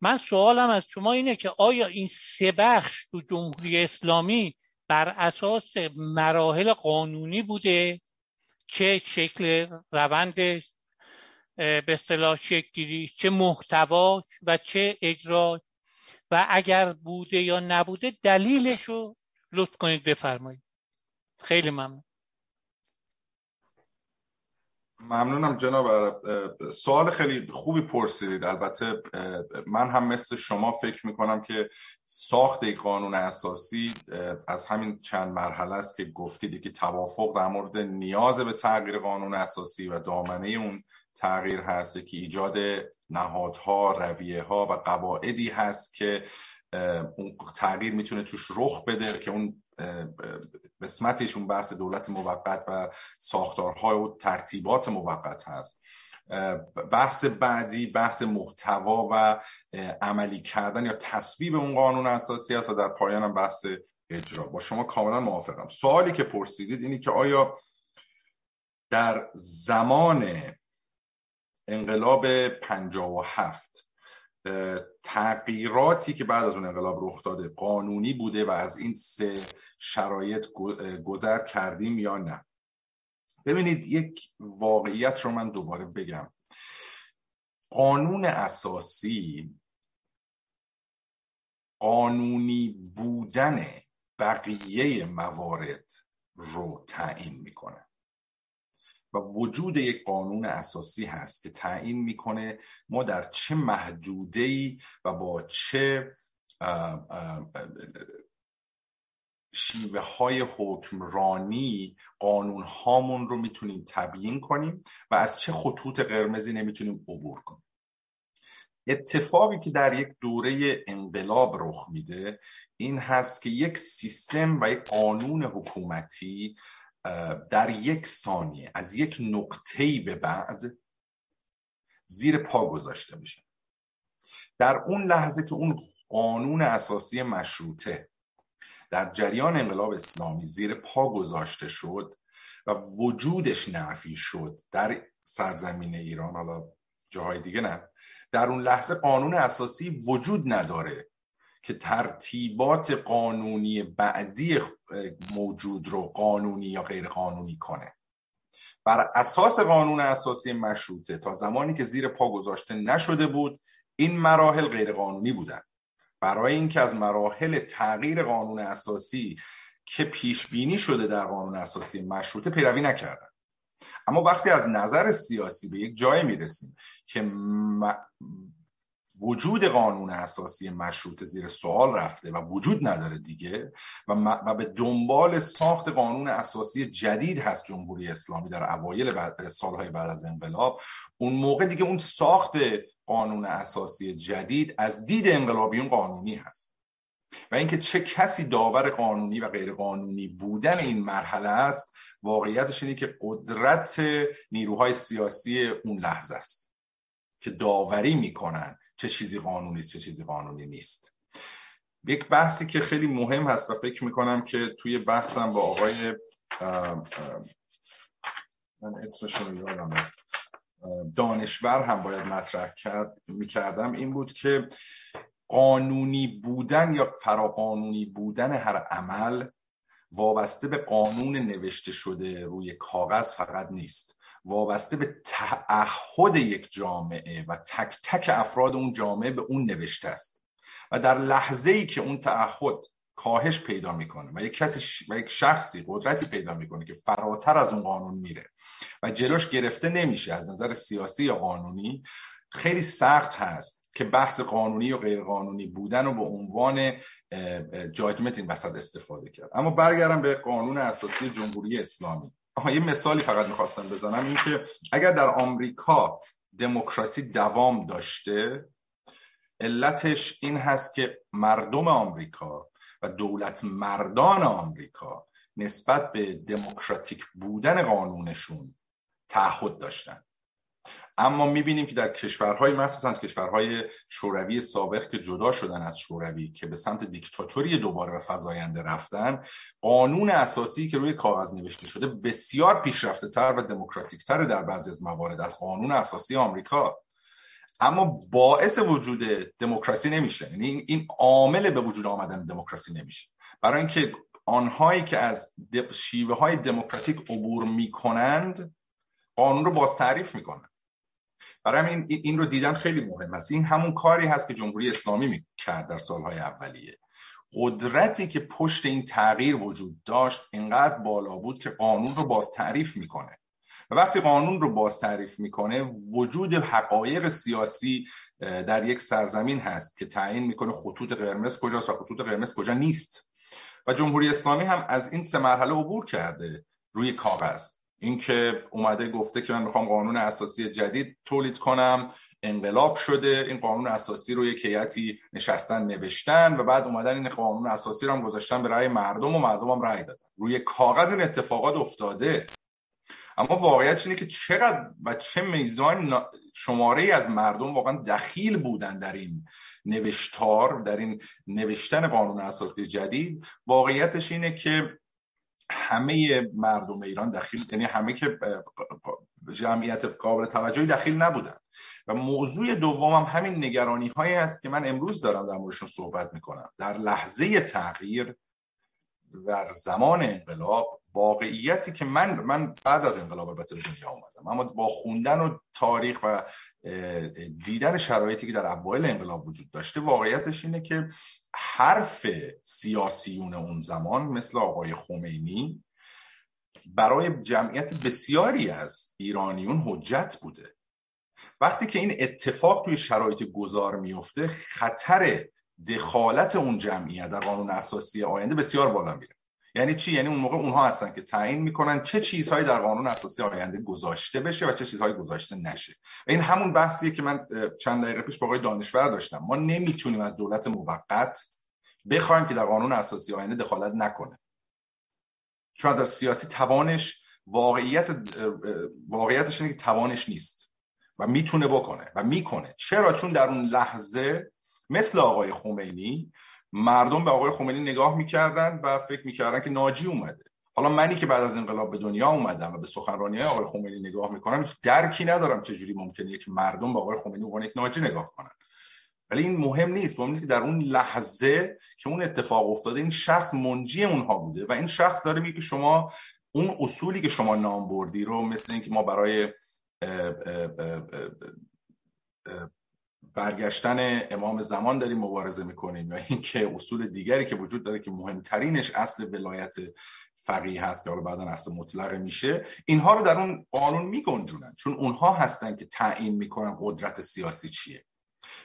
من سوالم از شما اینه که آیا این سه بخش تو جمهوری اسلامی بر اساس مراحل قانونی بوده چه شکل روند به اصطلاح شکلی چه محتوا و چه اجرا؟ و اگر بوده یا نبوده دلیلش رو لطف کنید بفرمایید. خیلی ممنون. ممنونم جناب سوال خیلی خوبی پرسیدید. البته من هم مثل شما فکر می‌کنم که ساخت یک قانون اساسی از همین چند مرحله است که گفتید که توافق در مورد نیاز به تغییر قانون اساسی و دامنه اون تغییر هست. که ایجاد نهادها رویه ها و قواعدی هست که اون تغییر می‌تونه توش رخ بده که اون قسمتش اون بحث دولت موقت و ساختارهای و ترتیبات موقت هست. بحث بعدی بحث محتوا و عملی کردن یا تصویب اون قانون اساسی است و در پایان هم بحث اجرا. با شما کاملا موافقم. سوالی که پرسیدید اینی که آیا در زمان انقلاب هفت تغییراتی که بعد از اون انقلاب رخ داده قانونی بوده و از این سه شرایط گذر کردیم یا نه. ببینید یک واقعیت رو من دوباره بگم. قانون اساسی قانونی بودن بقیه موارد رو تعیین می‌کنه. و وجود یک قانون اساسی هست که تعیین می‌کنه ما در چه محدوده ای و با چه شیوه های حکمرانی قانون هامون رو می‌تونیم تبیین کنیم و از چه خطوط قرمزی نمی‌تونیم عبور کنیم. اتفاقی که در یک دوره انقلاب رخ میده این هست که یک سیستم و یک قانون حکومتی در یک ثانیه از یک نقطه‌ای به بعد زیر پا گذاشته میشه. در اون لحظه که اون قانون اساسی مشروطه در جریان انقلاب اسلامی زیر پا گذاشته شد و وجودش نفی شد در سرزمین ایران حالا جاهای دیگه نه در اون لحظه قانون اساسی وجود نداره. که ترتیبات قانونی بعدی موجود رو قانونی یا غیر قانونی کنه. بر اساس قانون اساسی مشروطه تا زمانی که زیر پا گذاشته نشده بود این مراحل غیر قانونی بودن. برای اینکه از مراحل تغییر قانون اساسی که پیش بینی شده در قانون اساسی مشروطه پیروی نکردن. اما وقتی از نظر سیاسی به یک جای می‌رسیم که وجود قانون اساسی مشروط زیر سوال رفته و وجود نداره دیگه و, و به دنبال ساخت قانون اساسی جدید هست جمهوری اسلامی در اوایل بعد سالهای بعد از انقلاب. اون موقع دیگه اون ساخت قانون اساسی جدید از دید انقلابیون قانونی هست. و اینکه چه کسی داور قانونی و غیر قانونی بودن این مرحله است واقعیتش اینه که قدرت نیروهای سیاسی اون لحظه است که داوری می‌کنن چه چیزی قانونی است چه چیزی قانونی نیست. یک بحثی که خیلی مهم هست و فکر می‌کنم که توی بحثم با آقای من اسمش رو یادم دانشور هم باید مطرح کرد می‌کردم. این بود که قانونی بودن یا فراقانونی بودن هر عمل وابسته به قانون نوشته شده روی کاغذ فقط نیست. وابسته به تعهد یک جامعه و تک تک افراد اون جامعه به اون نوشته است. و در لحظه ای که اون تعهد کاهش پیدا می‌کنه و یک کسی و یک شخصی قدرتی پیدا می‌کنه که فراتر از اون قانون میره و جلوش گرفته نمیشه از نظر سیاسی یا قانونی خیلی سخت هست که بحث قانونی و غیر قانونی بودن رو به عنوان جاجمنت این وسط استفاده کرد. اما برگردم به قانون اساسی جمهوری اسلامی. آها یه مثالی فقط می‌خواستم بزنم این که اگر در آمریکا دموکراسی دوام داشته علتش این هست که مردم آمریکا و دولت مردان آمریکا نسبت به دموکراتیک بودن قانونشون تعهد داشتن. اما می‌بینیم که در کشورهای مخصوصا کشورهای شوروی سابق که جدا شدن از شوروی که به سمت دیکتاتوری دوباره به فضاینده رفتن قانون اساسی که روی کاغذ نوشته شده بسیار پیشرفته تر و دموکراتیک تر در بعضی از موارد از قانون اساسی آمریکا. اما باعث وجود دموکراسی نمیشه. یعنی این عامل به وجود آمدن دموکراسی نمیشه. برای اینکه آنهایی که از شیوه های دموکراتیک عبور می‌کنند قانون رو باز تعریف می‌کنن. برای این این رو دیدن خیلی مهم است. این همون کاری هست که جمهوری اسلامی می‌کرد در سالهای اولیه. قدرتی که پشت این تغییر وجود داشت اینقدر بالا بود که قانون رو باز تعریف می‌کنه. و وقتی قانون رو باز تعریف می‌کنه وجود حقایق سیاسی در یک سرزمین هست که تعیین می‌کنه خطوط قرمز کجاست و خطوط قرمز کجا نیست. و جمهوری اسلامی هم از این سه مرحله عبور کرده روی کاغذ. اینکه اومده گفته که من می‌خوام قانون اساسی جدید تولید کنم انقلاب شده این قانون اساسی رو یک هیئتی نشستن نوشتن و بعد اومدن این قانون اساسی رو هم گذاشتن به رأی مردم و مردم هم رأی دادن. روی کاغذ این اتفاقات افتاده. اما واقعیت اینه که چقدر و چه میزان شماره از مردم واقعا دخیل بودن در این نوشتار در این نوشتن قانون اساسی جدید. واقعیتش اینه که همه مردم ایران دخیل یعنی همه که جمعیت قابل توجهی دخیل نبودن. و موضوع دومم هم همین نگرانی هایی است که من امروز دارم در موردشون صحبت می‌کنم. در لحظه تغییر در زمان انقلاب واقعیتی که من من بعد از انقلاب البته دنیا آمدم اما با خوندن و تاریخ و دیدن شرایطی که در اوایل انقلاب وجود داشته واقعیتش اینه که حرف سیاسیون اون زمان مثل آقای خمینی برای جمعیت بسیاری از ایرانیون حجت بوده. وقتی که این اتفاق توی شرایط گذار میفته خطر دخالت اون جمعیت در قانون اساسی آینده بسیار بالا میره. یعنی چی؟ یعنی اون موقع اونها هستن که تعیین می‌کنن چه چیزهایی در قانون اساسی آینده گذاشته بشه و چه چیزهایی گذاشته نشه. و این همون بحثیه که من چند دقیقه پیش با آقای دانشور داشتم. ما نمی‌تونیم از دولت موقت بخوایم که در قانون اساسی آینده دخالت نکنه. چون از سیاسی توانش واقعیت واقعیتش اینه که توانش نیست. و می‌تونه بکنه و می‌کنه. چرا؟ چون در اون لحظه مثل آقای خمینی مردم به آقای خمینی نگاه می‌کردن و فکر می‌کردن که ناجی اومده. حالا منی که بعد از انقلاب به دنیا اومدم و به سخنرانی آقای خمینی نگاه می‌کنم درکی ندارم چجوری ممکنه که مردم به آقای خمینی عنوان یک ناجی نگاه کنن. ولی این مهم نیست. مهم نیست که در اون لحظه که اون اتفاق افتاده این شخص منجی اونها بوده و این شخص داره میگه شما اون اصولی که شما نام بردی رو مثل اینکه ما برای برگشتن امام زمان داریم مبارزه می‌کنیم یا اینکه اصول دیگری که وجود داره که مهمترینش اصل ولایت فقیه هست که حالا بعدا اصل مطلق میشه اینها رو در اون قانون میگنجونن. چون اونها هستن که تعیین می‌کنن قدرت سیاسی چیه.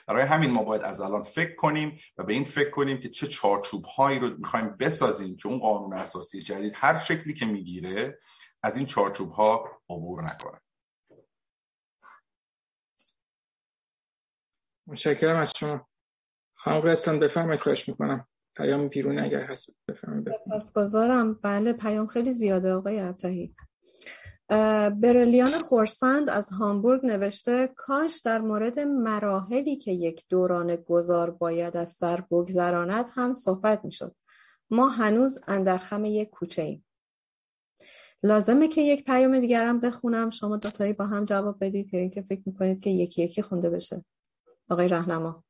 برای همین ما باید از الان فکر کنیم و به این فکر کنیم که چه چارچوب هایی رو می‌خوایم بسازیم که اون قانون اساسی جدید هر شکلی که می‌گیره از این چارچوب ها عبور نکنه. متشکرم از شما. خانم قرستان بفرمایید خواهش می‌کنم. پیام بیرون اگر هست بفرمایید. سپاسگزارم. بله پیام خیلی زیاده آقای ابتهی برلیان خورسند از هامبورگ نوشته کاش در مورد مراحلی که یک دوران گذار باید از سر بگذراند هم صحبت می‌شد. ما هنوز اندرخم یک کوچه ایم. لازمه که یک پیام دیگرم بخونم. شما دوتایی با هم جواب بدید یا اینکه فکر می‌کنید که یکی یکی خونده بشه. آقای رهنما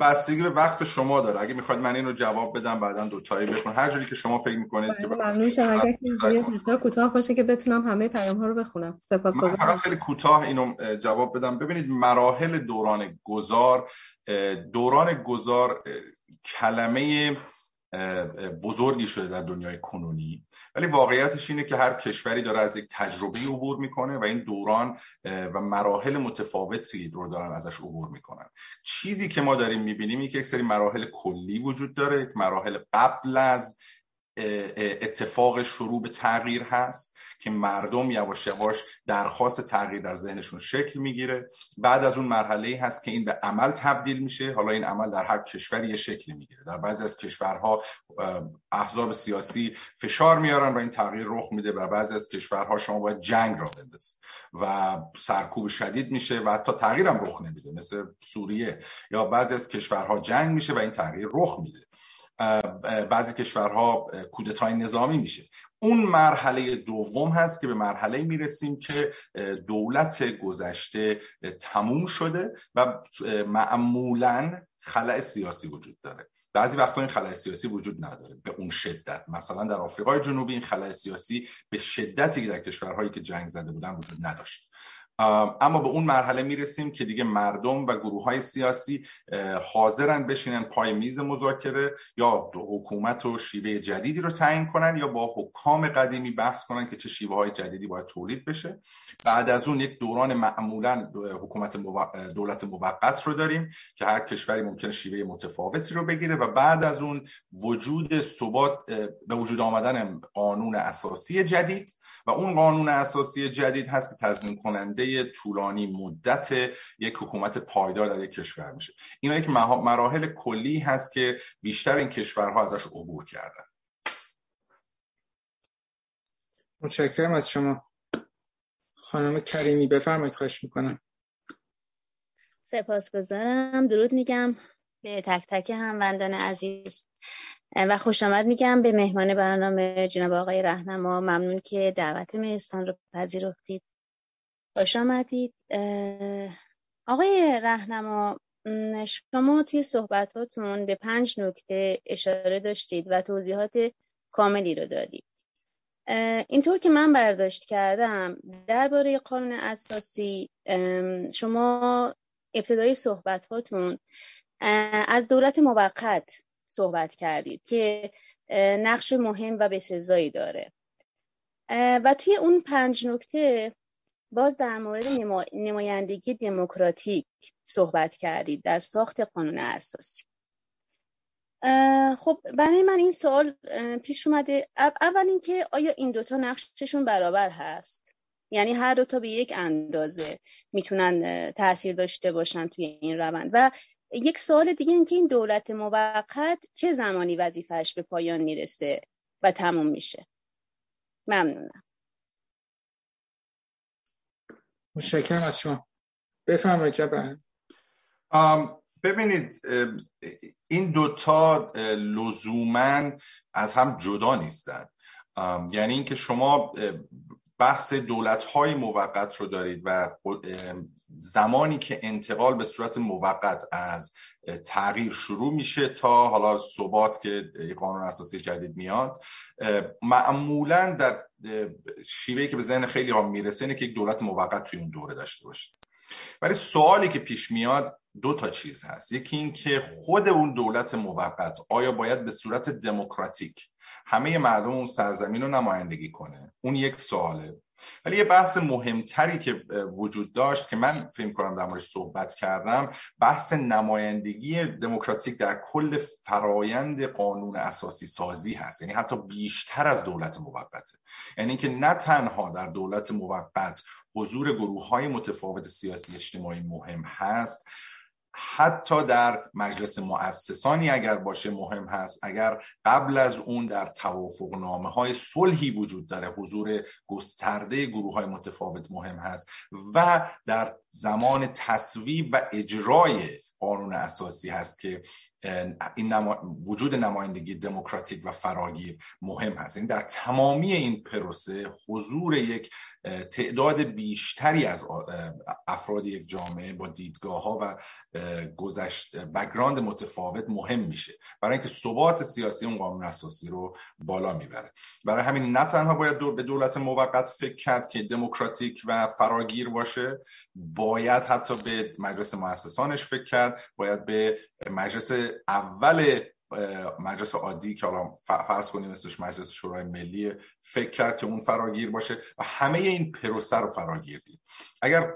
بستگی به وقت شما داره. اگه می‌خواید من این رو جواب بدم بعدا دوتایی بخون. هر جوری که شما فکر می‌کنید که بله، ممنون شما اگر کوتاه باشه که بتونم همه پیام ها رو بخونم. سپاسگزارم خیلی کوتاه اینو جواب بدم. ببینید مراحل دوران گذار دوران گذار کلمه بزرگی شده در دنیای کنونی. ولی واقعیتش اینه که هر کشوری داره از یک تجربه عبور می‌کنه و این دوران و مراحل متفاوتی رو دارن ازش عبور می‌کنن. چیزی که ما داریم می‌بینیم که یک سری مراحل کلی وجود داره یک مراحل قبل از اتفاق شروع به تغییر هست. که مردم یواش یواش درخواست تغییر در ذهنشون شکل می‌گیره. بعد از اون مرحله هست که این به عمل تبدیل میشه. حالا این عمل در هر کشوری یه شکلی می‌گیره. در بعضی از کشورها احزاب سیاسی فشار میارن و این تغییر رخ میده و بعضی از کشورها شما باید جنگ را بندازید و سرکوب شدید میشه و حتی تغییر هم رخ نمیده مثل سوریه. یا بعضی از کشورها جنگ میشه و این تغییر رخ میده. بعضی کشورها کودتای نظامی میشه. اون مرحله دوم هست که به مرحله می‌رسیم که دولت گذشته تموم شده و معمولا خلع سیاسی وجود داره. بعضی وقتا این خلای سیاسی وجود نداره به اون شدت. مثلا در آفریقای جنوبی این خلای سیاسی به شدتی در کشورهایی که جنگ زده بودن وجود نداشت. اما به اون مرحله می‌رسیم که دیگه مردم و گروه های سیاسی حاضرن بشینن پای میز مذاکره یا حکومت و شیوه جدیدی رو تعیین کنن یا با حکام قدیمی بحث کنن که چه شیوه های جدیدی باید تولید بشه. بعد از اون یک دوران معمولا حکومت دولت موقت رو داریم که هر کشوری ممکن شیوه متفاوتی رو بگیره و بعد از اون وجود ثبات به وجود آمدن قانون اساسی جدید و اون قانون اساسی جدید هست که تضمین کننده طولانی مدت یک حکومت پایدار در یک کشور میشه. اینا یک مراحل کلی هست که بیشتر این کشورها ازش عبور کردن. متشکرم از شما. خانم کریمی بفرمایید خواهش می‌کنم. سپاسگزارم درود میگم به تک تک هموندان عزیز. و خوش آمد میگم به مهمان برنامه جناب آقای رهنما. ممنون که دعوت مهستان رو پذیرفتید. خوش آمدید. آقای رهنما شما توی صحبتاتون به پنج نکته اشاره داشتید و توضیحات کاملی رو دادید. اینطور که من برداشت کردم درباره قانون اساسی شما ابتدای صحبت از دولت موقت صحبت کردید که نقش مهم و بسزایی داره. و توی اون پنج نکته باز در مورد نمایندگی دموکراتیک صحبت کردید در ساخت قانون اساسی. خب برای من این سوال پیش اومده. اول اینکه آیا این دوتا نقششون برابر هست؟ یعنی هر دوتا به یک اندازه می‌تونن تاثیر داشته باشن توی این روند. و یک سوال دیگه این که این دولت موقت چه زمانی وظیفهش به پایان می‌رسه و تموم میشه؟ ممنونم. متشکرم از شما. بفرمایید جبران. ببینید این دوتا لزوما از هم جدا نیستن. یعنی اینکه شما بحث دولت های موقت رو دارید و زمانی که انتقال به صورت موقت از تغییر شروع میشه تا حالا ثبات که قانون اساسی جدید میاد معمولا در شیوهی که به ذهن خیلی ها می‌رسه اینه که یک دولت موقت توی اون دوره داشته باشه. ولی سوالی که پیش میاد دو تا چیز هست. یکی این که خود اون دولت موقت آیا باید به صورت دموکراتیک همه مردم اون سرزمین رو نمایندگی کنه؟ اون یک سواله. ولی یه بحث مهمتری که وجود داشت که من فکر کنم در موردش صحبت کردم بحث نمایندگی دموکراتیک در کل فرایند قانون اساسی سازی هست. یعنی حتی بیشتر از دولت موقته. یعنی که نه تنها در دولت موقت حضور گروه های متفاوت سیاسی اجتماعی مهم هست حتی در مجلس مؤسسانی اگر باشه مهم هست اگر قبل از اون در توافق نامه های صلحی وجود داره حضور گسترده گروه های متفاوت مهم هست و در زمان تصویب و اجرای قانون اساسی هست که این وجود نمایندگی دموکراتیک و فراگیر مهم هست. این یعنی در تمامی این پروسه حضور یک تعداد بیشتری از افراد یک جامعه با دیدگاه ها و گذشت بگراند متفاوت مهم میشه. برای اینکه ثبات سیاسی اون قانون اساسی رو بالا می‌بره. برای همین نه تنها باید به دولت موقت فکر کرد که دموکراتیک و فراگیر باشه باید حتی به مجلس مؤسسانش فکر کرد باید به مجلس اول مجلس عادی که حالا فرض کنیم مثلش مجلس شورای ملی فکر کرد که اون فراگیر باشه و همه این پروسه رو فراگیر دید. اگر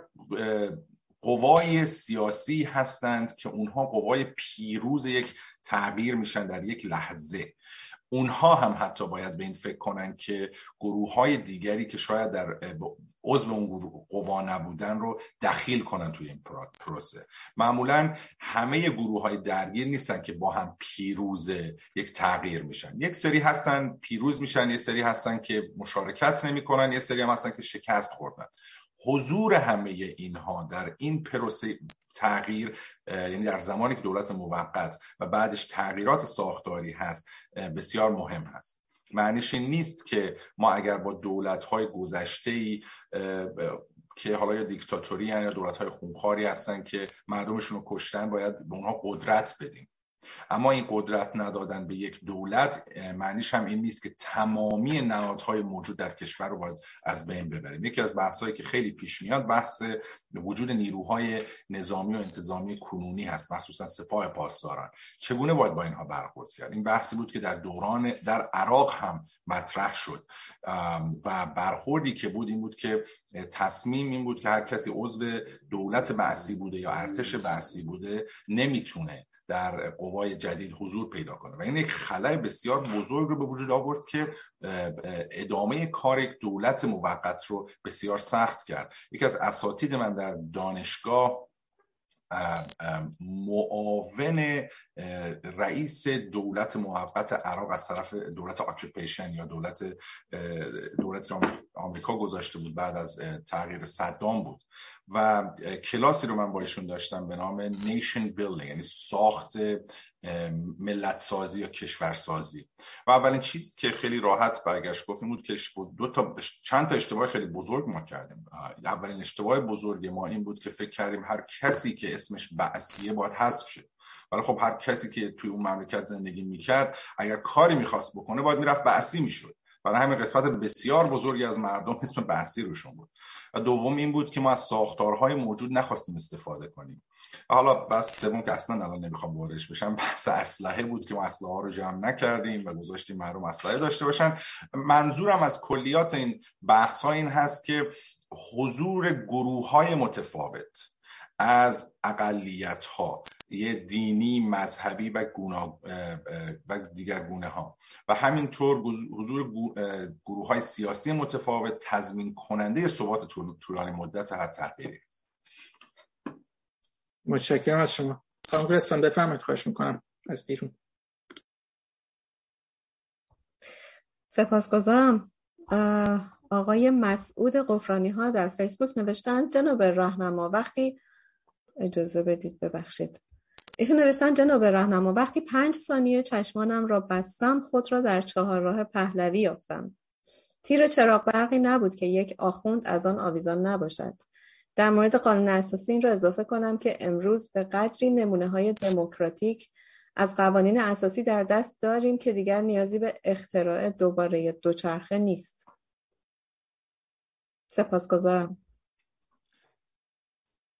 قوای سیاسی هستند که اونها قوای پیروز یک تعبیر میشن در یک لحظه اونها هم حتی باید به این فکر کنن که گروه های دیگری که شاید در عضو اون قوا نبودن رو دخیل کنن توی این پروسه. معمولا همه گروه های درگیر نیستن که با هم پیروز یک تغییر میشن. یک سری هستن پیروز میشن یک سری هستن که مشارکت نمی‌کنن یک سری هم هستن که شکست خوردن. حضور همه اینها در این پروسه تغییر یعنی در زمانی که دولت موقت و بعدش تغییرات ساختاری هست بسیار مهم هست. معنیش این نیست که ما اگر با دولت های گذشته ای که حالا یا دیکتاتوری یا دولت های خونخواری هستن که مردمشون رو کشتن باید به اونها قدرت بدیم. اما این قدرت ندادن به یک دولت معنیش هم این نیست که تمامی نهادهای موجود در کشور رو باید از بین ببریم. یکی از بحثهایی که خیلی پیش میاد بحث وجود نیروهای نظامی و انتظامی کنونی هست مخصوصا سپاه پاسداران. چگونه باید با اینها برخورد کرد؟ این بحثی بود که در دوران در عراق هم مطرح شد. و برخوردی که بود این بود که تصمیم این بود که هر کسی عضو دولت بعثی بوده یا ارتش بعثی بوده نمی‌تونه در قوای جدید حضور پیدا کنه. و این یک خلای بسیار بزرگ رو به وجود آورد که ادامه کار یک دولت موقت رو بسیار سخت کرد. یکی از اساتید من در دانشگاه معاون رئیس دولت موقت عراق از طرف دولت آکیپیشن یا دولت دولت آمریکا گذاشته بود بعد از تغییر صدام بود. و کلاسی رو من با ایشون داشتم به نام نیشن بیلدینگ یعنی ساخت ملت سازی یا کشور سازی و اولین چیزی که خیلی راحت برگشت گفتیم بود که دو تا چند تا اشتباه خیلی بزرگ ما کردیم. اولین اشتباه بزرگ ما این بود که فکر کردیم هر کسی که اسمش بعثیه باید حذف شه. ولی خب هر کسی که توی اون مملکت زندگی می‌کرد اگر کاری می‌خواست بکنه باید می‌رفت بعثی می‌شد. برای همین قسمت بسیار بزرگی از مردم اسم بحثی روشون بود. و دوم این بود که ما از ساختارهای موجود نخواستیم استفاده کنیم. حالا بس سوم که اصلا الان نمی‌خوام واردش بشم بحث اسلحه بود که ما اسلحه ها رو جمع نکردیم و گذاشتیم مردم اسلحه داشته باشن. منظورم از کلیات این بحث ها این هست که حضور گروه های متفاوت از اقلیت ها یه دینی مذهبی و, گونا و دیگر گونه ها و همینطور حضور گروه های سیاسی متفاوت تضمین کننده ثبات طولانی مدت هر تغییری. متشکرم از شما. خانم گرستان بفرمایید خواهش می‌کنم. از بیرون. سپاسگزارم. آقای مسعود قفرانی ها در فیسبوک نوشتن جناب راهنما وقتی اجازه بدید ببخشید. ایشون نوشتن جناب راهنما وقتی پنج ثانیه چشمانم را بستم خود را در چهار راه پهلوی یافتم. تیر چراغ برقی نبود که یک آخوند از آن آویزان نباشد. در مورد قانون اساسی این را اضافه کنم که امروز به قدری نمونه های دموکراتیک از قوانین اساسی در دست داریم که دیگر نیازی به اختراع دوباره دوچرخه نیست. سپاسگزارم.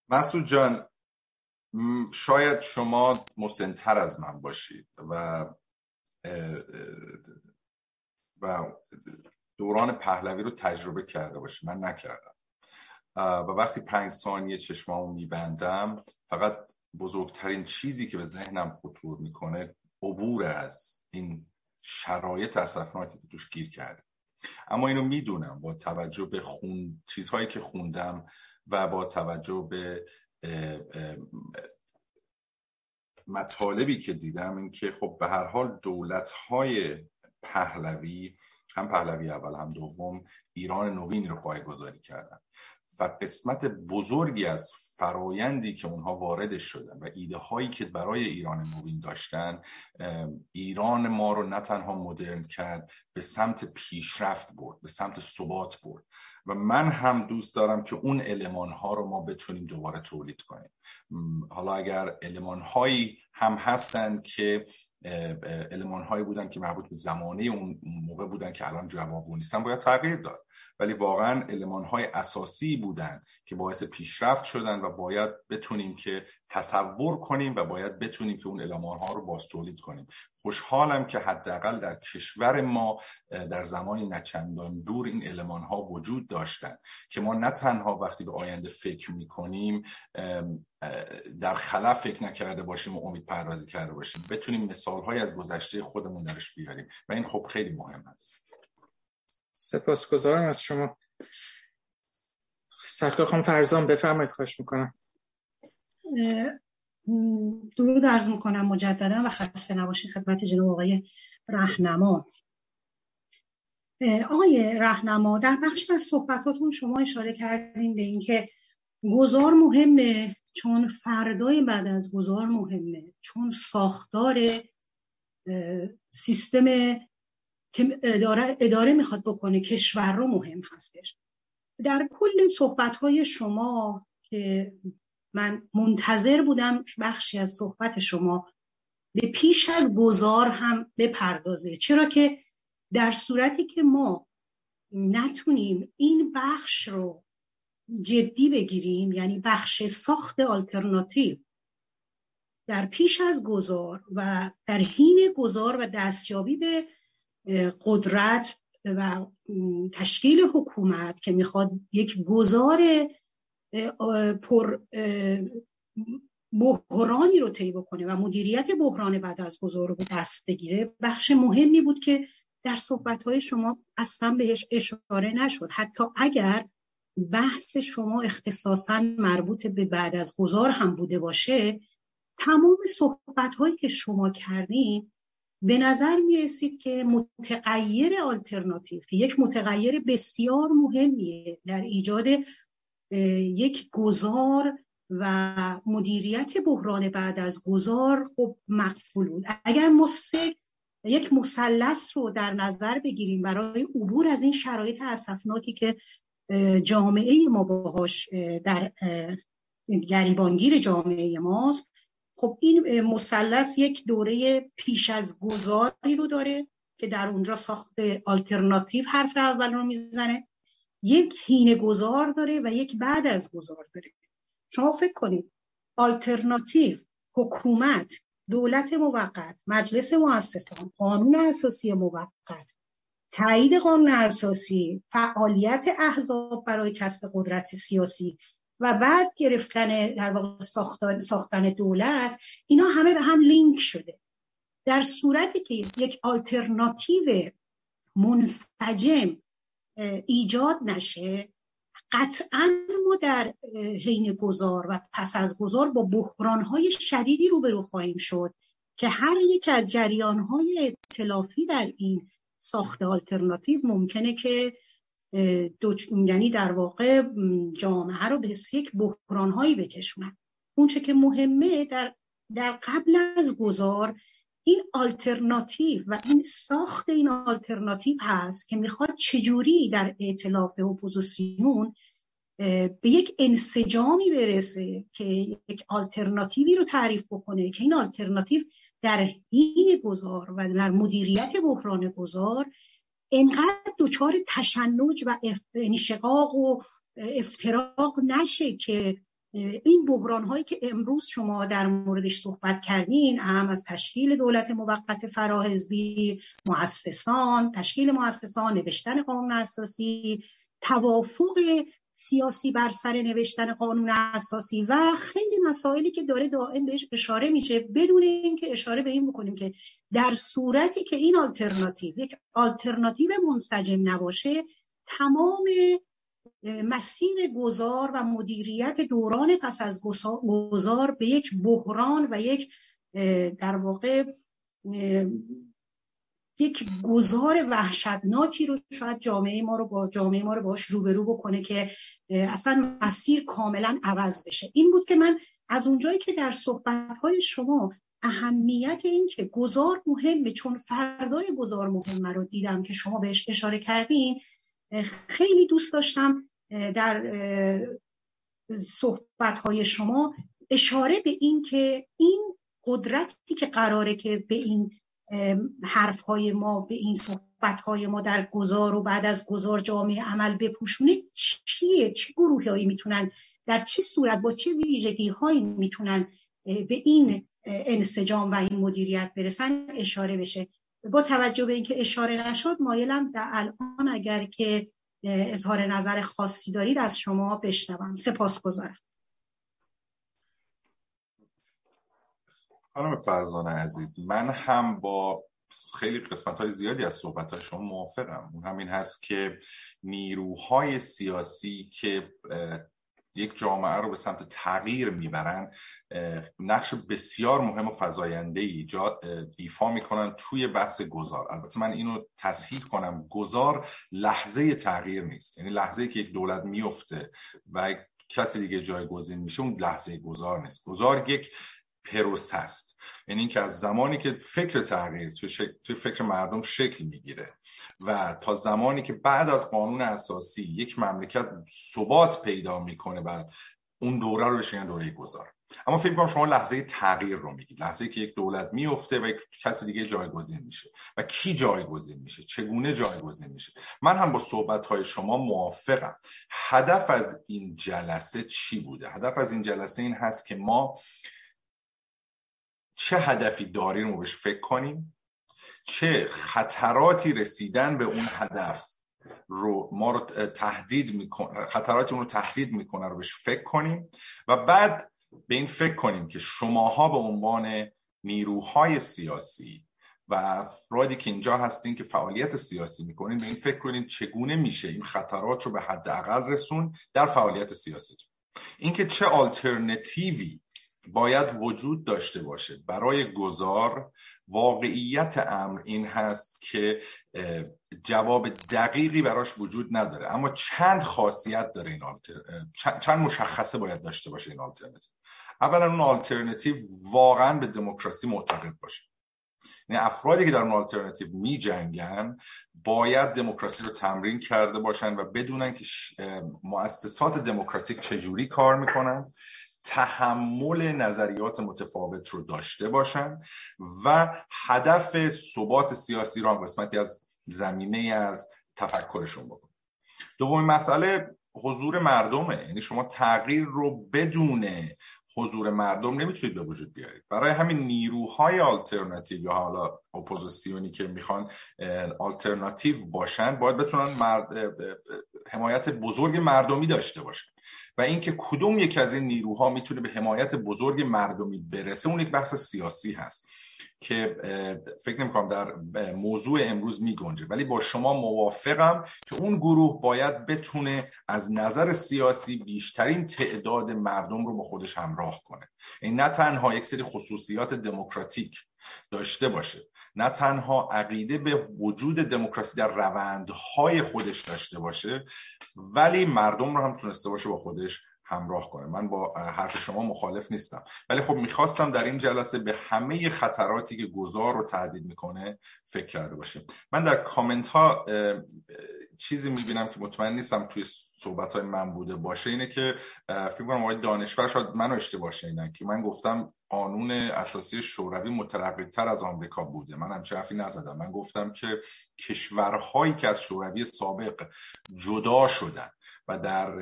مسعود جان شاید شما مسنتر از من باشید و و دوران پهلوی رو تجربه کرده باشید. من نکردم. و وقتی پنج ثانیه چشمامو میبندم فقط بزرگترین چیزی که به ذهنم خطور می‌کنه عبور از این شرایط اصفناکی که توش گیر کرده اما اینو می‌دونم با توجه به خون چیزهایی که خوندم و با توجه به مطالبی که دیدم این که خب به هر حال دولت های پهلوی هم پهلوی اول هم دوم ایران نوین رو پایگذاری کردن. و قسمت بزرگی از فرایندی که اونها وارد شدن و ایده هایی که برای ایران نوین داشتن ایران ما رو نه تنها مدرن کرد به سمت پیشرفت برد به سمت ثبات برد. و من هم دوست دارم که اون علمان ها رو ما بتونیم دوباره تولید کنیم. حالا اگر علمان هایی هم هستن که علمان هایی بودن که مربوط به زمانه اون موقع بودن که الان جواب نیستن باید تغییر داد. ولی واقعا علمان های اساسی بودن که باعث پیشرفت شدن و باید بتونیم که تصور کنیم و باید بتونیم که اون علمان ها رو باز تولید کنیم. خوشحالم که حداقل در کشور ما در زمانی نچندان دور این علمان ها وجود داشتن که ما نه تنها وقتی به آینده فکر می‌کنیم در خلا فکر نکرده باشیم و امید پردازی کرده باشیم بتونیم مثال های از گذشته خودمون درش بیاریم. و این خب خیلی مهم هست. سپاسگزارم از شما. سرکار خانم فرزان بفرمایید خواهش می‌کنم. درود عرض می‌کنم مجددا و خسته نباشید خدمت جناب آقای رهنما. آقای رهنما در بخش از صحبتاتون شما اشاره کردین به اینکه گذار مهمه چون فردای بعد از گذار مهمه چون ساختار سیستم که اداره, اداره می‌خواد بکنه کشور رو مهم هستش. در کل صحبت های شما که من منتظر بودم بخشی از صحبت شما به پیش از گذار هم بپردازه. چرا که در صورتی که ما نتونیم این بخش رو جدی بگیریم یعنی بخش ساخت آلترناتیو در پیش از گذار و در حین گذار و دستیابی به قدرت و تشکیل حکومت که می‌خواد یک گذار پر بحرانی رو طی بکنه و مدیریت بحران بعد از گذار رو دست بگیره بخش مهمی بود که در صحبتهای شما اصلا بهش اشاره نشد. حتی اگر بحث شما اختصاصا مربوط به بعد از گذار هم بوده باشه تمام صحبت که شما کردین به نظر می رسید که متغیر آلترناتیو یک متغیر بسیار مهمیه در ایجاد یک گذار و مدیریت بحران بعد از گذار خب مقفول بود. اگر ما یک مثلث رو در نظر بگیریم برای عبور از این شرایط اسفناکی که جامعه ما باهاش در گریبانگیر جامعه ماست خب این مثلث یک دوره پیش از گذاری رو داره که در اونجا ساخت آلترناتیو حرف اول رو می‌زنه. یک هین گذار داره و یک بعد از گذار داره. شما فکر کنید آلترناتیو حکومت دولت موقت مجلس مؤسسان قانون اساسی موقت تایید قانون اساسی فعالیت احزاب برای کسب قدرت سیاسی و بعد گرفتن در واقع ساختن, ساختن دولت اینا همه به هم لینک شده. در صورتی که یک آلترناتیو منسجم ایجاد نشه قطعا ما در حین گذار و پس از گذار با بحرانهای شدیدی روبرو خواهیم شد که هر یک از جریانهای اطلافی در این ساخت آلترناتیو ممکنه که دو... یعنی در واقع جامعه رو به یک بحرانهایی بکشونن. اونچه که مهمه در, در قبل از گذار این آلترناتیو و این ساخت این آلترناتیو هست که می‌خواد چجوری در ائتلاف اپوزیسیون به یک انسجامی برسه که یک آلترناتیوی رو تعریف بکنه که این آلترناتیو در این گذار و در مدیریت بحران گذار انقدر دچار تشنج و انشقاق و افتراق نشه که این بحران هایی که امروز شما در موردش صحبت کردین هم از تشکیل دولت موقت فراحزبی مؤسسان تشکیل مؤسسان نوشتن قانون اساسی توافق سیاسی بر سر نوشتن قانون اساسی و خیلی مسائلی که داره دائم بهش اشاره میشه بدون اینکه اشاره به این بکنیم که در صورتی که این آلترناتیو یک آلترناتیو منسجم نباشه تمام مسیر گذار و مدیریت دوران پس از گذار به یک بحران و یک در واقع یک گذار وحشتناکی رو شاید جامعه ما رو با جامعه ما رو باش روبرو بکنه که اصلا مسیر کاملا عوض بشه. این بود که من از اونجایی که در صحبتهای شما اهمیت این که گذار مهمه چون فردای گذار مهمه رو دیدم که شما بهش اشاره کردین خیلی دوست داشتم در صحبتهای شما اشاره به این که این قدرتی که قراره که به این حرف های ما به این صحبت های ما در گذار و بعد از گذار جامعه عمل بپوشونید چیه؟ چه گروه هایی می‌تونن؟ در چه صورت؟ با چه ویژگی هایی می‌تونن به این انسجام و این مدیریت برسن؟ اشاره بشه. با توجه به اینکه اشاره نشد مایلم در الان اگر که اظهار نظر خاصی دارید از شما بشنوم. سپاسگزارم. خانم فرزانه عزیز من هم با خیلی قسمت های زیادی از صحبت های شما موافقم. اون همین هست که نیروهای سیاسی که یک جامعه رو به سمت تغییر می‌برن نقش بسیار مهم و فضاینده ایجاد ایفا می‌کنن توی بحث گذار. البته من اینو تصحیح کنم گذار لحظه تغییر نیست. یعنی لحظه که یک دولت میفته و کسی دیگه جایگزین میشه اون لحظه گذار نیست. گذار یک پروس هست. یعنی اینکه از زمانی که فکر تغییر توی, فکر مردم شکل می‌گیره و تا زمانی که بعد از قانون اساسی یک مملکت ثبات پیدا می‌کنه و اون دوره رو بهش دوره گذار. اما فکر کنم شما لحظه تغییر رو میگید. لحظه که یک دولت میفته و کسی دیگه جایگزین میشه. و کی جایگزین میشه؟ چگونه جایگزین میشه؟ من هم با صحبت های شما موافقم. هدف از این جلسه چی بوده؟ هدف از این جلسه این هست که ما چه هدفی داریم رو بهش فکر کنیم؟ چه خطراتی رسیدن به اون هدف رو ما رو تهدید می‌کنه خطراتی اون رو تهدید می‌کنه رو بهش فکر کنیم و بعد به این فکر کنیم که شماها به عنوان نیروهای سیاسی و افرادی که اینجا هستین که فعالیت سیاسی می‌کنین به این فکر کنین چگونه میشه این خطرات رو به حداقل رسون در فعالیت سیاسی. اینکه چه آلترنتیوی باید وجود داشته باشه. برای گذار واقعیت امر این هست که جواب دقیقی براش وجود نداره. اما چند خاصیت داره این آلتر... چند مشخصه باید داشته باشه این آلترنتیو اولا اون آلترنتیو واقعا به دموکراسی معتقد باشه. یعنی افرادی که در اون آلترنتیو می جنگن باید دموکراسی رو تمرین کرده باشن و بدونن که مؤسسات دموکراتیک چجوری کار می‌کنن. تحمل نظریات متفاوت رو داشته باشن و هدف ثبات سیاسی هم قسمتی از زمینه از تفکرشون بکن. دومین مسئله حضور مردمه. یعنی شما تغییر رو بدون حضور مردم نمی‌تونید به وجود بیارید. برای همین نیروهای آلترناتیو یا حالا اپوزیسیونی که می‌خوان آلترناتیو باشن باید بتونن مرد، حمایت بزرگ مردمی داشته باشن. و اینکه کدوم یک از این نیروها می‌تونه به حمایت بزرگ مردمی برسه اون یک بحث سیاسی هست. که فکر نمی در موضوع امروز می گنجه ولی با شما موافقم که اون گروه باید بتونه از نظر سیاسی بیشترین تعداد مردم رو با خودش همراه کنه. این نه تنها یک سری خصوصیات دموکراتیک داشته باشه نه تنها عقیده به وجود دموکراسی در روندهای خودش داشته باشه ولی مردم رو هم تونسته باشه با خودش همراه کنه. من با حرف شما مخالف نیستم. ولی خب می‌خواستم در این جلسه به همه خطراتی که گذار رو تهدید می‌کنه فکر کرده باشیم. من در کامنت ها چیزی می‌بینم که مطمئن نیستم توی صحبت های من بوده باشه. اینه که فکر کنم آقای دانشور شاید منو اشتباه شنیدن که من گفتم قانون اساسی شوروی مترقی تر از آمریکا بوده. من همچه حرفی نزدم. من گفتم که کشورهایی که از شوروی سابق جدا شدن و در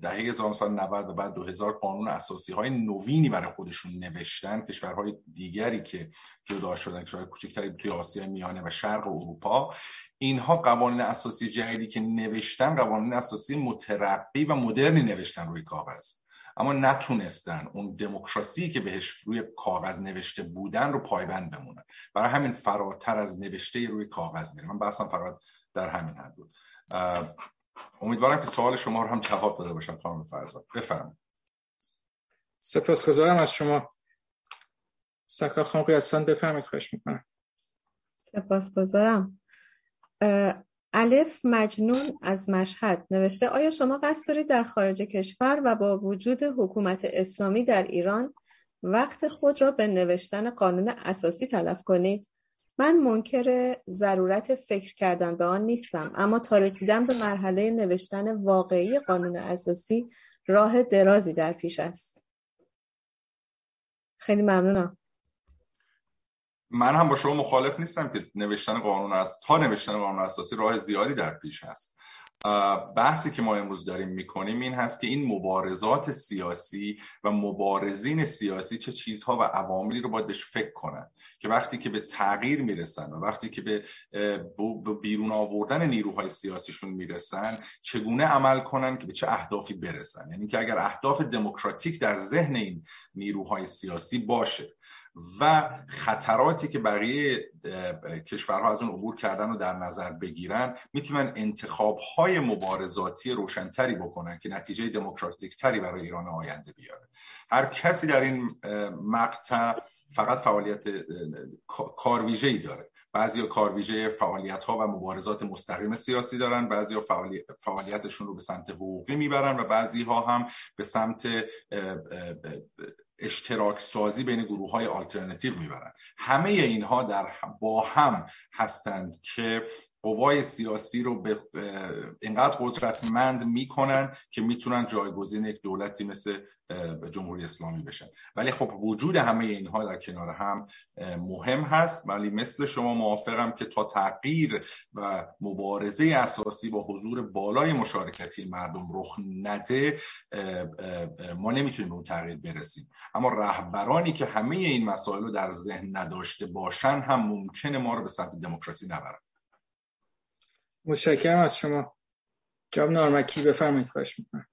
دهه 1990 و بعد 2000 قانون اساسی های نوینی برای خودشون نوشتن کشورهای دیگری که جدا شدن کشورهای کوچکتری توی آسیا میانه و شرق اروپا. اینها قوانین اساسی جدیدی که نوشتن قوانین اساسی مترقی و مدرنی نوشتن روی کاغذ. اما نتونستن اون دموکراسی که بهش روی کاغذ نوشته بودن رو پایبند بمونن. برای همین فراتر از نوشته روی کاغذ میره. من بحثم فقط در همین حد بود. امیدوارم که سوال شما رو هم جواب داده باشم خانم فرزاد. بفرمایید. سپاسگزارم از شما. سکا خانم قیاسان بفرمایید خواهش می‌کنم. سپاسگزارم. الف مجنون از مشهد نوشته آیا شما قصد دارید در خارج کشور و با وجود حکومت اسلامی در ایران وقت خود را به نوشتن قانون اساسی تلف کنید؟ من منکر ضرورت فکر کردن به آن نیستم اما تا رسیدن به مرحله نوشتن واقعی قانون اساسی راه درازی در پیش است. خیلی ممنونم. من هم با شما مخالف نیستم که نوشتن قانون است تا نوشتن قانون اساسی راه زیادی در پیش هست بحثی که ما امروز داریم می‌کنیم این هست که این مبارزات سیاسی و مبارزین سیاسی چه چیزها و عواملی رو باید بهش فکر کنن که وقتی که به تغییر می‌رسن و وقتی که به بیرون آوردن نیروهای سیاسیشون می‌رسن چگونه عمل کنن که به چه اهدافی برسن؟ یعنی که اگر اهداف دموکراتیک در ذهن این نیروهای سیاسی باشه و خطراتی که بقیه کشورها از اون عبور کردن رو در نظر بگیرن می‌تونن انتخاب های مبارزاتی روشنتری بکنن که نتیجه دموکراتیک تری برای ایران آینده بیاره. هر کسی در این مقطع فقط فعالیت کارویژه ای داره. بعضی کارویژه فعالیت ها و مبارزات مستقیم سیاسی دارن بعضی فعالیتشون رو به سمت حقوقی می‌برن و بعضی ها هم به سمت اشتراک سازی بین گروه های آلترنتیو می‌برن. همه اینها در با هم هستند که قوای سیاسی رو به اینقدر قدرتمند می‌کنن که می‌تونن جایگزین یک دولتی مثل جمهوری اسلامی بشن. ولی خب وجود همه اینها در کنار هم مهم هست. ولی مثل شما موافقم که تا تغییر و مبارزه اساسی با حضور بالای مشارکتی مردم رخ نده ما نمی‌تونیم به اون تغییر برسیم. اما رهبرانی که همه این مسائل رو در ذهن نداشته باشن هم ممکنه ما رو به سمت دموکراسی نبرن. متشکرم از شما. جناب نارمکی بفرمایید خواهش می‌کنم.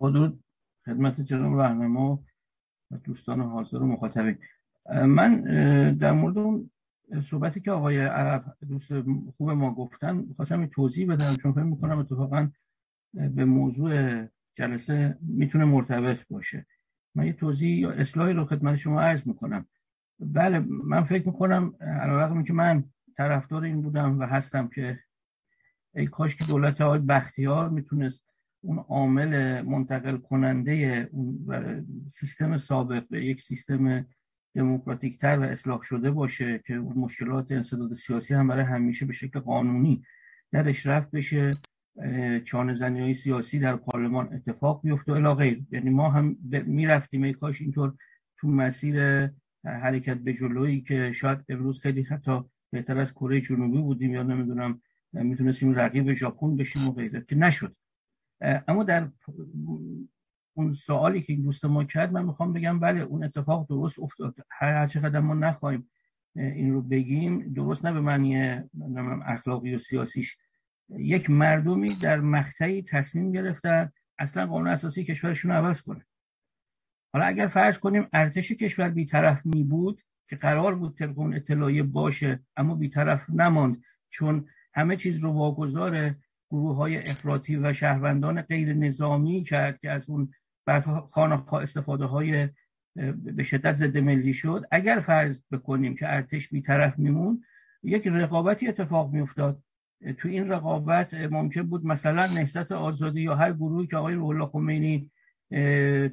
حدود خدمت جناب رهنما و دوستان حاضر و مخاطبین. من در مورد اون صحبتی که آقای عرب دوست خوب ما گفتن خواستم این توضیح بدم چون فکر می‌کنم اتفاقا به موضوع جلسه می‌تونه مرتبط باشه. من یه توضیح یا اصلاحی رو خدمت شما عرض می‌کنم. بله من فکر می‌کنم علیرغم که من طرفدار این بودم و هستم که ای کاش که دولت آقای بختیار می‌تونست اون عامل منتقل کننده اون سیستم سابق به یک سیستم دموکراتیک تر و اصلاح شده باشه که اون مشکلات انصداد سیاسی هم برای همیشه به شکل قانونی درش رفت بشه چانه زنی های سیاسی در پارلمان اتفاق بیفته و غیر. یعنی ما هم می‌رفتیم ای کاش اینطور تو مسیر حرکت به جلویی که شاید امروز خیلی حتی بهتر از کره جنوبی بودیم یا نمی‌دونم می‌تونستیم رقیب ژاپن بشیم و غیره. که نشد. اما در اون سوالی که این دوست ما کرد من می‌خوام بگم بله اون اتفاق درست افتاد. هر چقدر ما نخواهیم این رو بگیم درست نه به معنی اخلاقی و سیاسیش. یک مردمی در مقطعی تصمیم گرفتن اصلا قانون اساسی کشورشون عوض کنه. حالا اگر فرض کنیم ارتش کشور بیطرف می بود که قرار بود طبق اون اطلاعیه باشه اما بیطرف نماند چون همه چیز رو واگذار گروه های افراطی و شهروندان غیر نظامی کرد که از اون خانه استفاده های به شدت ضد ملی شد. اگر فرض بکنیم که ارتش بیطرف میمون یک رقابتی اتفاق میافتاد. تو این رقابت ممکن بود مثلا نهضت آزادی یا هر گروهی که آقای روح خمینی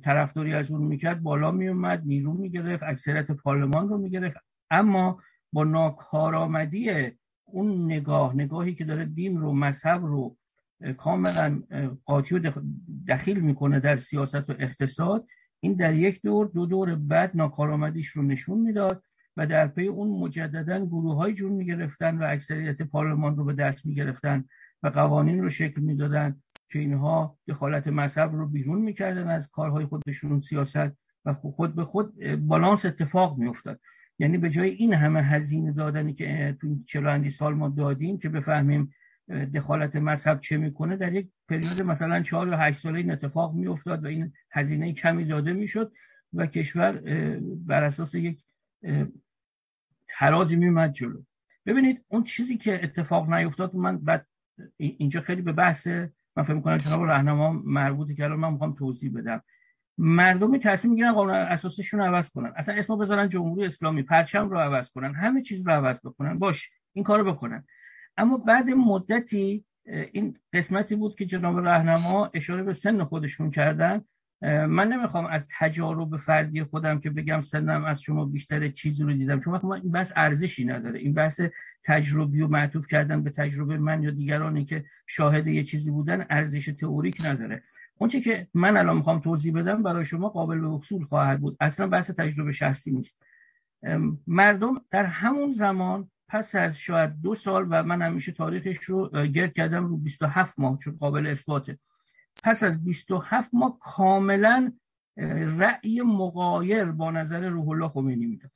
طرفداری از اون می‌کرد بالا میومد نیرو می‌گرفت اکثریت پارلمان رو می‌گرفت. اما با ناکارآمدی اون نگاه نگاهی که داره دین رو مذهب رو کاملا قاطی و دخیل می‌کنه در سیاست و اقتصاد این در یک دور دو دور بعد ناکارآمدیش رو نشون می‌داد و در پی اون مجددا گروه های جون می‌گرفتن و اکثریت پارلمان رو به دست می‌گرفتن و قوانین رو شکل می‌دادن. که اینها دخالت مذهب رو بیرون می‌کردن از کارهای خودشون سیاست و خود به خود بالانس اتفاق میافتاد. یعنی به جای این همه هزینه دادنی که تو 40 سال ما دادیم که بفهمیم دخالت مذهب چه می‌کنه در یک پریود مثلا 4 یا 8 ساله این اتفاق میافتاد و این هزینه کمی داده می‌شد و کشور بر اساس یک ترازی میمد جلو. ببینید اون چیزی که اتفاق نیفتاد من بعد اینجا خیلی به بحث من فکر می‌کنم جناب راهنما مربوطی که الان من می‌خوام توضیح بدم. مردمی تصمیم می‌گیرن قانون اساسیشون رو عوض کنن. اصلا اسمو بذارن جمهوری اسلامی پرچم رو عوض کنن. همه چیز رو عوض بکنن. باش این کارو بکنن. اما بعد مدتی این قسمتی بود که جناب راهنما اشاره به سن خودشون کردن. من نمی‌خوام از تجارب فردی خودم که بگم سنم از شما بیشتر چیزی رو دیدم. چون این بحث ارزشی نداره. این بحث تجربی و معطوف کردن به تجربه من یا دیگرانی که شاهد یه چیزی بودن ارزش تئوریک نداره. اونچه که من الان می‌خوام توضیح بدم برای شما قابل به اصول خواهد بود. اصلا بحث تجربه شخصی نیست. مردم در همون زمان پس از شاید دو سال و من همیشه تاریخش رو گرد کردم رو 27 ماه چون قابل اثباته. پس از 27 ماه کاملا رأی مقایر با نظر روح الله خمینی می‌داد.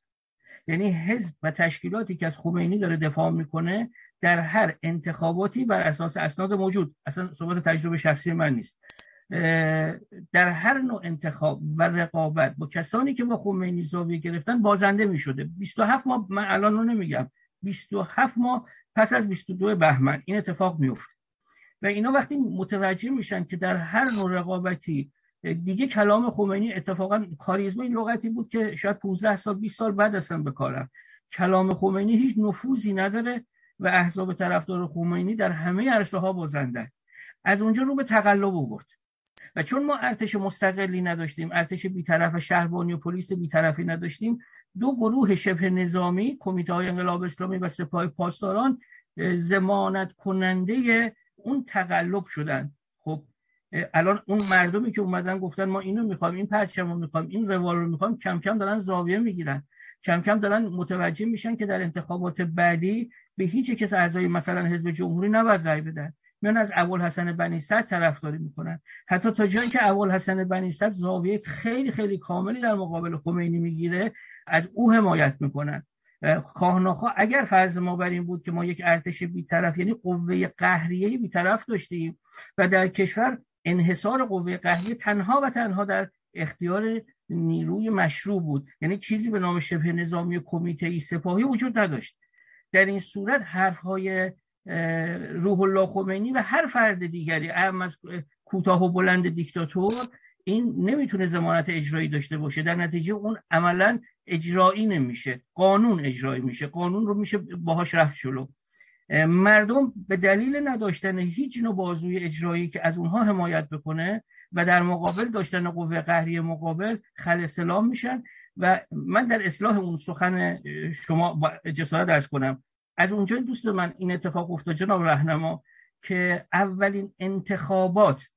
یعنی حزب و تشکیلاتی که از خمینی داره دفاع می‌کنه در هر انتخاباتی بر اساس اسناد موجود. اصلا صحبت تجربه شخصی من نیست. در هر نوع انتخاب و رقابت با کسانی که با خمینی زاویه گرفتن بازنده می شده 27 ماه من الان رو نمیگم. 27 ماه پس از 22 بهمن این اتفاق میفته و اینا وقتی متوجه میشن که در هر نوع رقابتی دیگه کلام خمینی اتفاقا کاریزما این لغتی بود که شاید 15 سال 20 سال بعد اصلا بکارم کلام خمینی هیچ نفوذی نداره و احزاب طرفدار خمینی در همه عرصه ها بازنده از اونجا رو به تقلب آورد. و چون ما ارتش مستقلی نداشتیم ارتش بیطرف شهربانی و پلیس بیطرفی نداشتیم دو گروه شبه نظامی کمیته های انقلاب اسلامی و سپاه پاسداران زمانت کننده اون تقلب شدن. خب الان اون مردمی که اومدن گفتن ما اینو می‌خوایم این پرچم رو می‌خوایم این روال رو می‌خوایم کم کم دارن زاویه می‌گیرن. کم کم دارن متوجه میشن که در انتخابات بعدی به هیچ کس اعضای مثلا حزب جمهوری نباید رای بدن. میان از اول حسن بنی صدر طرفداری می‌کنن. حتی تا جایی که اول حسن بنی صدر زاویه خیلی خیلی کاملی در مقابل خمینی می‌گیره از او حمایت می‌کنن. خواهناخوا اگر فرض ما بر این بود که ما یک ارتش بیطرف یعنی قوه قهریه بیطرف داشتیم و در کشور انحصار قوه قهریه تنها و تنها در اختیار نیروی مشروع بود. یعنی چیزی به نام شبه نظامی کمیته ای سپاهی وجود نداشت. در این صورت حرف های روح الله خمینی و هر فرد دیگری اهم از کوتاه و بلند دیکتاتور این نمی‌تونه زمانت اجرایی داشته باشه. در نتیجه اون عملا اجرایی نمیشه. قانون اجرایی میشه. قانون رو میشه باهاش رفت جلو. مردم به دلیل نداشتن هیچ نوع بازوی اجرایی که از اونها حمایت بکنه و در مقابل داشتن قوه قهری مقابل خل سلام میشن و من در اصلاح اون سخن شما جسارت درس کنم. از اونجا دوست من این اتفاق افتاد جناب رهنما که اولین انتخابات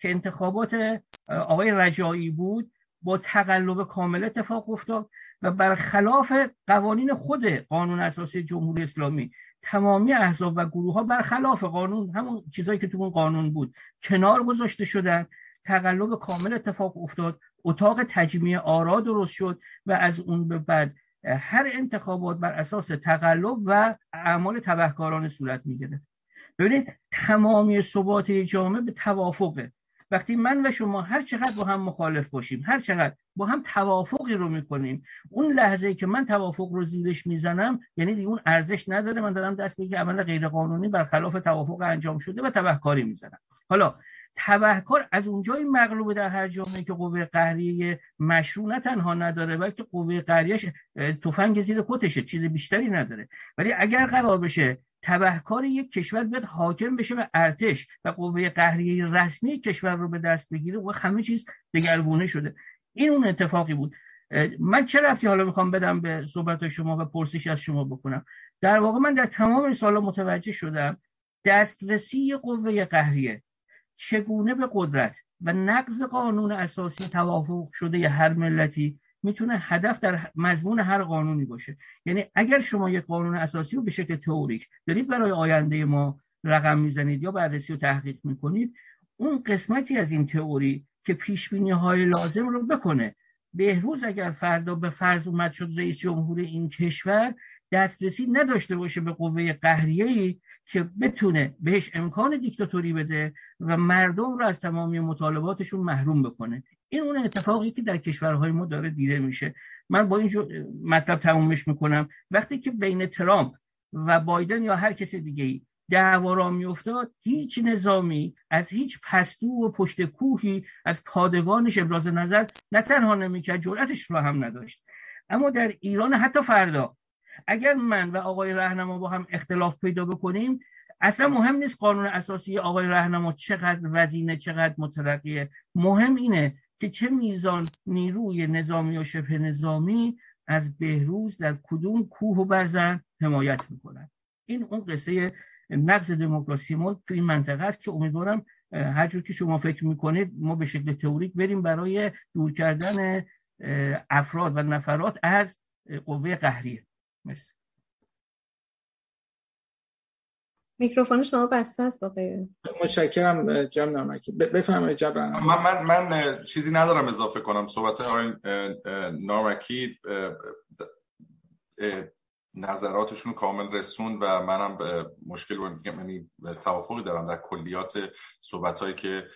که انتخابات آقای رجایی بود با تقلب کامل اتفاق افتاد و برخلاف قوانین خود قانون اساسی جمهوری اسلامی تمامی احزاب و گروه ها برخلاف قانون همون چیزایی که تو اون قانون بود کنار گذاشته شدن. تقلب کامل اتفاق افتاد اتاق تجمیع آرا درست شد و از اون به بعد هر انتخابات بر اساس تقلب و اعمال تبهکارانه صورت می‌گرفت. ببینید تمامی ثبات جامعه به توافقه وقتی من و شما هر چقدر با هم مخالف باشیم هر چقدر با هم توافقی رو می‌کنیم اون لحظه که من توافق رو زیرش می‌زنم یعنی دیگه اون ارزش نداره من دارم دست به عمل غیرقانونی برخلاف توافق انجام شده و تبهکاری می‌زنم. حالا تبهکار از اونجای مغلوبه در هر جامعه که قوه قهریه مشروع نه تنها نداره بلکه قوه قهریهش تفنگ زیر کتشه چیز بیشتری نداره. ولی اگر قرار بشه تبهکار یک کشور بیاد حاکم بشه و ارتش و قوه قهریه رسمی کشور رو به دست بگیره و همه چیز دگرگونه شده. این اون اتفاقی بود. من چه رفتی حالا می‌خوام بدم به صحبت شما و پرسش از شما بکنم؟ در واقع من در تمام این سالا متوجه شدم دسترسی قوه قهریه چگونه به قدرت و نقض قانون اساسی توافق شده هر ملتی می‌تونه هدف در مضمون هر قانونی باشه. یعنی اگر شما یک قانون اساسی رو به شکل تئوریک دارید برای آینده ما رقم می‌زنید یا بررسی و تحقیق می‌کنید اون قسمتی از این تئوری که پیش های لازم رو بکنه. بهروز اگر فردا به فرض اومد شد رئیس جمهور این کشور دسترسی نداشته باشه به قوه قهریه‌ای که بتونه بهش امکان دیکتاتوری بده و مردم رو از تمامی مطالباتشون محروم بکنه. این اون اتفاقی که در کشورهای ما داره دیده میشه. من با این مطلب تمومش می‌کنم. وقتی که بین ترامپ و بایدن یا هر کسی دیگه ای دعوا را میافتاد هیچ نظامی از هیچ پستو و پشت کوهی از پادگانش ابراز نظر نه تنها نمی‌کرد جرأتش رو هم نداشت. اما در ایران حتی فردا اگر من و آقای رهنما با هم اختلاف پیدا بکنیم اصلا مهم نیست قانون اساسی آقای رهنما چقدر وزینه چقدر مترقیه. مهم اینه که چه میزان نیروی نظامی و شبه نظامی از بهروز در کدوم کوه و برزن حمایت می‌کنن این اون قصه نقض دموکراسی ما تو این منطقه است که امیدوارم هر جور که شما فکر می‌کنید ما به شکل تئوریک بریم برای دور کردن افراد و نفرات از قوه قهریه. مرسی. میکروفون شما بسته است آقای. متشکرم جناب نامکی بفرمایید جناب من, من من چیزی ندارم اضافه کنم. صحبت آقای نارمکی نظراتشون کامل رسون و منم مشکل یعنی توافقی دارم در کلیات صحبت هایی که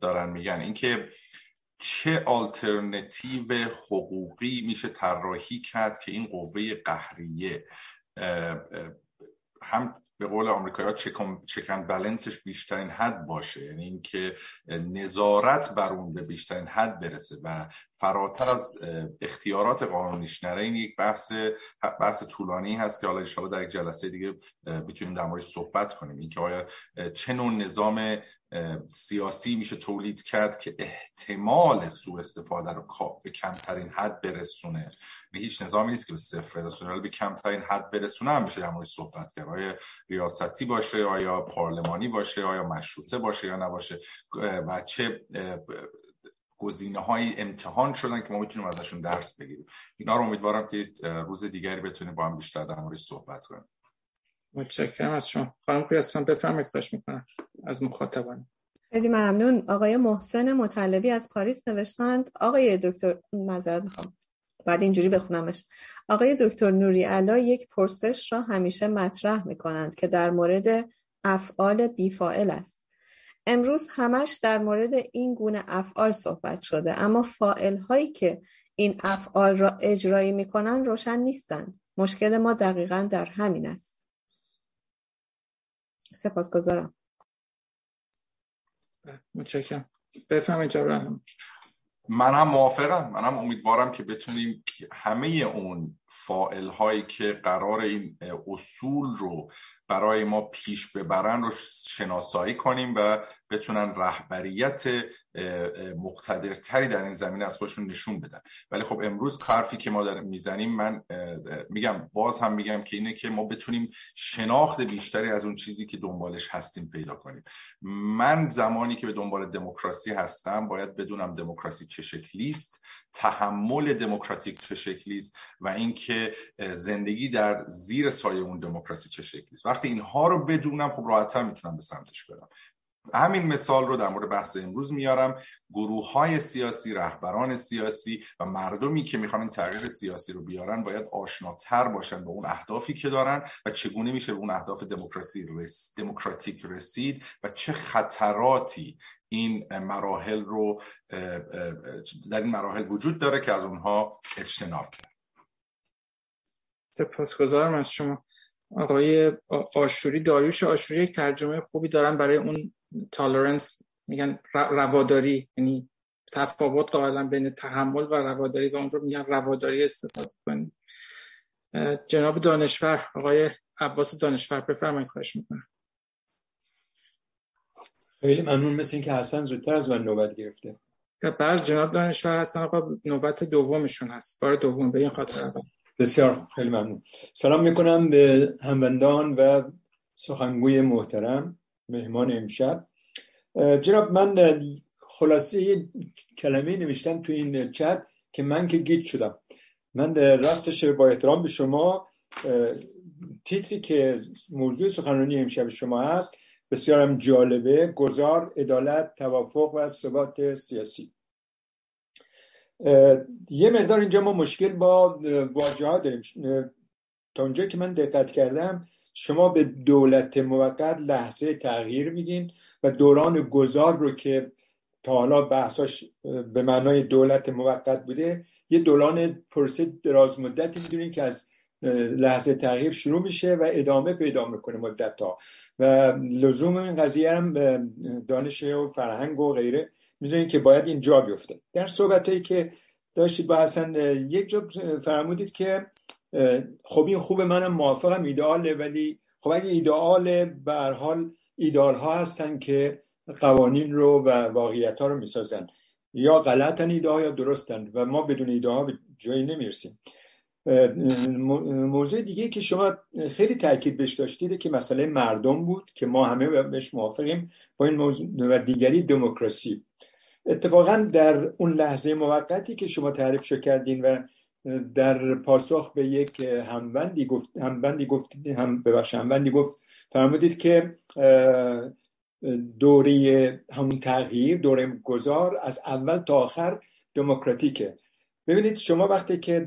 دارن میگن. اینکه چه آلترنتیو حقوقی میشه طراحی کرد که این قوه قهریه هم به قول آمریکایی چکن بلنسش بیشترین حد باشه. یعنی اینکه نظارت بر اون به بیشترین حد برسه و فراتر از اختیارات قانونیش نره این یک بحث بحث طولانی هست که حالا ان در یک جلسه دیگه بتونیم در موردش صحبت کنیم. اینکه آیا چه نوع نظام سیاسی میشه تولید کرد که احتمال سوء استفاده رو به کمترین حد برسونه. هیچ نظامی نیست که به صفر برسونه. به کمترین حد برسونه هم میشه در صحبت کرد. آیا ریاستی باشه؟ آیا پارلمانی باشه؟ آیا مشروطه باشه یا نباشه؟ و چه گزینه های امتحان شدن که ما می‌تونیم ازشون درس بگیریم. اینا رو امیدوارم که روز دیگری بتونیم با هم بیشتر در موردش صحبت کنیم. متشکرم از شما. خانم قیاسفن بفرمایید خواهش می‌کنم. از مخاطبان. خیلی ممنون. آقای محسن مطلبی از پاریس نوشتند. آقای دکتر معذرت می‌خوام. بعد اینجوری بخونمش. آقای دکتر نوری علا یک پرسش را همیشه مطرح می کنند که در مورد افعال بیفائل است. امروز همش در مورد این گونه افعال صحبت شده اما فائل هایی که این افعال را اجرایی می کنند روشن نیستند. مشکل ما دقیقا در همین است. سپاسگزارم متشکرم. بفهمید جبران من هم موافقم. من هم امیدوارم که بتونیم همه اون فائل هایی که قرار این اصول رو برای ما پیش ببرن رو شناسایی کنیم و بتونن رهبریت مقتدرتری در این زمینه از خودشون نشون بدن. ولی خب امروز حرفی که ما داریم می‌زنیم من میگم باز هم میگم که اینه که ما بتونیم شناخت بیشتری از اون چیزی که دنبالش هستیم پیدا کنیم. من زمانی که به دنبال دموکراسی هستم باید بدونم دموکراسی چه شکلی است تحمل دموکراتیک چه شکلی است و اینکه زندگی در زیر سایه اون دموکراسی چه شکلی است. اینها رو بدونم خب راحتتر می‌تونم به سمتش برم. همین مثال رو در مورد بحث امروز میارم. گروه های سیاسی رهبران سیاسی و مردمی که می‌خوان این تغییر سیاسی رو بیارن باید آشناتر باشن به اون اهدافی که دارن و چگونه میشه به اون اهداف دموکراسی. دموکراتیک رسید و چه خطراتی این مراحل رو در این مراحل وجود داره که از اونها اجتناب کرد. سپاسگزارم از شما. آقای آشوری داریوش آشوری یک ترجمه خوبی دارن برای اون تالرنس میگن رواداری یعنی تفاوت قائلا بین تحمل و رواداری و اون رو میگن رواداری استفاده کنیم جناب دانشور آقای عباس دانشور بفرمایید خواهش می‌کنم. خیلی ممنون مثل اینکه حسن زودتر از من نوبت گرفته. بر جناب دانشور هستن آقا نوبت دومشون هست. بار دوم به این خاطر. بسیار خیلی ممنون. سلام می‌کنم به هموندان و سخنگوی محترم مهمان امشب. جناب من خلاصه کلمه نوشتم تو این چت که من که گیت شدم. من راستش با احترام به شما تیتری که موضوع سخنرانی امشب شما هست بسیارم جالبه گذار عدالت توافق و ثبات سیاسی. یه مقدار اینجا ما مشکل با واجه ها داریم. تا اونجا که من دقت کردم شما به دولت موقت لحظه تغییر میگین و دوران گذار رو که تا حالا بحثاش به معنای دولت موقت بوده یه دوران پرسه دراز مدتی می‌دونین که از لحظه تغییر شروع میشه و ادامه پیدا می‌کنه مدت ها و لزوم این قضیه هم دانش و فرهنگ و غیره. می‌دونین که باید این جا بیفته. در صحبت هایی که داشتید با حسن یک جا فرمودید که خب این خوب منم موافقم ایدئاله ولی خب اگه ایدئال به حال ایدئال ها هستن که قوانین رو و واقعیت ها رو می‌سازن. یا غلطن ایده ها یا درستن و ما بدون ایده ها به جایی نمی‌رسیم. موضوع دیگه که شما خیلی تاکید بهش داشتید که مسئله مردم بود که ما همه بهش موافقیم با این موضوع و دیگری دموکراسی. اتفاقا در اون لحظه موقتی که شما تعریف شو کردین و در پاسخ به یک همبندی گفت همبندی گفت هم ببخش همبندی گفت فرمودید که دوره همون تغییر دوره گذار از اول تا آخر دموکراتیکه. ببینید شما وقتی که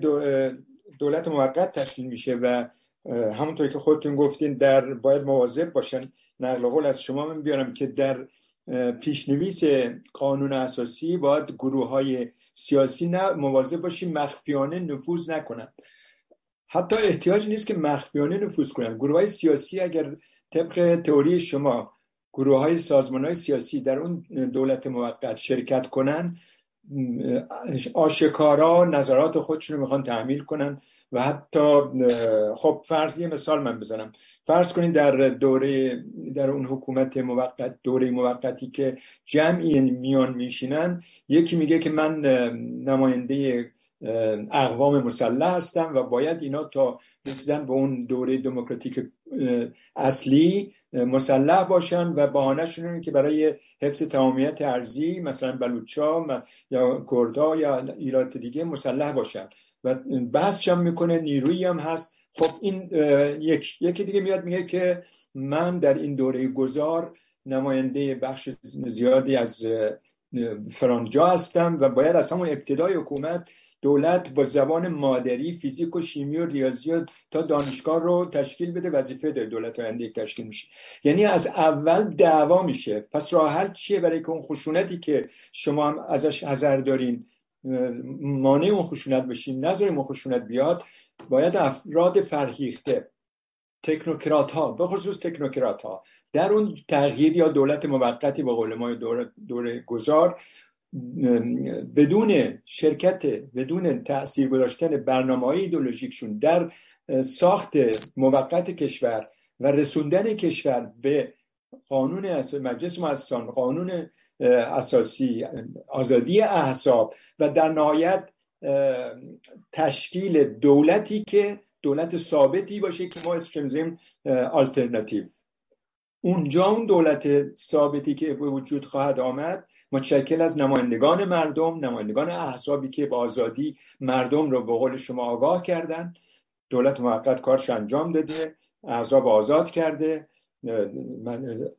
دولت موقت تشکیل میشه و همونطور که خودتون گفتین در باید مواظب باشن نقل قول از شما من بیارم که در پیشنویس قانون اساسی باید گروه های سیاسی نه مواظب باشیم مخفیانه نفوذ نکنن. حتی احتیاج نیست که مخفیانه نفوذ کنن. گروه های سیاسی اگر طبق تئوری شما گروه های سازمان های سیاسی در اون دولت موقت شرکت کنن آشکارا نظرات خودشون رو می‌خوان تحمیل کنن و حتی خب فرض یه مثال من بزنم. فرض کنید در دوره در اون حکومت موقت دوره موقتی که جمعی میان میشینن یکی میگه که من نماینده اقوام مسلح هستم و باید اینا تا رسیدن به اون دوره دموکراتیک اصلی مسلح باشن و بهانهشون اینه که برای حفظ تمامیت ارزی مثلا بلوچا یا کردا یا ایرات دیگه مسلح باشن. و بحثش هم می‌کنه نیرویی هم هست. خب این یک یکی دیگه میاد میگه که من در این دوره گذار نماینده بخش زیادی از فرانجا هستم و باید از همون ابتدای حکومت دولت با زبان مادری فیزیک و شیمی و ریاضیات تا دانشگاه رو تشکیل بده وظیفه داره دولت آینده تشکیل میشه. یعنی از اول دعوا میشه. پس راه حل چیه برای که اون خشونتی که شما هم ازش حذر دارین مانع اون خشونت بشین نذاریم اون خشونت بیاد؟ باید افراد فرهیخته تکنوکرات ها به خصوص تکنوکرات ها در اون تغییر یا دولت موقتی با قول ما دور, دور گذار بدون شرکت بدون تاثیر گذاشتن برنامه های ایدولوژیکشون در ساخت موقت کشور و رسوندن کشور به قانون مجلس مؤسسان قانون اساسی آزادی احساب و در نهایت تشکیل دولتی که دولت ثابتی باشه که ما اسمش آلترناتیو اونجا اون دولت ثابتی که به وجود خواهد آمد متشکل از نمایندگان مردم نمایندگان احزابی که با آزادی مردم رو به قول شما آگاه کردن. دولت موقت کارش انجام داده احزاب آزاد کرده.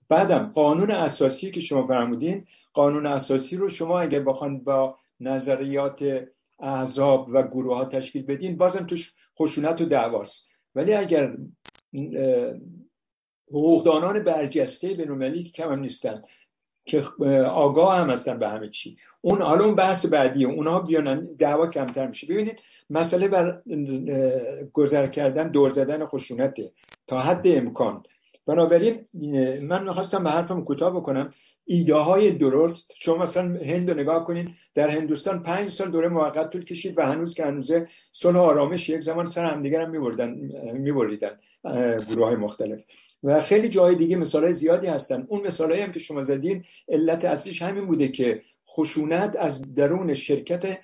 بعدم قانون اساسی که شما فرمودین قانون اساسی رو شما اگر بخوان با نظریات احزاب و گروه ها تشکیل بدین بازم توش خشونت و دعواست. ولی اگر حقوقدانان برجسته بینالمللی که کم هم نیستن که آگاه هم هستن به همه چی. اون حالا اون بحث بعدی اونها بیانن دعوا کمتر میشه. ببینید مسئله بر گذر کردن دور زدن خشونته تا حد امکان. بنابراین من می‌خواستم به حرفم کوتاه بکنم. ایده های درست شما مثلا هند نگاه کنین در هندوستان پنج سال دوره موقت طول کشید و هنوز که هنوزه صلح آرامش یک زمان سر همدیگر هم میبردن میبریدن گروه های مختلف. و خیلی جای دیگه مثال زیادی هستن. اون مثال هم که شما زدین علت اصلیش همین بوده که خشونت از درون شرکت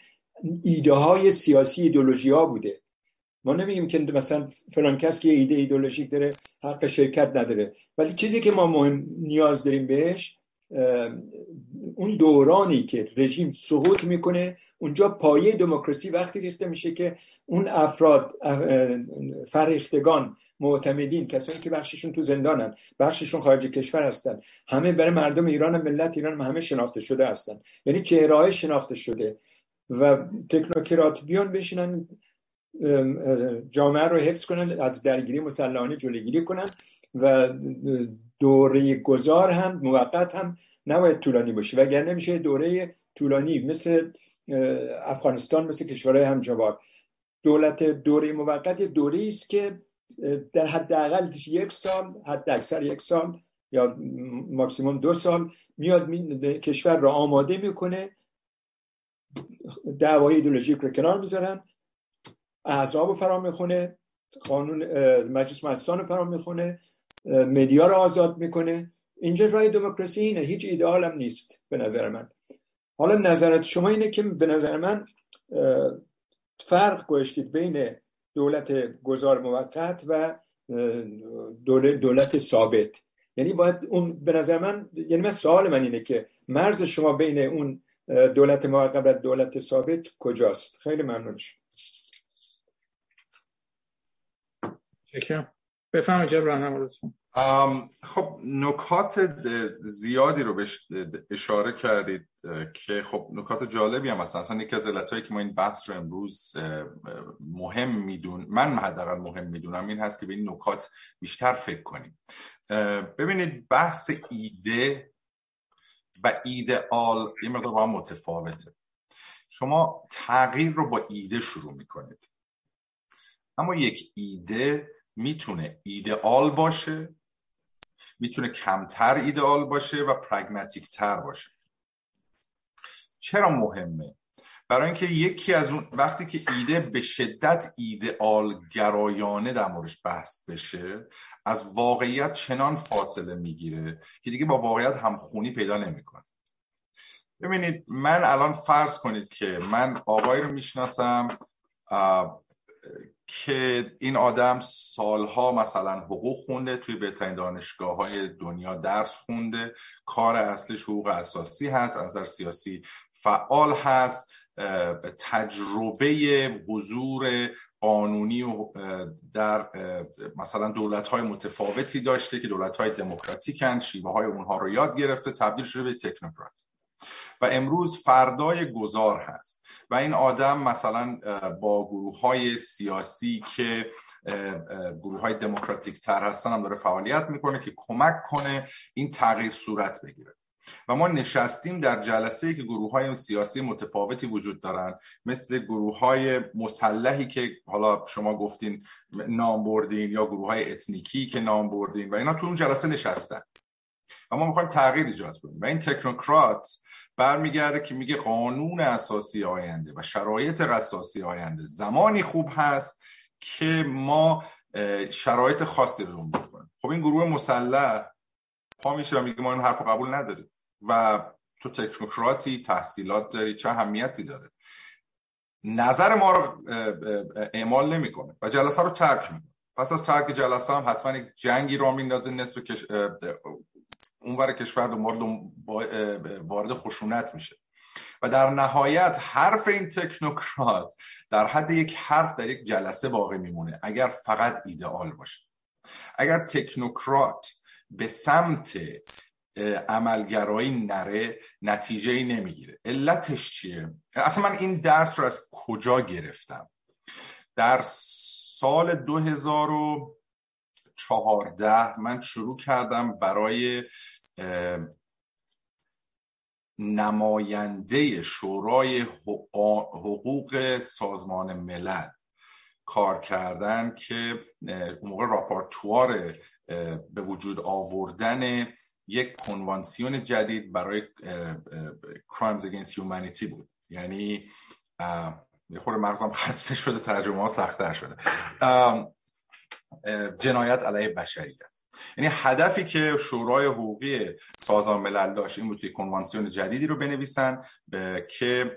ایده های سیاسی ایدولوژی ها بوده. ما نمیگیم که مثلا فلان کس که ایده ایدولوژیک داره حق شرکت نداره. ولی چیزی که ما مهم نیاز داریم بهش اون دورانی که رژیم سقوط می‌کنه اونجا پایه دموکراسی وقتی ریخته میشه که اون افراد فرهیختگان معتمدین کسانی که بخششون تو زندانن بخششون خارج کشور هستن همه برای مردم ایران و ملت ایران همه شناخته شده هستن. یعنی چهره شناخته شده. و تکنوکرات بیان بشینن جامعه رو حفظ کنن از درگیری مسلحانه جلوگیری کنن و دوره گذار هم موقت هم نباید طولانی باشه. وگرنه میشه دوره طولانی مثل افغانستان مثل کشورهای همجوار. دولت دوره موقت دوره است که در حداقل یک سال حد اکثر یک سال یا ماکسیموم دو سال میاد کشور رو آماده می‌کنه. دعوای ایدولوژیک رو کنار می‌ذارن. احزاب رو فرام می‌خونه قانون مجلس مستان رو فرام می‌خونه مدیا رو آزاد می‌کنه. اینجا رای دموکراسی اینه هیچ ایدئال هم نیست به نظر من. حالا نظرت شما اینه که به نظر من فرق گوشتید بین دولت گذار موقت و دولت, دولت ثابت. یعنی باید اون به نظر من یعنی من سوال من اینه که مرز شما بین اون دولت موقت و دولت ثابت کجاست؟ خیلی ممنون شکرم بفهم جب راهنما خب نکات زیادی رو بهش اشاره کردید که خب نکات جالبی هم هستن اصلا یکی از علتهایی که ما این بحث رو امروز مهم میدون من حداقل مهم می‌دونم این هست که به این نکات بیشتر فکر کنیم. ببینید بحث ایده و ایدئال یه مقدار با هم متفاوته. شما تغییر رو با ایده شروع می‌کنید. اما یک ایده می‌تونه ایدئال باشه می‌تونه کمتر ایدئال باشه و پرگماتیک تر باشه. چرا مهمه؟ برای اینکه یکی از اون وقتی که ایده به شدت ایدئال گرایانه در موردش بحث بشه از واقعیت چنان فاصله می‌گیره که دیگه با واقعیت همخونی پیدا نمی‌کنه. ببینید من الان فرض کنید که من آقایی رو می‌شناسم که این آدم سالها مثلا حقوق خونده توی بهترین دانشگاه های دنیا درس خونده کار اصلش حقوق اساسی هست از نظر سیاسی فعال هست تجربه حضور قانونی در مثلا دولت های متفاوتی داشته که دولت های دموکراتیکن شیوه های اونها رو یاد گرفته تبدیل شده به تکنوکرات. و امروز فردای گذار هست. و این آدم مثلا با گروه های سیاسی که گروه های دموکراتیک تر هستن هم داره فعالیت می‌کنه که کمک کنه این تغییر صورت بگیره. و ما نشستیم در جلسه که گروه های سیاسی متفاوتی وجود دارن مثل گروه های مسلحی که حالا شما گفتین نام بردین یا گروه های اتنیکی که نام بردین و اینا تو اون جلسه نشستن. و ما می‌خوایم تغییر ایجاد کنیم. و این تکنوکرات برمیگرده که میگه قانون اساسی آینده و شرایط اساسی آینده زمانی خوب هست که ما شرایط خاصی رو دنبال کنیم خب این گروه مسلح پا میشه و میگه ما این حرف قبول نداریم و تو تکنوکراتی تحصیلات داری چه اهمیتی داره نظر ما رو اعمال نمی‌کنه و جلسه رو ترک می‌کنه پس از ترک جلسه هم حتما یک جنگی رو میندازه نصف. اونور کشور دوباره وارد خشونت میشه. و در نهایت حرف این تکنوکرات در حد یک حرف در یک جلسه باقی میمونه. اگر فقط ایدئال باشه. اگر تکنوکرات به سمت عملگرایی نره نتیجه ای نمی‌گیره. علتش چیه؟ اصلا من این درس رو از کجا گرفتم؟ در سال 2014 من شروع کردم برای نماینده شورای حقوق سازمان ملل کار کردن که موقع راپورتوار به وجود آوردن یک کنوانسیون جدید برای Crimes Against Humanity بود. یعنی یه خور مغزم خسته شده ترجمه ها سخته شده جنایت علیه بشریت یعنی هدفی که شورای حقوقی سازمان ملل داشت این بود که کنوانسیون جدیدی رو بنویسن به که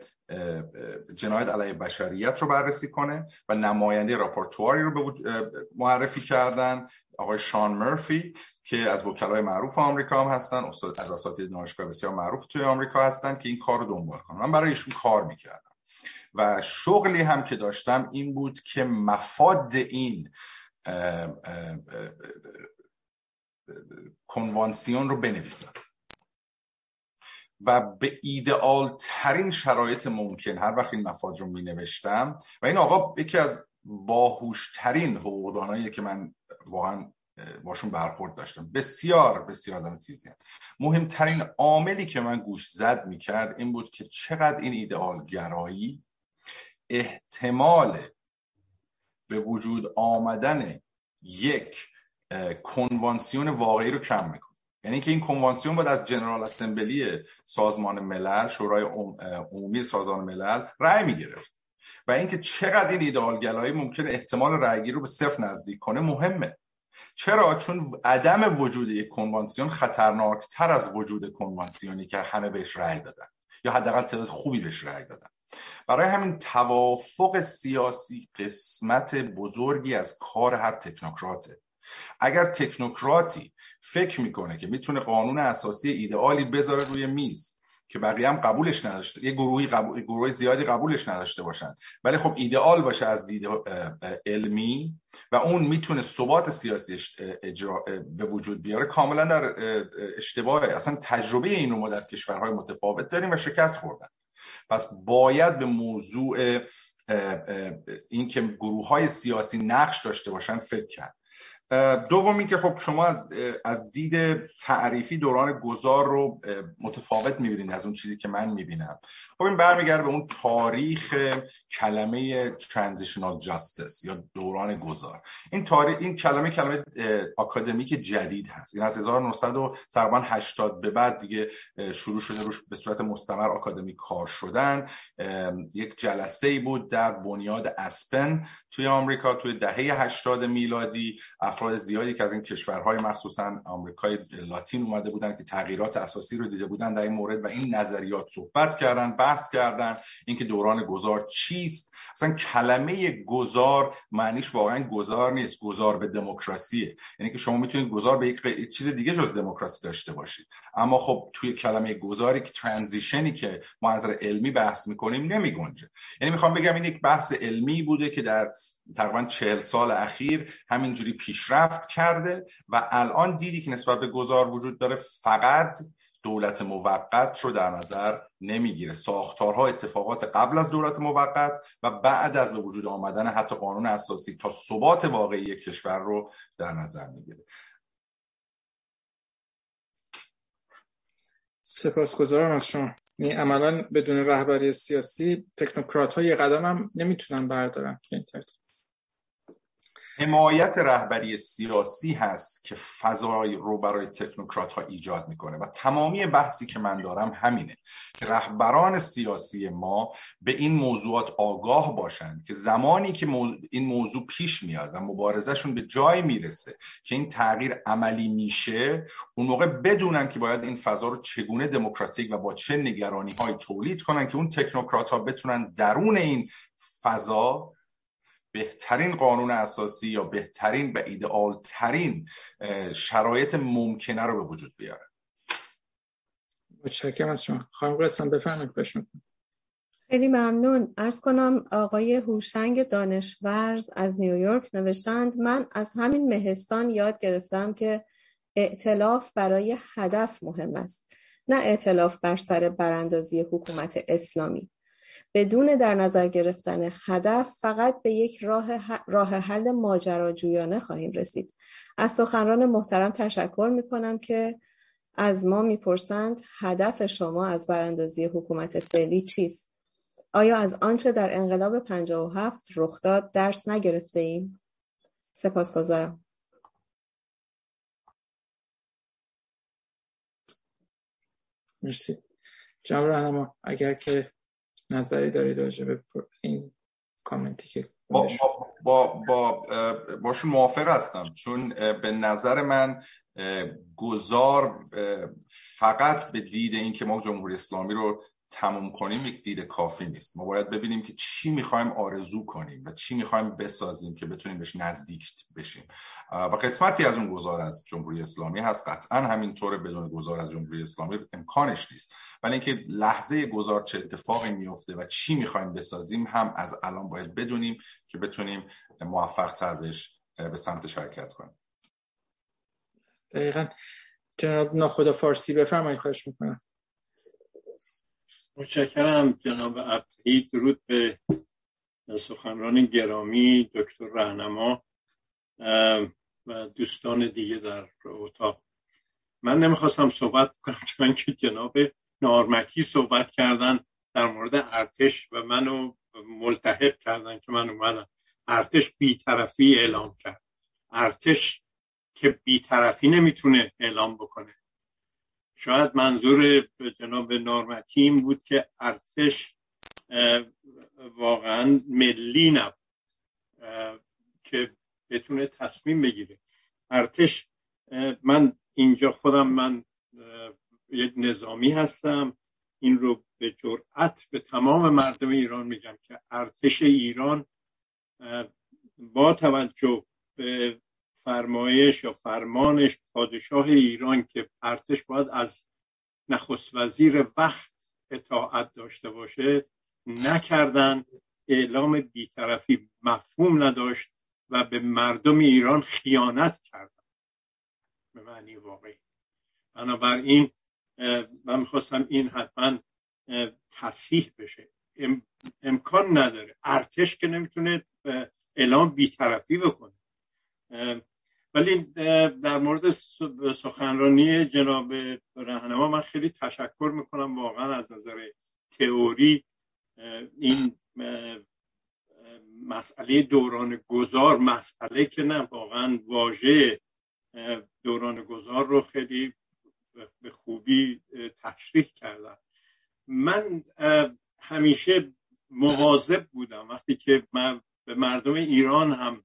جنایت علیه بشریت رو بررسی کنه و نماینده راپورتواری رو معرفی کردن. آقای شان مرفی که از وکلای معروف آمریکا هم هستن از اساتید دانشگاه بسیار معروف توی آمریکا هستن که این کار رو دنبال کنن. من برای ایشون کار می‌کردم. و شغلی هم که داشتم این بود که مفاد این کنوانسیون رو بنویسم. و به ایدئال ترین شرایط ممکن هر وقت این مفاد رو می نوشتم و این آقا یکی از باهوشترین حقوقدانایی که من واقعا باشون برخورد داشتم. بسیار بسیار آدم چیزی مهمترین عاملی که من گوش زد می‌کرد این بود که چقدر این ایدئال گرایی احتمال به وجود آمدن یک کنوانسیون واقعی رو کم می‌کنه. یعنی که این کنوانسیون باید از جنرال اسمبلی سازمان ملل شورای عمومی سازمان ملل رأی می‌گرفت. و اینکه چقدر این ایدئال گلایی ممکن احتمال رأیگیری رو به صفر نزدیک کنه مهمه. چرا؟ چون عدم وجود یک کنوانسیون خطرناکتر از وجود کنوانسیونی که همه بهش رأی دادن. یا حداقل تعداد خوبی بهش رأی دادن. برای همین توافق سیاسی قسمت بزرگی از کار هر تکنوکراته. اگر تکنوکراتی فکر می‌کنه که می‌تونه قانون اساسی ایدئالی بذاره روی میز که بقیه هم قبولش نداشته یه گروهی قبول... گروه زیادی قبولش نداشته باشن ولی خب ایدئال باشه از دید علمی و اون می‌تونه ثبات سیاسی اجرا... به وجود بیاره کاملا در اشتباهه. اصلا تجربه این رو ما در کشورهای متفاوت داریم و شکست خوردن. پس باید به موضوع اینکه گروه های سیاسی نقش داشته باشن فکر کرد. دومی که خب شما از, از دید تعریفی دوران گذار رو متفاوت می‌بینید از اون چیزی که من می‌بینم. خب این برمیگرده به اون تاریخ کلمه ترانزیشنال جاستس یا دوران گذار. این تاریخ این کلمه کلمه اکادمیک جدید هست. این از 1980 به بعد دیگه شروع شده روش به صورت مستمر اکادمیک کار شدن. یک جلسه ای بود در بنیاد اسپن توی آمریکا توی دهه 80 میلادی. افراد زیادی که از این کشورهای مخصوصا آمریکای لاتین اومده بودن که تغییرات اساسی رو دیده بودن در این مورد و این نظریات صحبت کردن بحث کردن. اینکه دوران گذار چیست؟ اصلا کلمه گذار معنیش واقعا گذار نیست گذار به دموکراسیه. یعنی که شما می‌تونید گذار به یک چیز دیگه جز دموکراسی داشته باشید. اما خب توی کلمه گذاری که ترانزیشنی که ما از علمی بحث می‌کنیم نمیگنجه. یعنی می‌خوام بگم این یک بحث علمی بوده که در تقریبا چهل سال اخیر همینجوری پیشرفت کرده و الان دیدی که نسبت به گذار وجود داره فقط دولت موقت رو در نظر نمی‌گیره. ساختارها اتفاقات قبل از دولت موقت و بعد از به وجود آمدن حتی قانون اساسی تا ثبات واقعی یک کشور رو در نظر می‌گیره. سپاسگزارم از شما. یعنی عملا بدون رهبری سیاسی تکنوکرات ها یه قدم هم نمی‌تونن بردارن. این ترتیب. حمایت رهبری سیاسی هست که فضای رو برای تکنوکرات ها ایجاد می‌کنه. و تمامی بحثی که من دارم همینه که رهبران سیاسی ما به این موضوعات آگاه باشند که زمانی که این موضوع پیش میاد و مبارزهشون به جای می‌رسه که این تغییر عملی میشه اون موقع بدونن که باید این فضا رو چگونه دموکراتیک و با چه نگرانی های تولید کنن که اون تکنوکرات ها بتونن درون این فضا بهترین قانون اساسی یا بهترین و ایدئال ترین شرایط ممکنه رو به وجود بیاره. متشکرم از شما. خانم قسم بفرمایید خیلی ممنون. ارز کنم آقای هوشنگ دانشورز از نیویورک نوشتند من از همین مهستان یاد گرفتم که ائتلاف برای هدف مهم است نه ائتلاف بر سر براندازی حکومت اسلامی. بدون در نظر گرفتن هدف فقط به یک راه, راه حل ماجراجویانه خواهیم رسید. از سخنران محترم تشکر می کنم که از ما می‌پرسند هدف شما از براندازی حکومت فعلی چیست؟ آیا از آنچه در انقلاب 57 رخ داد درس نگرفته ایم؟ سپاسگزارم. مرسی. جناب اگر که نظری دارید راجع به این کامنتی که با, با, با, باشون موافق هستم. چون به نظر من گذار فقط به دید اینکه ما جمهوری اسلامی رو تموم کنیم یک دید کافی نیست. ما باید ببینیم که چی می‌خوایم آرزو کنیم و چی می‌خوایم بسازیم که بتونیم بهش نزدیک بشیم. و قسمتی از اون گذار از جمهوری اسلامی هست. قطعا همینطور بدون گذار از جمهوری اسلامی امکانش نیست. ولی اینکه لحظه گذار چه اتفاقی میفته و چی می‌خوایم بسازیم هم از الان باید بدونیم که بتونیم موفق تر بهش به سمت شرکت کنیم. دقیقا. جناب ناخدا فارسی بفرمایید خواهش می‌کنم. متشکرم جناب عبدی درود به سخنران گرامی دکتر رهنما و دوستان دیگه در اتاق. من نمی‌خواستم صحبت کنم چون که جناب نارمکی صحبت کردن در مورد ارتش و منو ملتحق کردن که من اومدم. ارتش بیطرفی اعلام کرد. ارتش که بیطرفی نمی‌تونه اعلام بکنه. شاید منظور جناب نارمکی این بود که ارتش واقعا ملی نبود که بتونه تصمیم بگیره. ارتش من اینجا خودم من یک نظامی هستم. این رو به جرأت به تمام مردم ایران میگم که ارتش ایران با توجه به فرمایش یا فرمانش پادشاه ایران که ارتش باید از نخست وزیر وقت اطاعت داشته باشه نکردن اعلام بیطرفی مفهوم نداشت و به مردم ایران خیانت کردن. به معنی واقعی. بنابراین من می‌خواستم این حتما تصحیح بشه. امکان نداره. ارتش که نمی‌تونه اعلام بیطرفی بکنه. ولی در مورد سخنرانی جناب رهنما من خیلی تشکر می‌کنم واقعا از نظر تئوری این مسئله دوران گذار مسئله که نه واقعا واژه دوران گذار رو خیلی به خوبی تشریح کردم من همیشه مواظب بودم وقتی که من به مردم ایران هم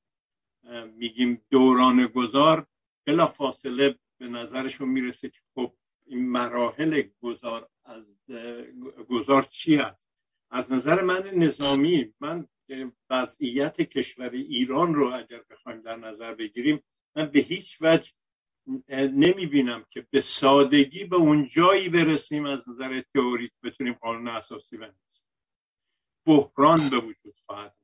میگیم دوران گذار بلا فاصله به نظرشون می‌رسه که خب این مراحل گذار از گذار چی هست؟ از نظر من نظامی من وضعیت کشور ایران رو اگر بخوایم در نظر بگیریم من به هیچ وجه نمی بینم که به سادگی به اون جایی برسیم از نظر تئوریک بتونیم قانون اساسی بنویسیم. بحران به وجود خواهد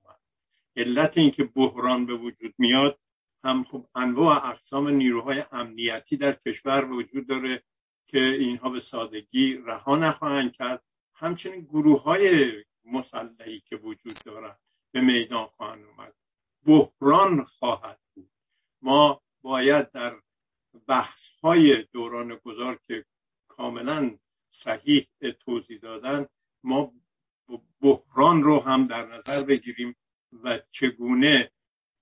علت اینکه بحران به وجود میاد هم خب انواع اقسام نیروهای امنیتی در کشور وجود داره که اینها به سادگی رها نخواهند کرد. همچنین گروه های مسلحی که وجود دارند به میدان خواهند اومد. بحران خواهد بود. ما باید در بحث های دوران گذار که کاملا صحیح توضیح دادن ما بحران رو هم در نظر بگیریم. و چگونه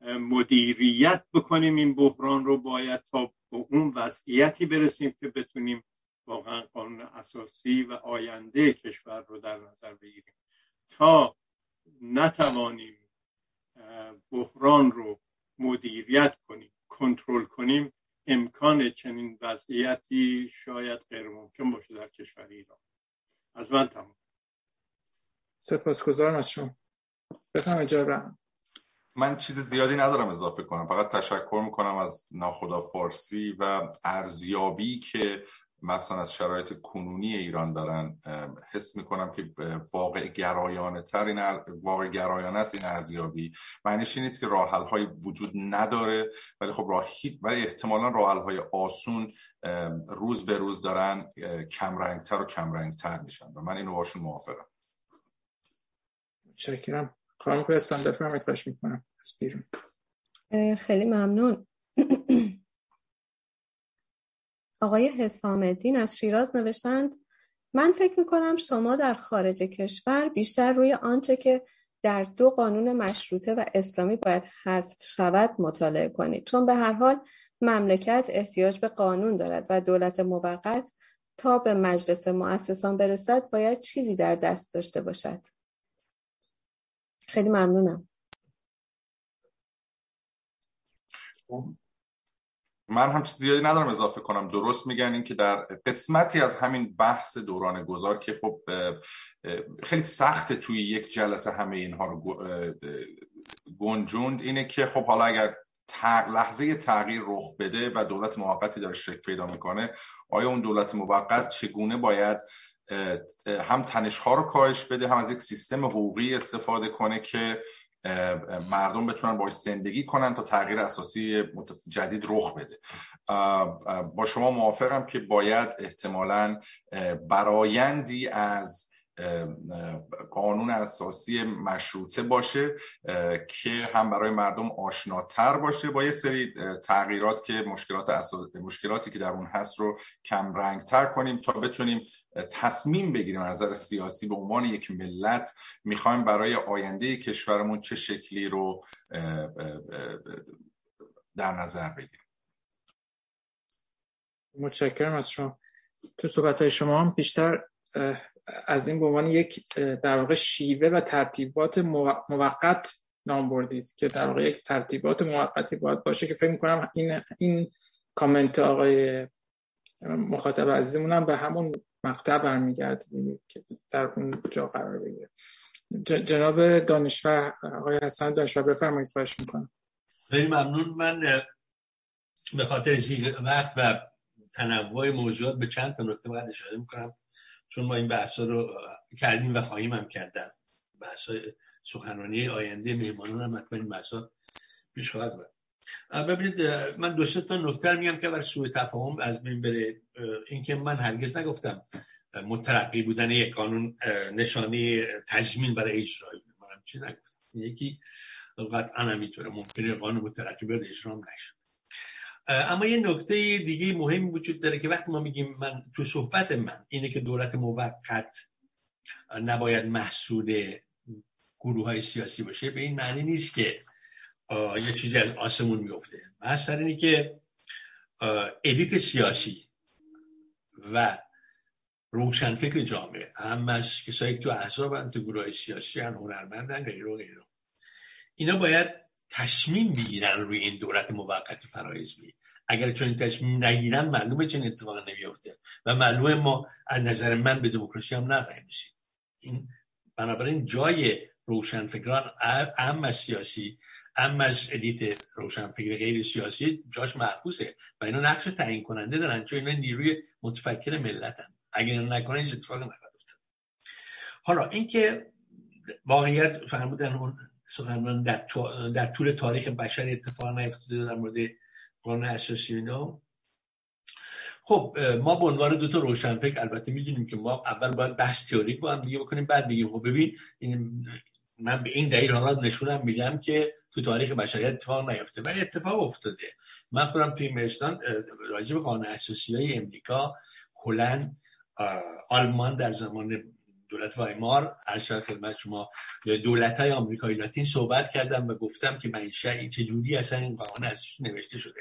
مدیریت بکنیم این بحران رو باید تا به اون وضعیتی برسیم که بتونیم واقعا قانون اساسی و آینده کشور رو در نظر بگیریم. تا نتوانیم بحران رو مدیریت کنیم کنترل کنیم امکان چنین وضعیتی شاید غیر ممکن باشه در کشور ایران. از من تمام سپاسگزارم از شما. بفهم من چیز زیادی ندارم اضافه کنم. فقط تشکر می‌کنم از ناخدا فارسی و ارزیابی که مثلا از شرایط کنونی ایران دارن حس می‌کنم که واقع گرایانه تر این واقع گرایانه است این ارزیابی. معنیش نیست که راه های وجود نداره ولی خب راهی ولی احتمالا راه های آسون روز به روز دارن کمرنگتر و کمرنگتر میشن و من اینو باشون موافقم. متشکرم. خانم کوهستان بفرمایید خواهش می‌کنم. خیلی ممنون. آقای حسام الدین از شیراز نوشتند من فکر می‌کنم شما در خارج کشور بیشتر روی آنچه که در دو قانون مشروطه و اسلامی باید حذف شود مطالعه کنید. چون به هر حال مملکت احتیاج به قانون دارد و دولت موقت تا به مجلس مؤسسان برسد باید چیزی در دست داشته باشد. خیلی ممنونم. من هم چیز زیادی ندارم اضافه کنم. درست میگن این که در قسمتی از همین بحث دوران گذار که خب خیلی سخته توی یک جلسه همه اینها رو گنجوند. اینه که خب حالا اگر لحظه تغییر رخ بده و دولت موقتی داره شکل پیدا می‌کنه آیا اون دولت موقت چگونه باید هم تنش ها رو کاهش بده هم از یک سیستم حقوقی استفاده کنه که مردم بتونن باش زندگی کنن تا تغییر اساسی جدید رخ بده. با شما موافقم که باید احتمالا برایندی از قانون اساسی مشروطه باشه که هم برای مردم آشناتر باشه با یه سری تغییرات که مشکلات مشکلاتی که در اون هست رو کم رنگتر کنیم تا بتونیم تصمیم بگیریم از نظر سیاسی به عنوان یک ملت می‌خوایم برای آینده کشورمون چه شکلی رو در نظر بگیریم. متشکرم از شما. تو صحبت های شما هم بیشتر از این به عنوان یک در واقع شیوه و ترتیبات موقت نام بردید که در واقع یک ترتیبات موقتی باید باشه که فکر می‌کنم این این کامنت آقای مخاطب عزیزمون هم به همون مقطع برمیگرده که در اون جا قرار بگیره. جناب دانشور آقای حسن دانشور بفرمایید خواهش می‌کنم. خیلی ممنون. من به خاطر وقت و تنوع موضوعات به چند تا نکته باید اشاره می‌کنم. چون ما این بحث رو کردیم و خواهیم هم کردن. بحث سخنرانی آینده مهمانان هم حتما این بحث پیش خواهد بود ببینید من دو سه تا نکته میگم که برای سوء تفاهم از بین بره. اینکه من هرگز نگفتم مترقی بودن یک قانون نشانی تجمیل برای اجرایی من چی نگفتم؟ یکی قطعا همینطوره ممکنه قانون مترقی بیاد اجرام نشه. اما یه نکته دیگه مهمی وجود داره که وقتی ما میگیم من تو صحبت من اینه که دولت موقت نباید محصول گروه های سیاسی باشه به این معنی نیست که یه چیزی از آسمون میفته بحث اینه که الیت سیاسی و روشنفکر جامعه هم از کسایی که تو احزاب تو گروه سیاسی هن هنرمندن غیر و غیره. اینا باید تصمیم بگیرن روی این دولت موقت فرایزمی اگر چون این تصمیم نگیرن معلومه چه اتفاق نمیفته و معلومه ما از نظر من به دموکراسی هم نقیم این بنابراین جای روشنفکران هم از سیاسی هم از الیت روشنفکر غیر سیاسی جاش محفوظه و اینا نقش تعیین کننده دارن چون اینا نیروی متفکر ملتن. اگر اینا نکنن این اتفاق نخواهد حالا اینکه واقعیت فرمودن اون سخنران در, در طول تاریخ بشر اتفاق نیفتاده در مورد قانون اساسی اینا. خب ما به عنوان دو تا روشنفکر البته می‌دونیم که ما اول باید بحث تئوریک با هم دیگه بکنیم بعد بگیم. خب ببین این من به این دلیل حالا نشونم میدم که تو تاریخ بشریت اتفاق نیفته ولی اتفاق افتاده. من خودم توی مهستان راجع به قانون اساسی های امریکا هلند آلمان در زمان دولت وایمار از خدمت شما دولت های آمریکایی لاتین صحبت کردم و گفتم که منشأ چجوری اصلا این قانون اساسی نوشته شده.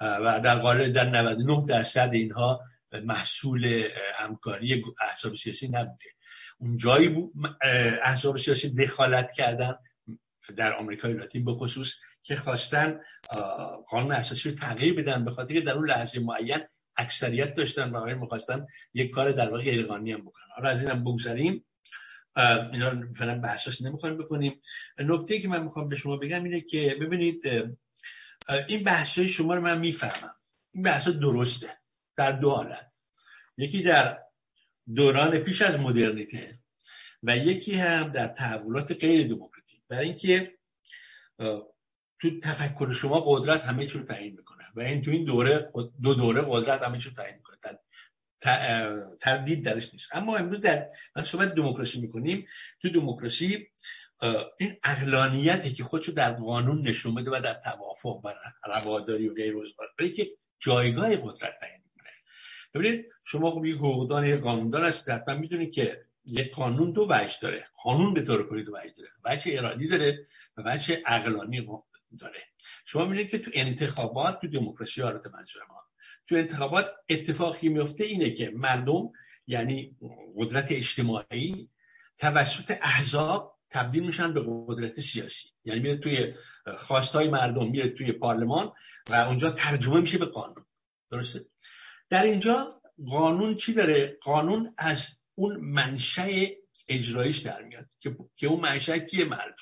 و در قالب در 99 درصد اینها محصول همکاری احزاب سیاسی نبوده. اون جایی بود احزاب سیاسی دخالت کردن در آمریکای لاتین به خصوص که خواستن قانون اساسی رو تغییر بدن به خاطر که در اون لحظه معین اکثریت داشتن و می‌خواستن یک کار در واقع غیرقانونی هم بکنن. حالا از اینم بگذاریم اینا فعلا بحثش نمی‌خوایم بکنیم. نکته که من می‌خوام به شما بگم اینه که ببینید این بحث شما رو من می‌فهمم. این بحث درسته. در دو حالت. یکی در دوران پیش از مدرنیته و یکی هم در تحولات غیر دموکراتیک برای اینکه تو تفکر شما قدرت همه چی رو تعیین می‌کنه. و این تو این دوره دو دوره قدرت همه چی رو تعیین می‌کنه. تردید درش نیست. اما امروز در صحبت دموکراسی می‌کنیم. تو دموکراسی این اقلانیتی که خودشو در قانون نشون بده و در توافق و رواداری و غیر برای که جایگاه قدرت تعیین می‌کنه. ببینید شما خب یک حقوقدان یک قانوندان هستید حتما می‌دونید که یک قانون دو وجه داره. قانون به طور کلی دو وجه داره. وجه ارادی داره و وجه عقلانی داره. شما می‌بینید که تو انتخابات تو دموکراسی حالت منظور ما. تو انتخابات اتفاقی میفته اینه که مردم یعنی قدرت اجتماعی توسط احزاب تبدیل میشن به قدرت سیاسی. یعنی میره توی خواستای مردم میره توی پارلمان و اونجا ترجمه میشه به قانون. درسته؟ در اینجا قانون چی داره؟ قانون از اون منشأ اجرایش در میاد که که اون منشأ کیه مردم؟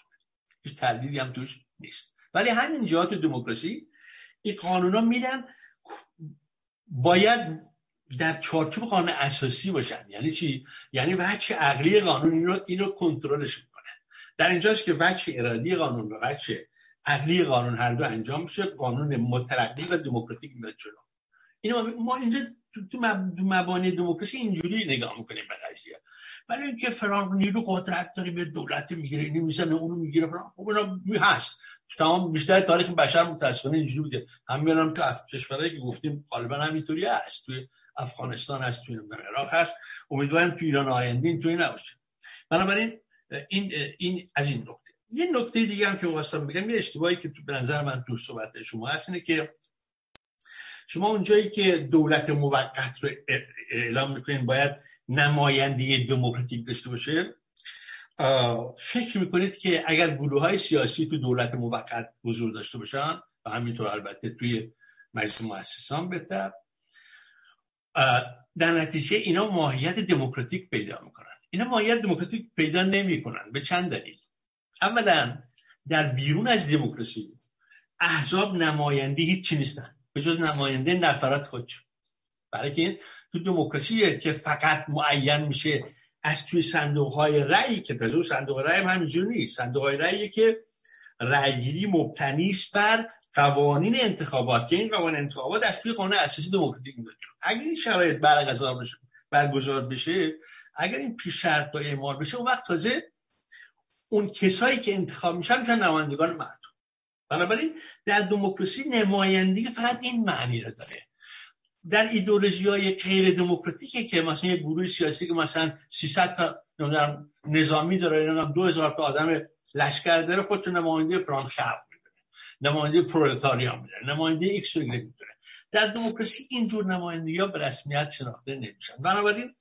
هیچ تردیدی هم توش نیست. ولی همین جهات دموکراسی این قانونا میرن باید در چارچوب قانون اساسی باشن. یعنی چی؟ یعنی وجه عقلی قانون اینو اینو کنترلش می‌کنه. در اینجاست که وجه ارادی قانون و وجه عقلی قانون هر دو انجام میشه قانون مترقی و دموکراتیک میاد جلو. اینو ما اینجا تو مبانی دموکراسی اینجوری نگاه می‌کنیم به قضیه. ولی اینکه فران نیرو قدرت داره به دولت می‌گیره اینو می‌زنه اونو می‌گیره خب اینا هست. تمام بیشتر تاریخ بشر متاسفانه اینجوری بوده. هم میانم تو کشورهایی که گفتیم غالبا همینطوری هست. توی افغانستان هست توی عراق هست. امیدوارم تو ایران آینده اینطوری نباشه. بنابراین این این از این نکته. یه نکته دیگه هم که خواستم بگم یه اشتباهی که تو به نظر من تو صحبت شما هست اینه که شما اونجایی که دولت موقت رو اعلام می‌کنین باید نماینده دموکراتیک داشته باشه؟ فکر می‌کنید که اگر گروه های سیاسی تو دولت موقت حضور داشته باشن و همینطور البته توی مجلس مؤسسان بهتر در نتیجه اینا ماهیت دموکراتیک پیدا می‌کنن. اینا ماهیت دموکراتیک پیدا نمی‌کنن به چند دلیل. اولا در بیرون از دموکراسی احزاب نماینده هیچی نیستن. به جز نماینده نفرات خودشون. برای که تو دموکراسی که فقط معین میشه از توی صندوق های رأی که تازه صندوق رأی هم همینجور نیست. صندوق های رأی که رأیگیری مبتنی است بر قوانین انتخابات که این قوانین انتخابات از توی قانون اساسی دموکراتیک میاد اگر این شرایط برگزار بشه برگزار بشه اگر این پیش شرط اعمال بشه اون وقت تازه اون کسایی که انتخاب میشن میشن نمایندگان مردم. بنابراین در دموکراسی نمایندگی فقط این معنی رو داره. در ایدولوژی های غیر دموکراتیکه که مثلا یه گروه سیاسی که مثلا 300 تا نظامی داره 2000 تا آدم لشکر داره خودشو نماینده فرانک خلق می‌دونه نماینده پرولتاریا می‌دونه نماینده ایکس می‌دونه. در دموکراسی اینجور نمایندگی ها به رسمیت شناخته نمیشن. بنابراین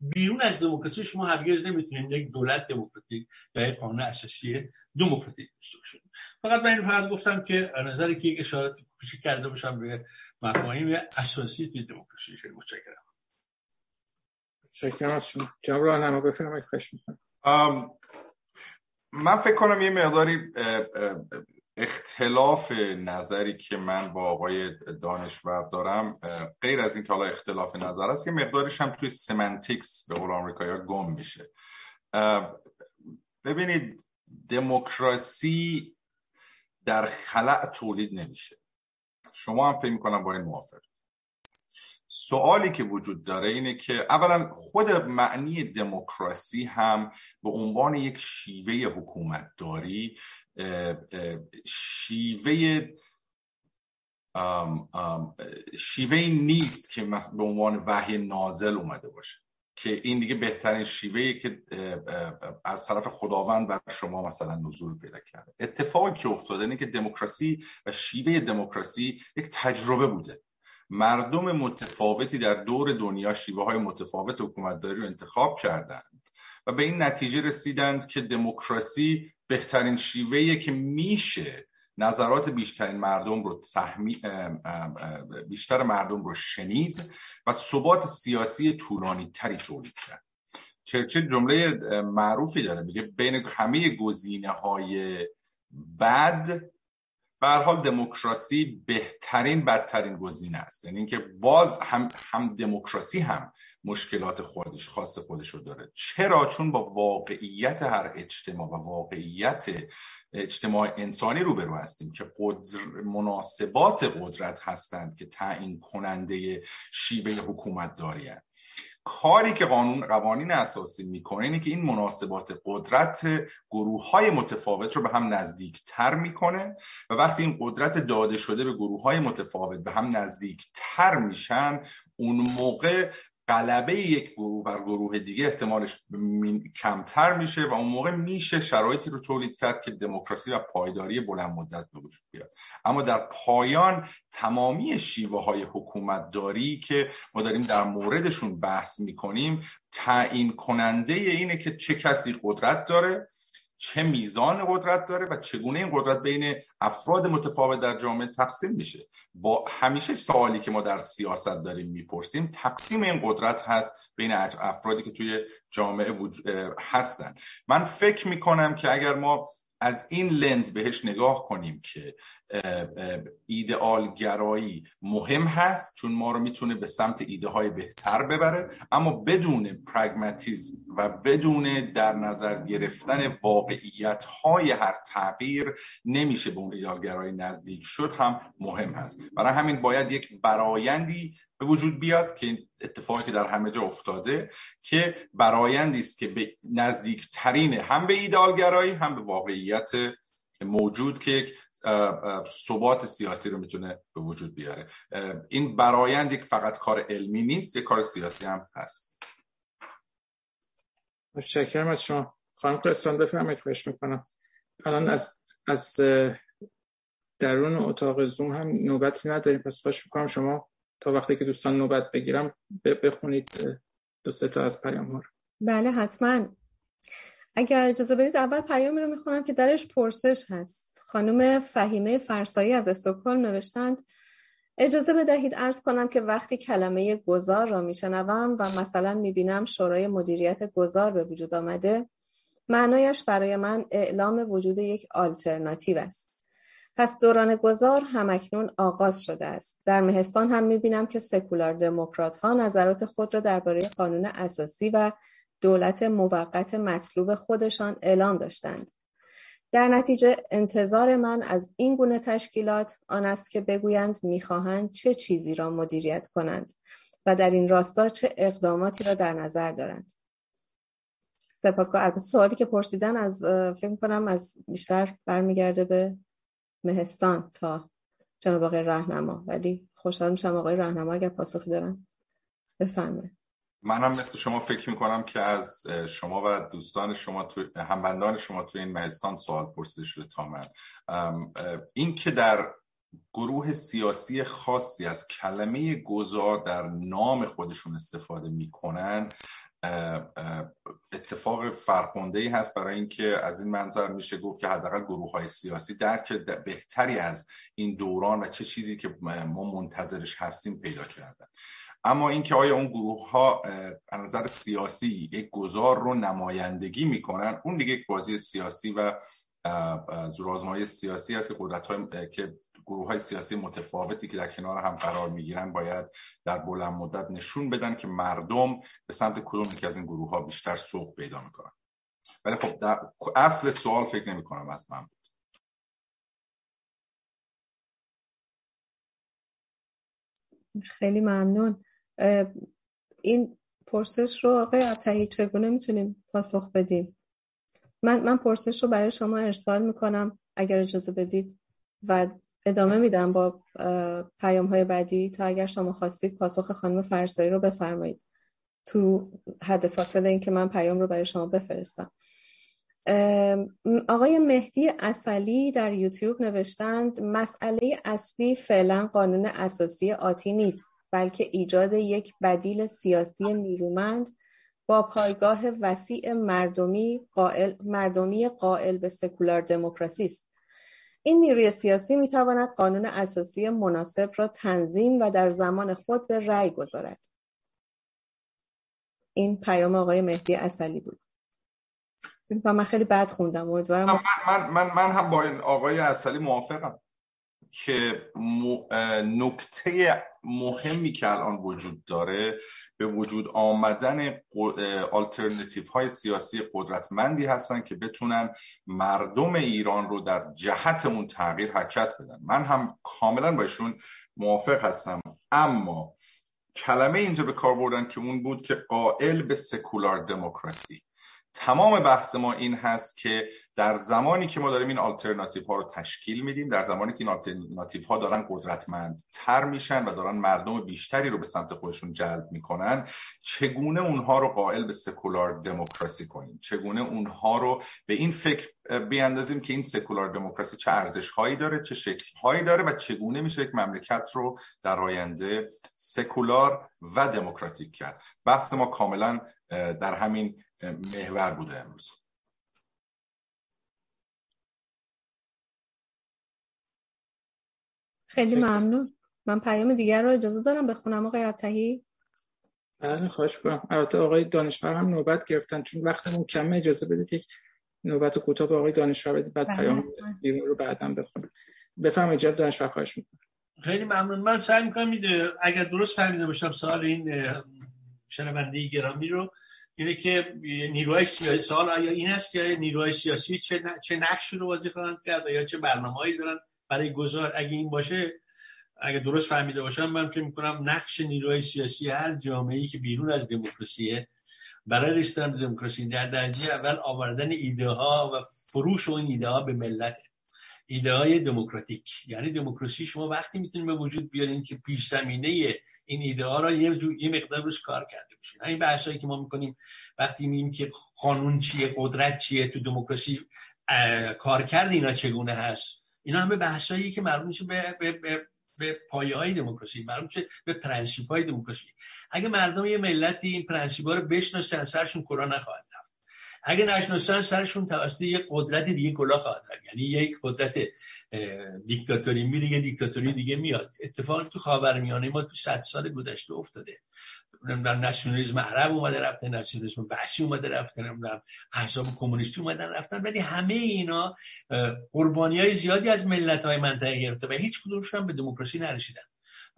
بیرون از دموکراسی شما هرگز نمی‌تونید یک دولت دموکراتیک یا یک قانون اساسی دموکراتیک داشته باشید. فقط من فقط گفتم که نظری که یک اشارات کوچیک کرده باشم به مفاهیم اساسی توی دموکراسی. خیلی متشکرم. متشکرم. از شما جناب راهنما بفرمایید خواهش می‌کنم. من فکر کنم یه مقداری اختلاف نظری که من با آقای دانشور دارم غیر از این که حالا اختلاف نظر است یه مقدارش هم توی سمنتیکس به قول آمریکایی گم میشه. ببینید دموکراسی در خلع تولید نمیشه. شما هم فکر می‌کنم با این موافق سوالی که وجود داره اینه که اولا خود معنی دموکراسی هم به عنوان یک شیوه حکومتداری شیوه شیوه نیست که به عنوان وحی نازل اومده باشه. که این دیگه بهترین شیوهی که از طرف خداوند بر شما مثلا نزول پیدا کرده. اتفاقی که افتاده اینه که دموکراسی و شیوه دموکراسی یک تجربه بوده. مردم متفاوتی در دور دنیا شیوه های متفاوت حکومتداری رو انتخاب کردند و به این نتیجه رسیدند که دموکراسی بهترین شیوهیه که میشه نظرات بیشترین مردم رو تحمی... بیشتر مردم رو شنید و ثبات سیاسی طولانی تری تولید کرد. چرچیل جمله معروفی داره. میگه بین همه گزینه های بد به حال دموکراسی بهترین بدترین گزینه است. یعنی اینکه باز هم هم دموکراسی هم مشکلات خودش خاص خودش رو داره. چرا؟ چون با واقعیت هر اجتماع و واقعیت اجتماع انسانی روبرو هستیم که قدر مناسبات قدرت هستند که تعیین کننده شیوه حکومت داری کاری که قانون قوانین اساسی می‌کنه اینه که این مناسبات قدرت گروه های متفاوت رو به هم نزدیک تر می‌کنه و وقتی این قدرت داده شده به گروه های متفاوت به هم نزدیک تر میشن اون موقع غلبه یک گروه بر گروه دیگه احتمالش کمتر میشه و اون موقع میشه شرایطی رو تولید کرد که دموکراسی و پایداری بلند مدت به وجود بیاد. اما در پایان تمامی شیوه های حکومت داری که ما داریم در موردشون بحث می‌کنیم تعیین کننده اینه که چه کسی قدرت داره چه میزان قدرت داره و چگونه این قدرت بین افراد متفاوت در جامعه تقسیم میشه. با همیشه سوالی که ما در سیاست داریم می‌پرسیم تقسیم این قدرت هست بین افرادی که توی جامعه هستن. من فکر می‌کنم که اگر ما از این لنز بهش نگاه کنیم که ایدئال گرایی مهم هست چون ما رو می‌تونه به سمت ایده های بهتر ببره. اما بدون پرگماتیزم و بدون در نظر گرفتن واقعیت های هر تغییر نمیشه به اون ایدئال گرایی نزدیک شد هم مهم هست. برای همین باید یک برایندی به وجود بیاد که اتفاقی در همه جا افتاده که برایندی است که به نزدیکترین هم به ایدالگرایی هم به واقعیت موجود که ثبات سیاسی رو می‌تونه به وجود بیاره. این برایند یک فقط کار علمی نیست یک کار سیاسی هم هست. متشکرم از شما. خانم قسطان بفرمایید خواهش می‌کنم. الان از از درون اتاق زوم هم نوبتی نداریم. پس خواهش می‌کنم شما تا وقتی که دوستان نوبت بگیرم بخونید دو سه تا از پیام ها رو. بله حتما. اگر اجازه بدید اول پیامی رو می‌خونم که درش پرسش هست. خانم فهیمه فرسایی از استکهلم نوشتند اجازه بدهید ارز کنم که وقتی کلمه گذار را میشنوم و مثلا می‌بینم شورای مدیریت گذار به وجود آمده معنایش برای من اعلام وجود یک آلترناتیو است. پس دوران گذار همکنون آغاز شده است. در مهستان هم می‌بینم که سکولار دموکرات ها نظرات خود را درباره قانون اساسی و دولت موقت مطلوب خودشان اعلام داشتند. در نتیجه انتظار من از این گونه تشکیلات آن است که بگویند می‌خواهند چه چیزی را مدیریت کنند و در این راستا چه اقداماتی را در نظر دارند. سپاسگزارم سوالی که پرسیدن از فکر کنم از بیشتر برمیگرده به مهستان تا جناب آقای رهنما ولی خوشحال میشم آقای رهنما اگر پاسخی دارن بفرمایید. منم مثل شما فکر می‌کنم که از شما و دوستان شما تو همبندان شما تو این مهستان سوال پرسیده شده تا من. این که در گروه سیاسی خاصی از کلمه گذار در نام خودشون استفاده می‌کنن اتفاق فرخنده ای هست برای اینکه از این منظر میشه گفت که حداقل گروه های سیاسی درک بهتری از این دوران و چه چیزی که ما منتظرش هستیم پیدا کردن. اما اینکه آیا اون گروه ها نظر سیاسی یک گذار رو نمایندگی می‌کنن؟ اون دیگه یک بازی سیاسی و زورآزمایی سیاسی است که قدرت های که گروه های سیاسی متفاوتی که در کنار هم قرار می‌گیرن باید در بلند مدت نشون بدن که مردم به سمت کدوم که از این گروه ها بیشتر سوق پیدا می‌کنن. ولی خب در اصل سوال فکر نمی کنم از من بود. خیلی ممنون. این پرسش رو آقای ابتهی چگونه می‌تونیم پاسخ بدیم؟ من من پرسش رو برای شما ارسال می‌کنم اگر اجازه بدید و ادامه میدم با پیام های بعدی تا اگر شما خواستید پاسخ خانم فرسایی رو بفرمایید. تو حد فاصله این که من پیام رو برای شما بفرستم. آقای مهدی اصلی در یوتیوب نوشتند مسئله اصلی فعلا قانون اساسی آتی نیست. بلکه ایجاد یک بدیل سیاسی نیرومند با پایگاه وسیع مردمی قائل, مردمی قائل به سکولار دموکراسی است. این نیروی سیاسی می تواند قانون اساسی مناسب را تنظیم و در زمان خود به رأی گذارد. این پیام آقای مهدی اصلی بود. من خیلی بد خوندم. امیدوارم من, من, من, من هم با این آقای اصلی موافقم. که نکته مهمی که الان وجود داره به وجود آمدن آلترنتیف های سیاسی قدرتمندی هستن که بتونن مردم ایران رو در جهت اون تغییر حرکت بدن. من هم کاملا باشون موافق هستم. اما کلمه اینجا به کار بردن که اون بود که قائل به سکولار دموکراسی. تمام بحث ما این هست که در زمانی که ما داریم این آلترناتیف ها رو تشکیل میدیم در زمانی که این آلترناتیف ها دارن قدرتمند تر میشن و دارن مردم بیشتری رو به سمت خودشون جلب می‌کنن چگونه اونها رو قائل به سکولار دموکراسی کنیم؟ چگونه اونها رو به این فکر بیاندازیم که این سکولار دموکراسی چه ارزش هایی داره چه شکل هایی داره و چگونه میشه یک مملکت رو در آینده سکولار و دموکراتیک کرد؟ بحث ما کاملا در همین محور بوده امروز. خیلی ممنون. من پیام دیگر رو اجازه دارم بخونم آقای ابتهی بله خواهش کنم البته آقای دانشور هم نوبت گرفتن چون وقتمون کمه اجازه بدید یک نوبت کوتاه به آقای دانشور بدید بعد بله. پیام رو بعدا بخونم. بفرمایید جناب دانشور خواهش می‌کنم. خیلی ممنون. من سعی می‌کنم اگر درست فهمیده باشم سوال این شنونده گرامی رو. اینه که نیروهای سیاسی سال آیا این است که نیروهای سیاسی چه چه نقشی رو بازی خواهند کرد یا چه برنامه‌ای دارن برای گذار؟ اگه این باشه اگه درست فهمیده باشم من فکر می‌کنم نقش نیروهای سیاسی هر جامعه‌ای که بیرون از دموکراسیه برای رسیدن به دموکراسی در درجه اول آوردن ایده ها و فروش اون ایده ها به ملت ایده های دموکراتیک. یعنی دموکراسی شما وقتی می‌تونید به وجود بیارین که پیش زمینه این ایده ها را یه, یه مقدار روش کار کرده این بحثایی که ما می‌کنیم وقتی میگیم که قانون چیه قدرت چیه تو دموکراسی کارکرد اینا چگونه هست؟ اینا همه بحثایی که مربوط میشه به, به, به به پایه های دموکراسی مربوط میشه به پرنسیپ های دموکراسی. اگه مردم یه ملتی این پرنسیپ ها رو بشناسن سرشون کلاه نخواهد رفت. اگه نشناسن سرشون توسط یک قدرت دیگه کلاه خواهد یعنی یک قدرت دیکتاتوری میره یه دیکتاتوری دیگه میاد. اتفاقی تو خاورمیانه ما تو صد سال گذشته افتاده. در ناسیونالیسم عرب اومده رفته ناسیونالیسم بعثی اومده رفته نمی‌دونم احزاب کمونیستی اومدن رفتن. ولی همه اینا قربانی های زیادی از ملت های منطقه گرفته و هیچ کدومشون به دموکراسی نرسیدن.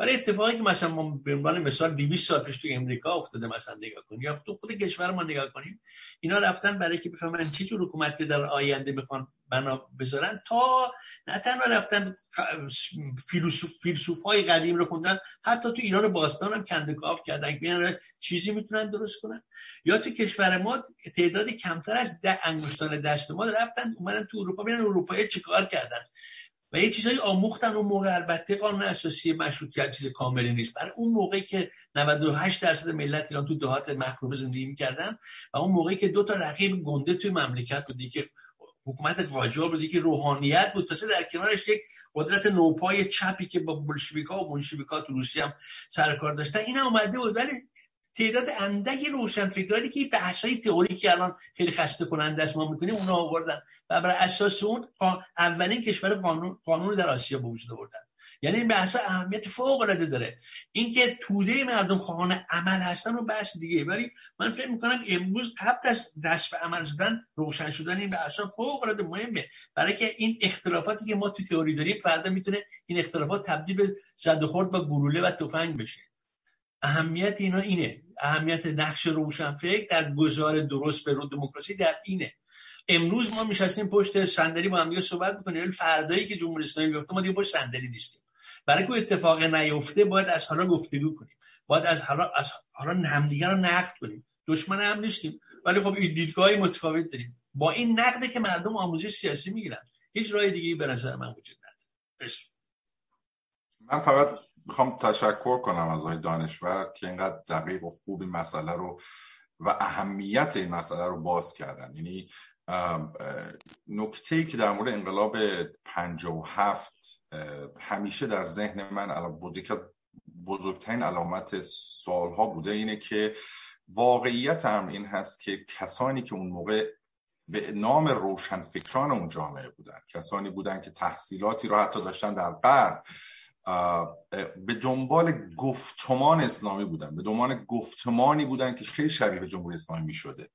ولی اتفاقی که مثلا ما به عنوان مثال 200 سال پیش تو امریکا افتاده مثلا نگاه کنیم یا تو خود کشور ما نگاه کنیم اینا رفتن برای که بفهمن چه جور حکومتی در آینده می‌خوان بنا بذارن تا نه تنها رفتن فیلسوف فیلسوف های قدیم رو خوندن حتی تو ایران باستان هم کندکاف کردن که چیزی می‌تونن درست کنن. یا تو کشور ما تعداد کمتر از ده انگشتان دست ما رفتن اومدن تو اروپا ببینن اروپایی چیکار کردن. و یه چیزایی آموختن اون موقع البته قانون اساسی مشروطیت چیز کاملی نیست. برای اون موقعی که 98 درصد ملت ایران تو دهات مخروبه زندگی می‌کردن و اون موقعی که دو تا رقیب گنده توی مملکت بودی که حکومت قاجار بودی که روحانیت بود تا در کنارش یک قدرت نوپای چپی که با بلشویکا و منشویکا تو روسیه هم سرکار داشتن این اومده بود. ولی تعداد اندک روشن فکرانی که بحث های که الان خیلی خسته کننده است ما می‌کنیم اونا آوردن. و بر اساس اون اولین کشور قانون قانون در آسیا به وجود آوردن. یعنی این بحث اهمیت فوق العاده داره. اینکه توده مردم خواهان عمل هستن و بحث دیگه. ولی من فکر می‌کنم امروز قبل از دست به عمل شدن روشن شدن این بحث فوق العاده مهمه. برای که این اختلافاتی که ما تو تئوری داریم فردا می‌تونه این اختلافات تبدیل به زد خورد با گلوله و تفنگ بشه. اهمیت اینا اینه. اهمیت نقش روشنفکر در گذار درست به رو دموکراسی در اینه. امروز ما میشستیم پشت صندلی با هم صحبت می‌کنیم. ولی فردایی که جمهوری اسلامی بیفته ما دیگه پشت صندلی نیستیم. برای که اتفاق نیفته باید از حالا گفتگو کنیم. باید از حالا از حالا همدیگه رو نقد کنیم. دشمن هم نیستیم. ولی خب دیدگاهی متفاوت داریم. با این نقده که مردم آموزش سیاسی می‌گیرن هیچ راه دیگه به نظر من وجود نداره. من فقط می‌خوام تشکر کنم از آقای دانشور که اینقدر دقیق و خوب این مسئله رو و اهمیت این مسئله رو باز کردن. یعنی نکته که در مورد انقلاب 57 همیشه در ذهن من بوده که بزرگترین علامت سالها بوده اینه که واقعیت هم این هست که کسانی که اون موقع به نام روشنفکران اون جامعه بودن کسانی بودن که تحصیلاتی رو حتی داشتن در غرب به دنبال گفتمان اسلامی بودن به دنبال گفتمانی بودن که خیلی شبیه جمهوری اسلامی می شده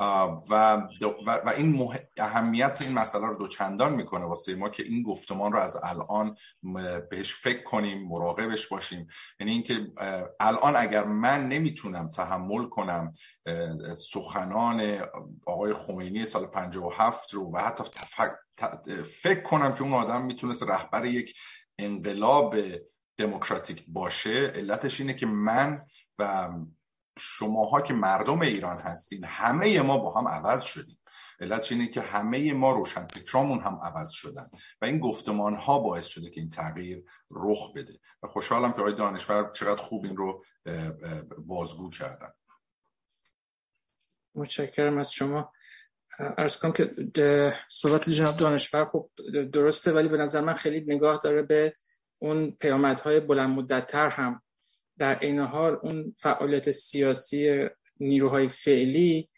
و, و, این اهمیت این مسئله رو دوچندان می‌کنه واسه ما که این گفتمان رو از الان بهش فکر کنیم مراقبش باشیم. یعنی اینکه الان اگر من نمی‌تونم تحمل کنم سخنان آقای خمینی سال 57 رو و حتی فکر کنم که اون آدم می‌تونست رهبر یک انقلاب دموکراتیک باشه علتش اینه که من و شماها که مردم ایران هستین همه ما با هم عوض شدیم. علتش اینه که همه ما روشن فکرامون هم عوض شدن و این گفتمان ها باعث شده که این تغییر رخ بده. و خوشحالم که آقای دانشور چقدر خوب این رو بازگو کردن. متشکرم از شما. ارز کنم که صحبت جناب دانشور خب درسته ولی به نظر من خیلی نگاه داره به اون پیامدهای بلند مدتتر هم. در این حال اون فعالیت سیاسی نیروهای فعلی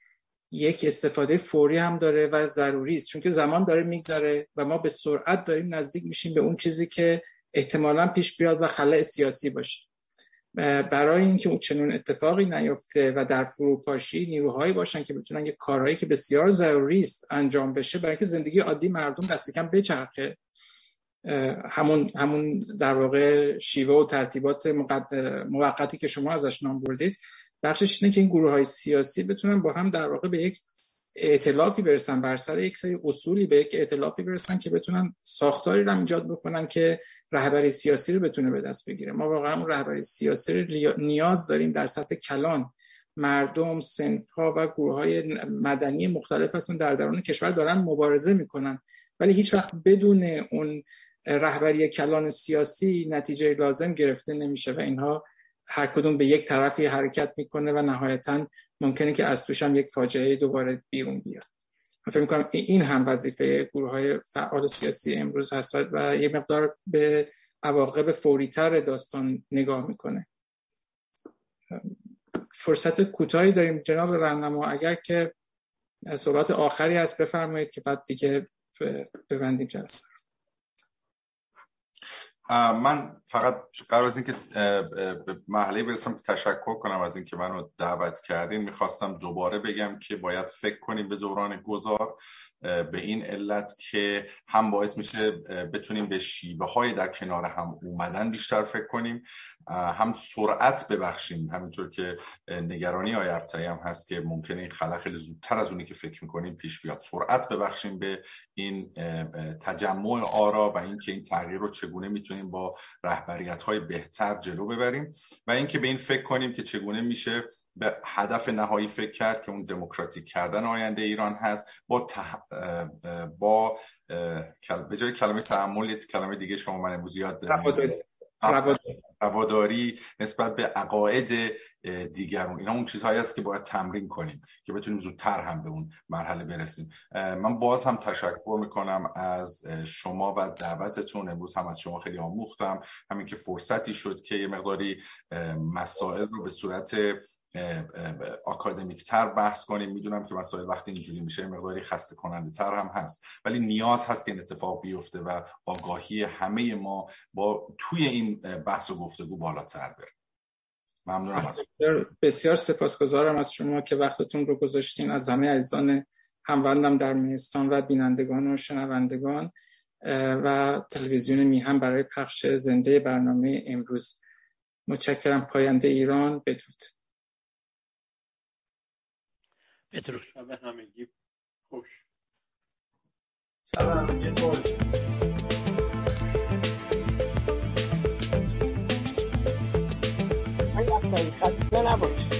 یک استفاده فوری هم داره و ضروری است. چون که زمان داره میگذره و ما به سرعت داریم نزدیک میشیم به اون چیزی که احتمالا پیش بیاد و خلع سیاسی باشه. برای اینکه اون چنون اتفاقی نیفته و در فروپاشی نیروهایی باشن که بتونن یه کارهایی که بسیار ضروری است انجام بشه برای اینکه زندگی عادی مردم دست کم بچرخه. همون همون در واقع شیوه و ترتیبات موقتی که شما ازش نام بردید. بخشش اینه که این گروه های سیاسی بتونن با هم در واقع به یک ائتلافی برسن بر سر یک سری اصولی به یک ائتلافی برسن که بتونن ساختاری رو ایجاد بکنن که رهبری سیاسی رو بتونه به دست بگیره. ما واقعا اون رهبری سیاسی رو نیاز داریم در سطح کلان مردم سنف و گروه های مدنی مختلف هستن در درون کشور دارن مبارزه می‌کنن. ولی هیچ وقت بدون اون رهبری کلان سیاسی نتیجه لازم گرفته نمیشه و اینها هر کدوم به یک طرفی حرکت می‌کنه و نهایتا ممکنه که از توش هم یک فاجعه دوباره بیرون بیاد. فکر می‌کنم این هم وظیفه گروه های فعال سیاسی امروز هست و یه مقدار به عواقب فوریتر داستان نگاه می‌کنه. فرصت کوتاهی داریم جناب رهنما. اگر که صحبت آخری هست بفرمایید که بعد دیگه ببندیم جلسه. من فقط قبل از اینکه به محله برسم تشکر کنم از اینکه منو دعوت کردین. می‌خواستم دوباره بگم که باید فکر کنیم به دوران گذار. به این علت که هم باعث میشه بتونیم به شیبه های در کنار هم اومدن بیشتر فکر کنیم. هم سرعت ببخشیم. همینطور که نگرانی های هم هست که ممکنه این خلا خیلی زودتر از اونی که فکر می‌کنیم پیش بیاد. سرعت ببخشیم به این تجمع آرا و اینکه این تغییر رو چگونه می‌تونیم با رهبریت های بهتر جلو ببریم و اینکه به این فکر کنیم که چگونه میشه به هدف نهایی فکر کرد که اون دموکراتیک کردن آینده ایران هست. با تح... با به جای کلمه تحمل کلمه دیگه شما من امروز یاد رواداری نسبت به عقاید دیگرون اینا اون چیزهایی است که باید تمرین کنیم که بتونیم زودتر هم به اون مرحله برسیم. من باز هم تشکر می‌کنم از شما و دعوتتون. امروز هم از شما خیلی آموختم. همین که فرصتی شد که یه مقداری مسائل رو به صورت آکادمیک تر بحث کنیم. می‌دونم که مسائل وقتی اینجوری میشه مقداری خسته کننده تر هم هست. ولی نیاز هست که این اتفاق بیفته و آگاهی همه ما با توی این بحث و گفتگو بالاتر بره. ممنونم از بسیار سپاسگزارم از شما که وقتتون رو گذاشتین. از همه عزیزان هموندم در مهستان و بینندگان و شنوندگان و تلویزیون میهم برای پخش زنده برنامه امروز. متشکرم. پاینده ایران بدرود. بدرود شب همگی خوش. شب همگی خوش. خسته نباش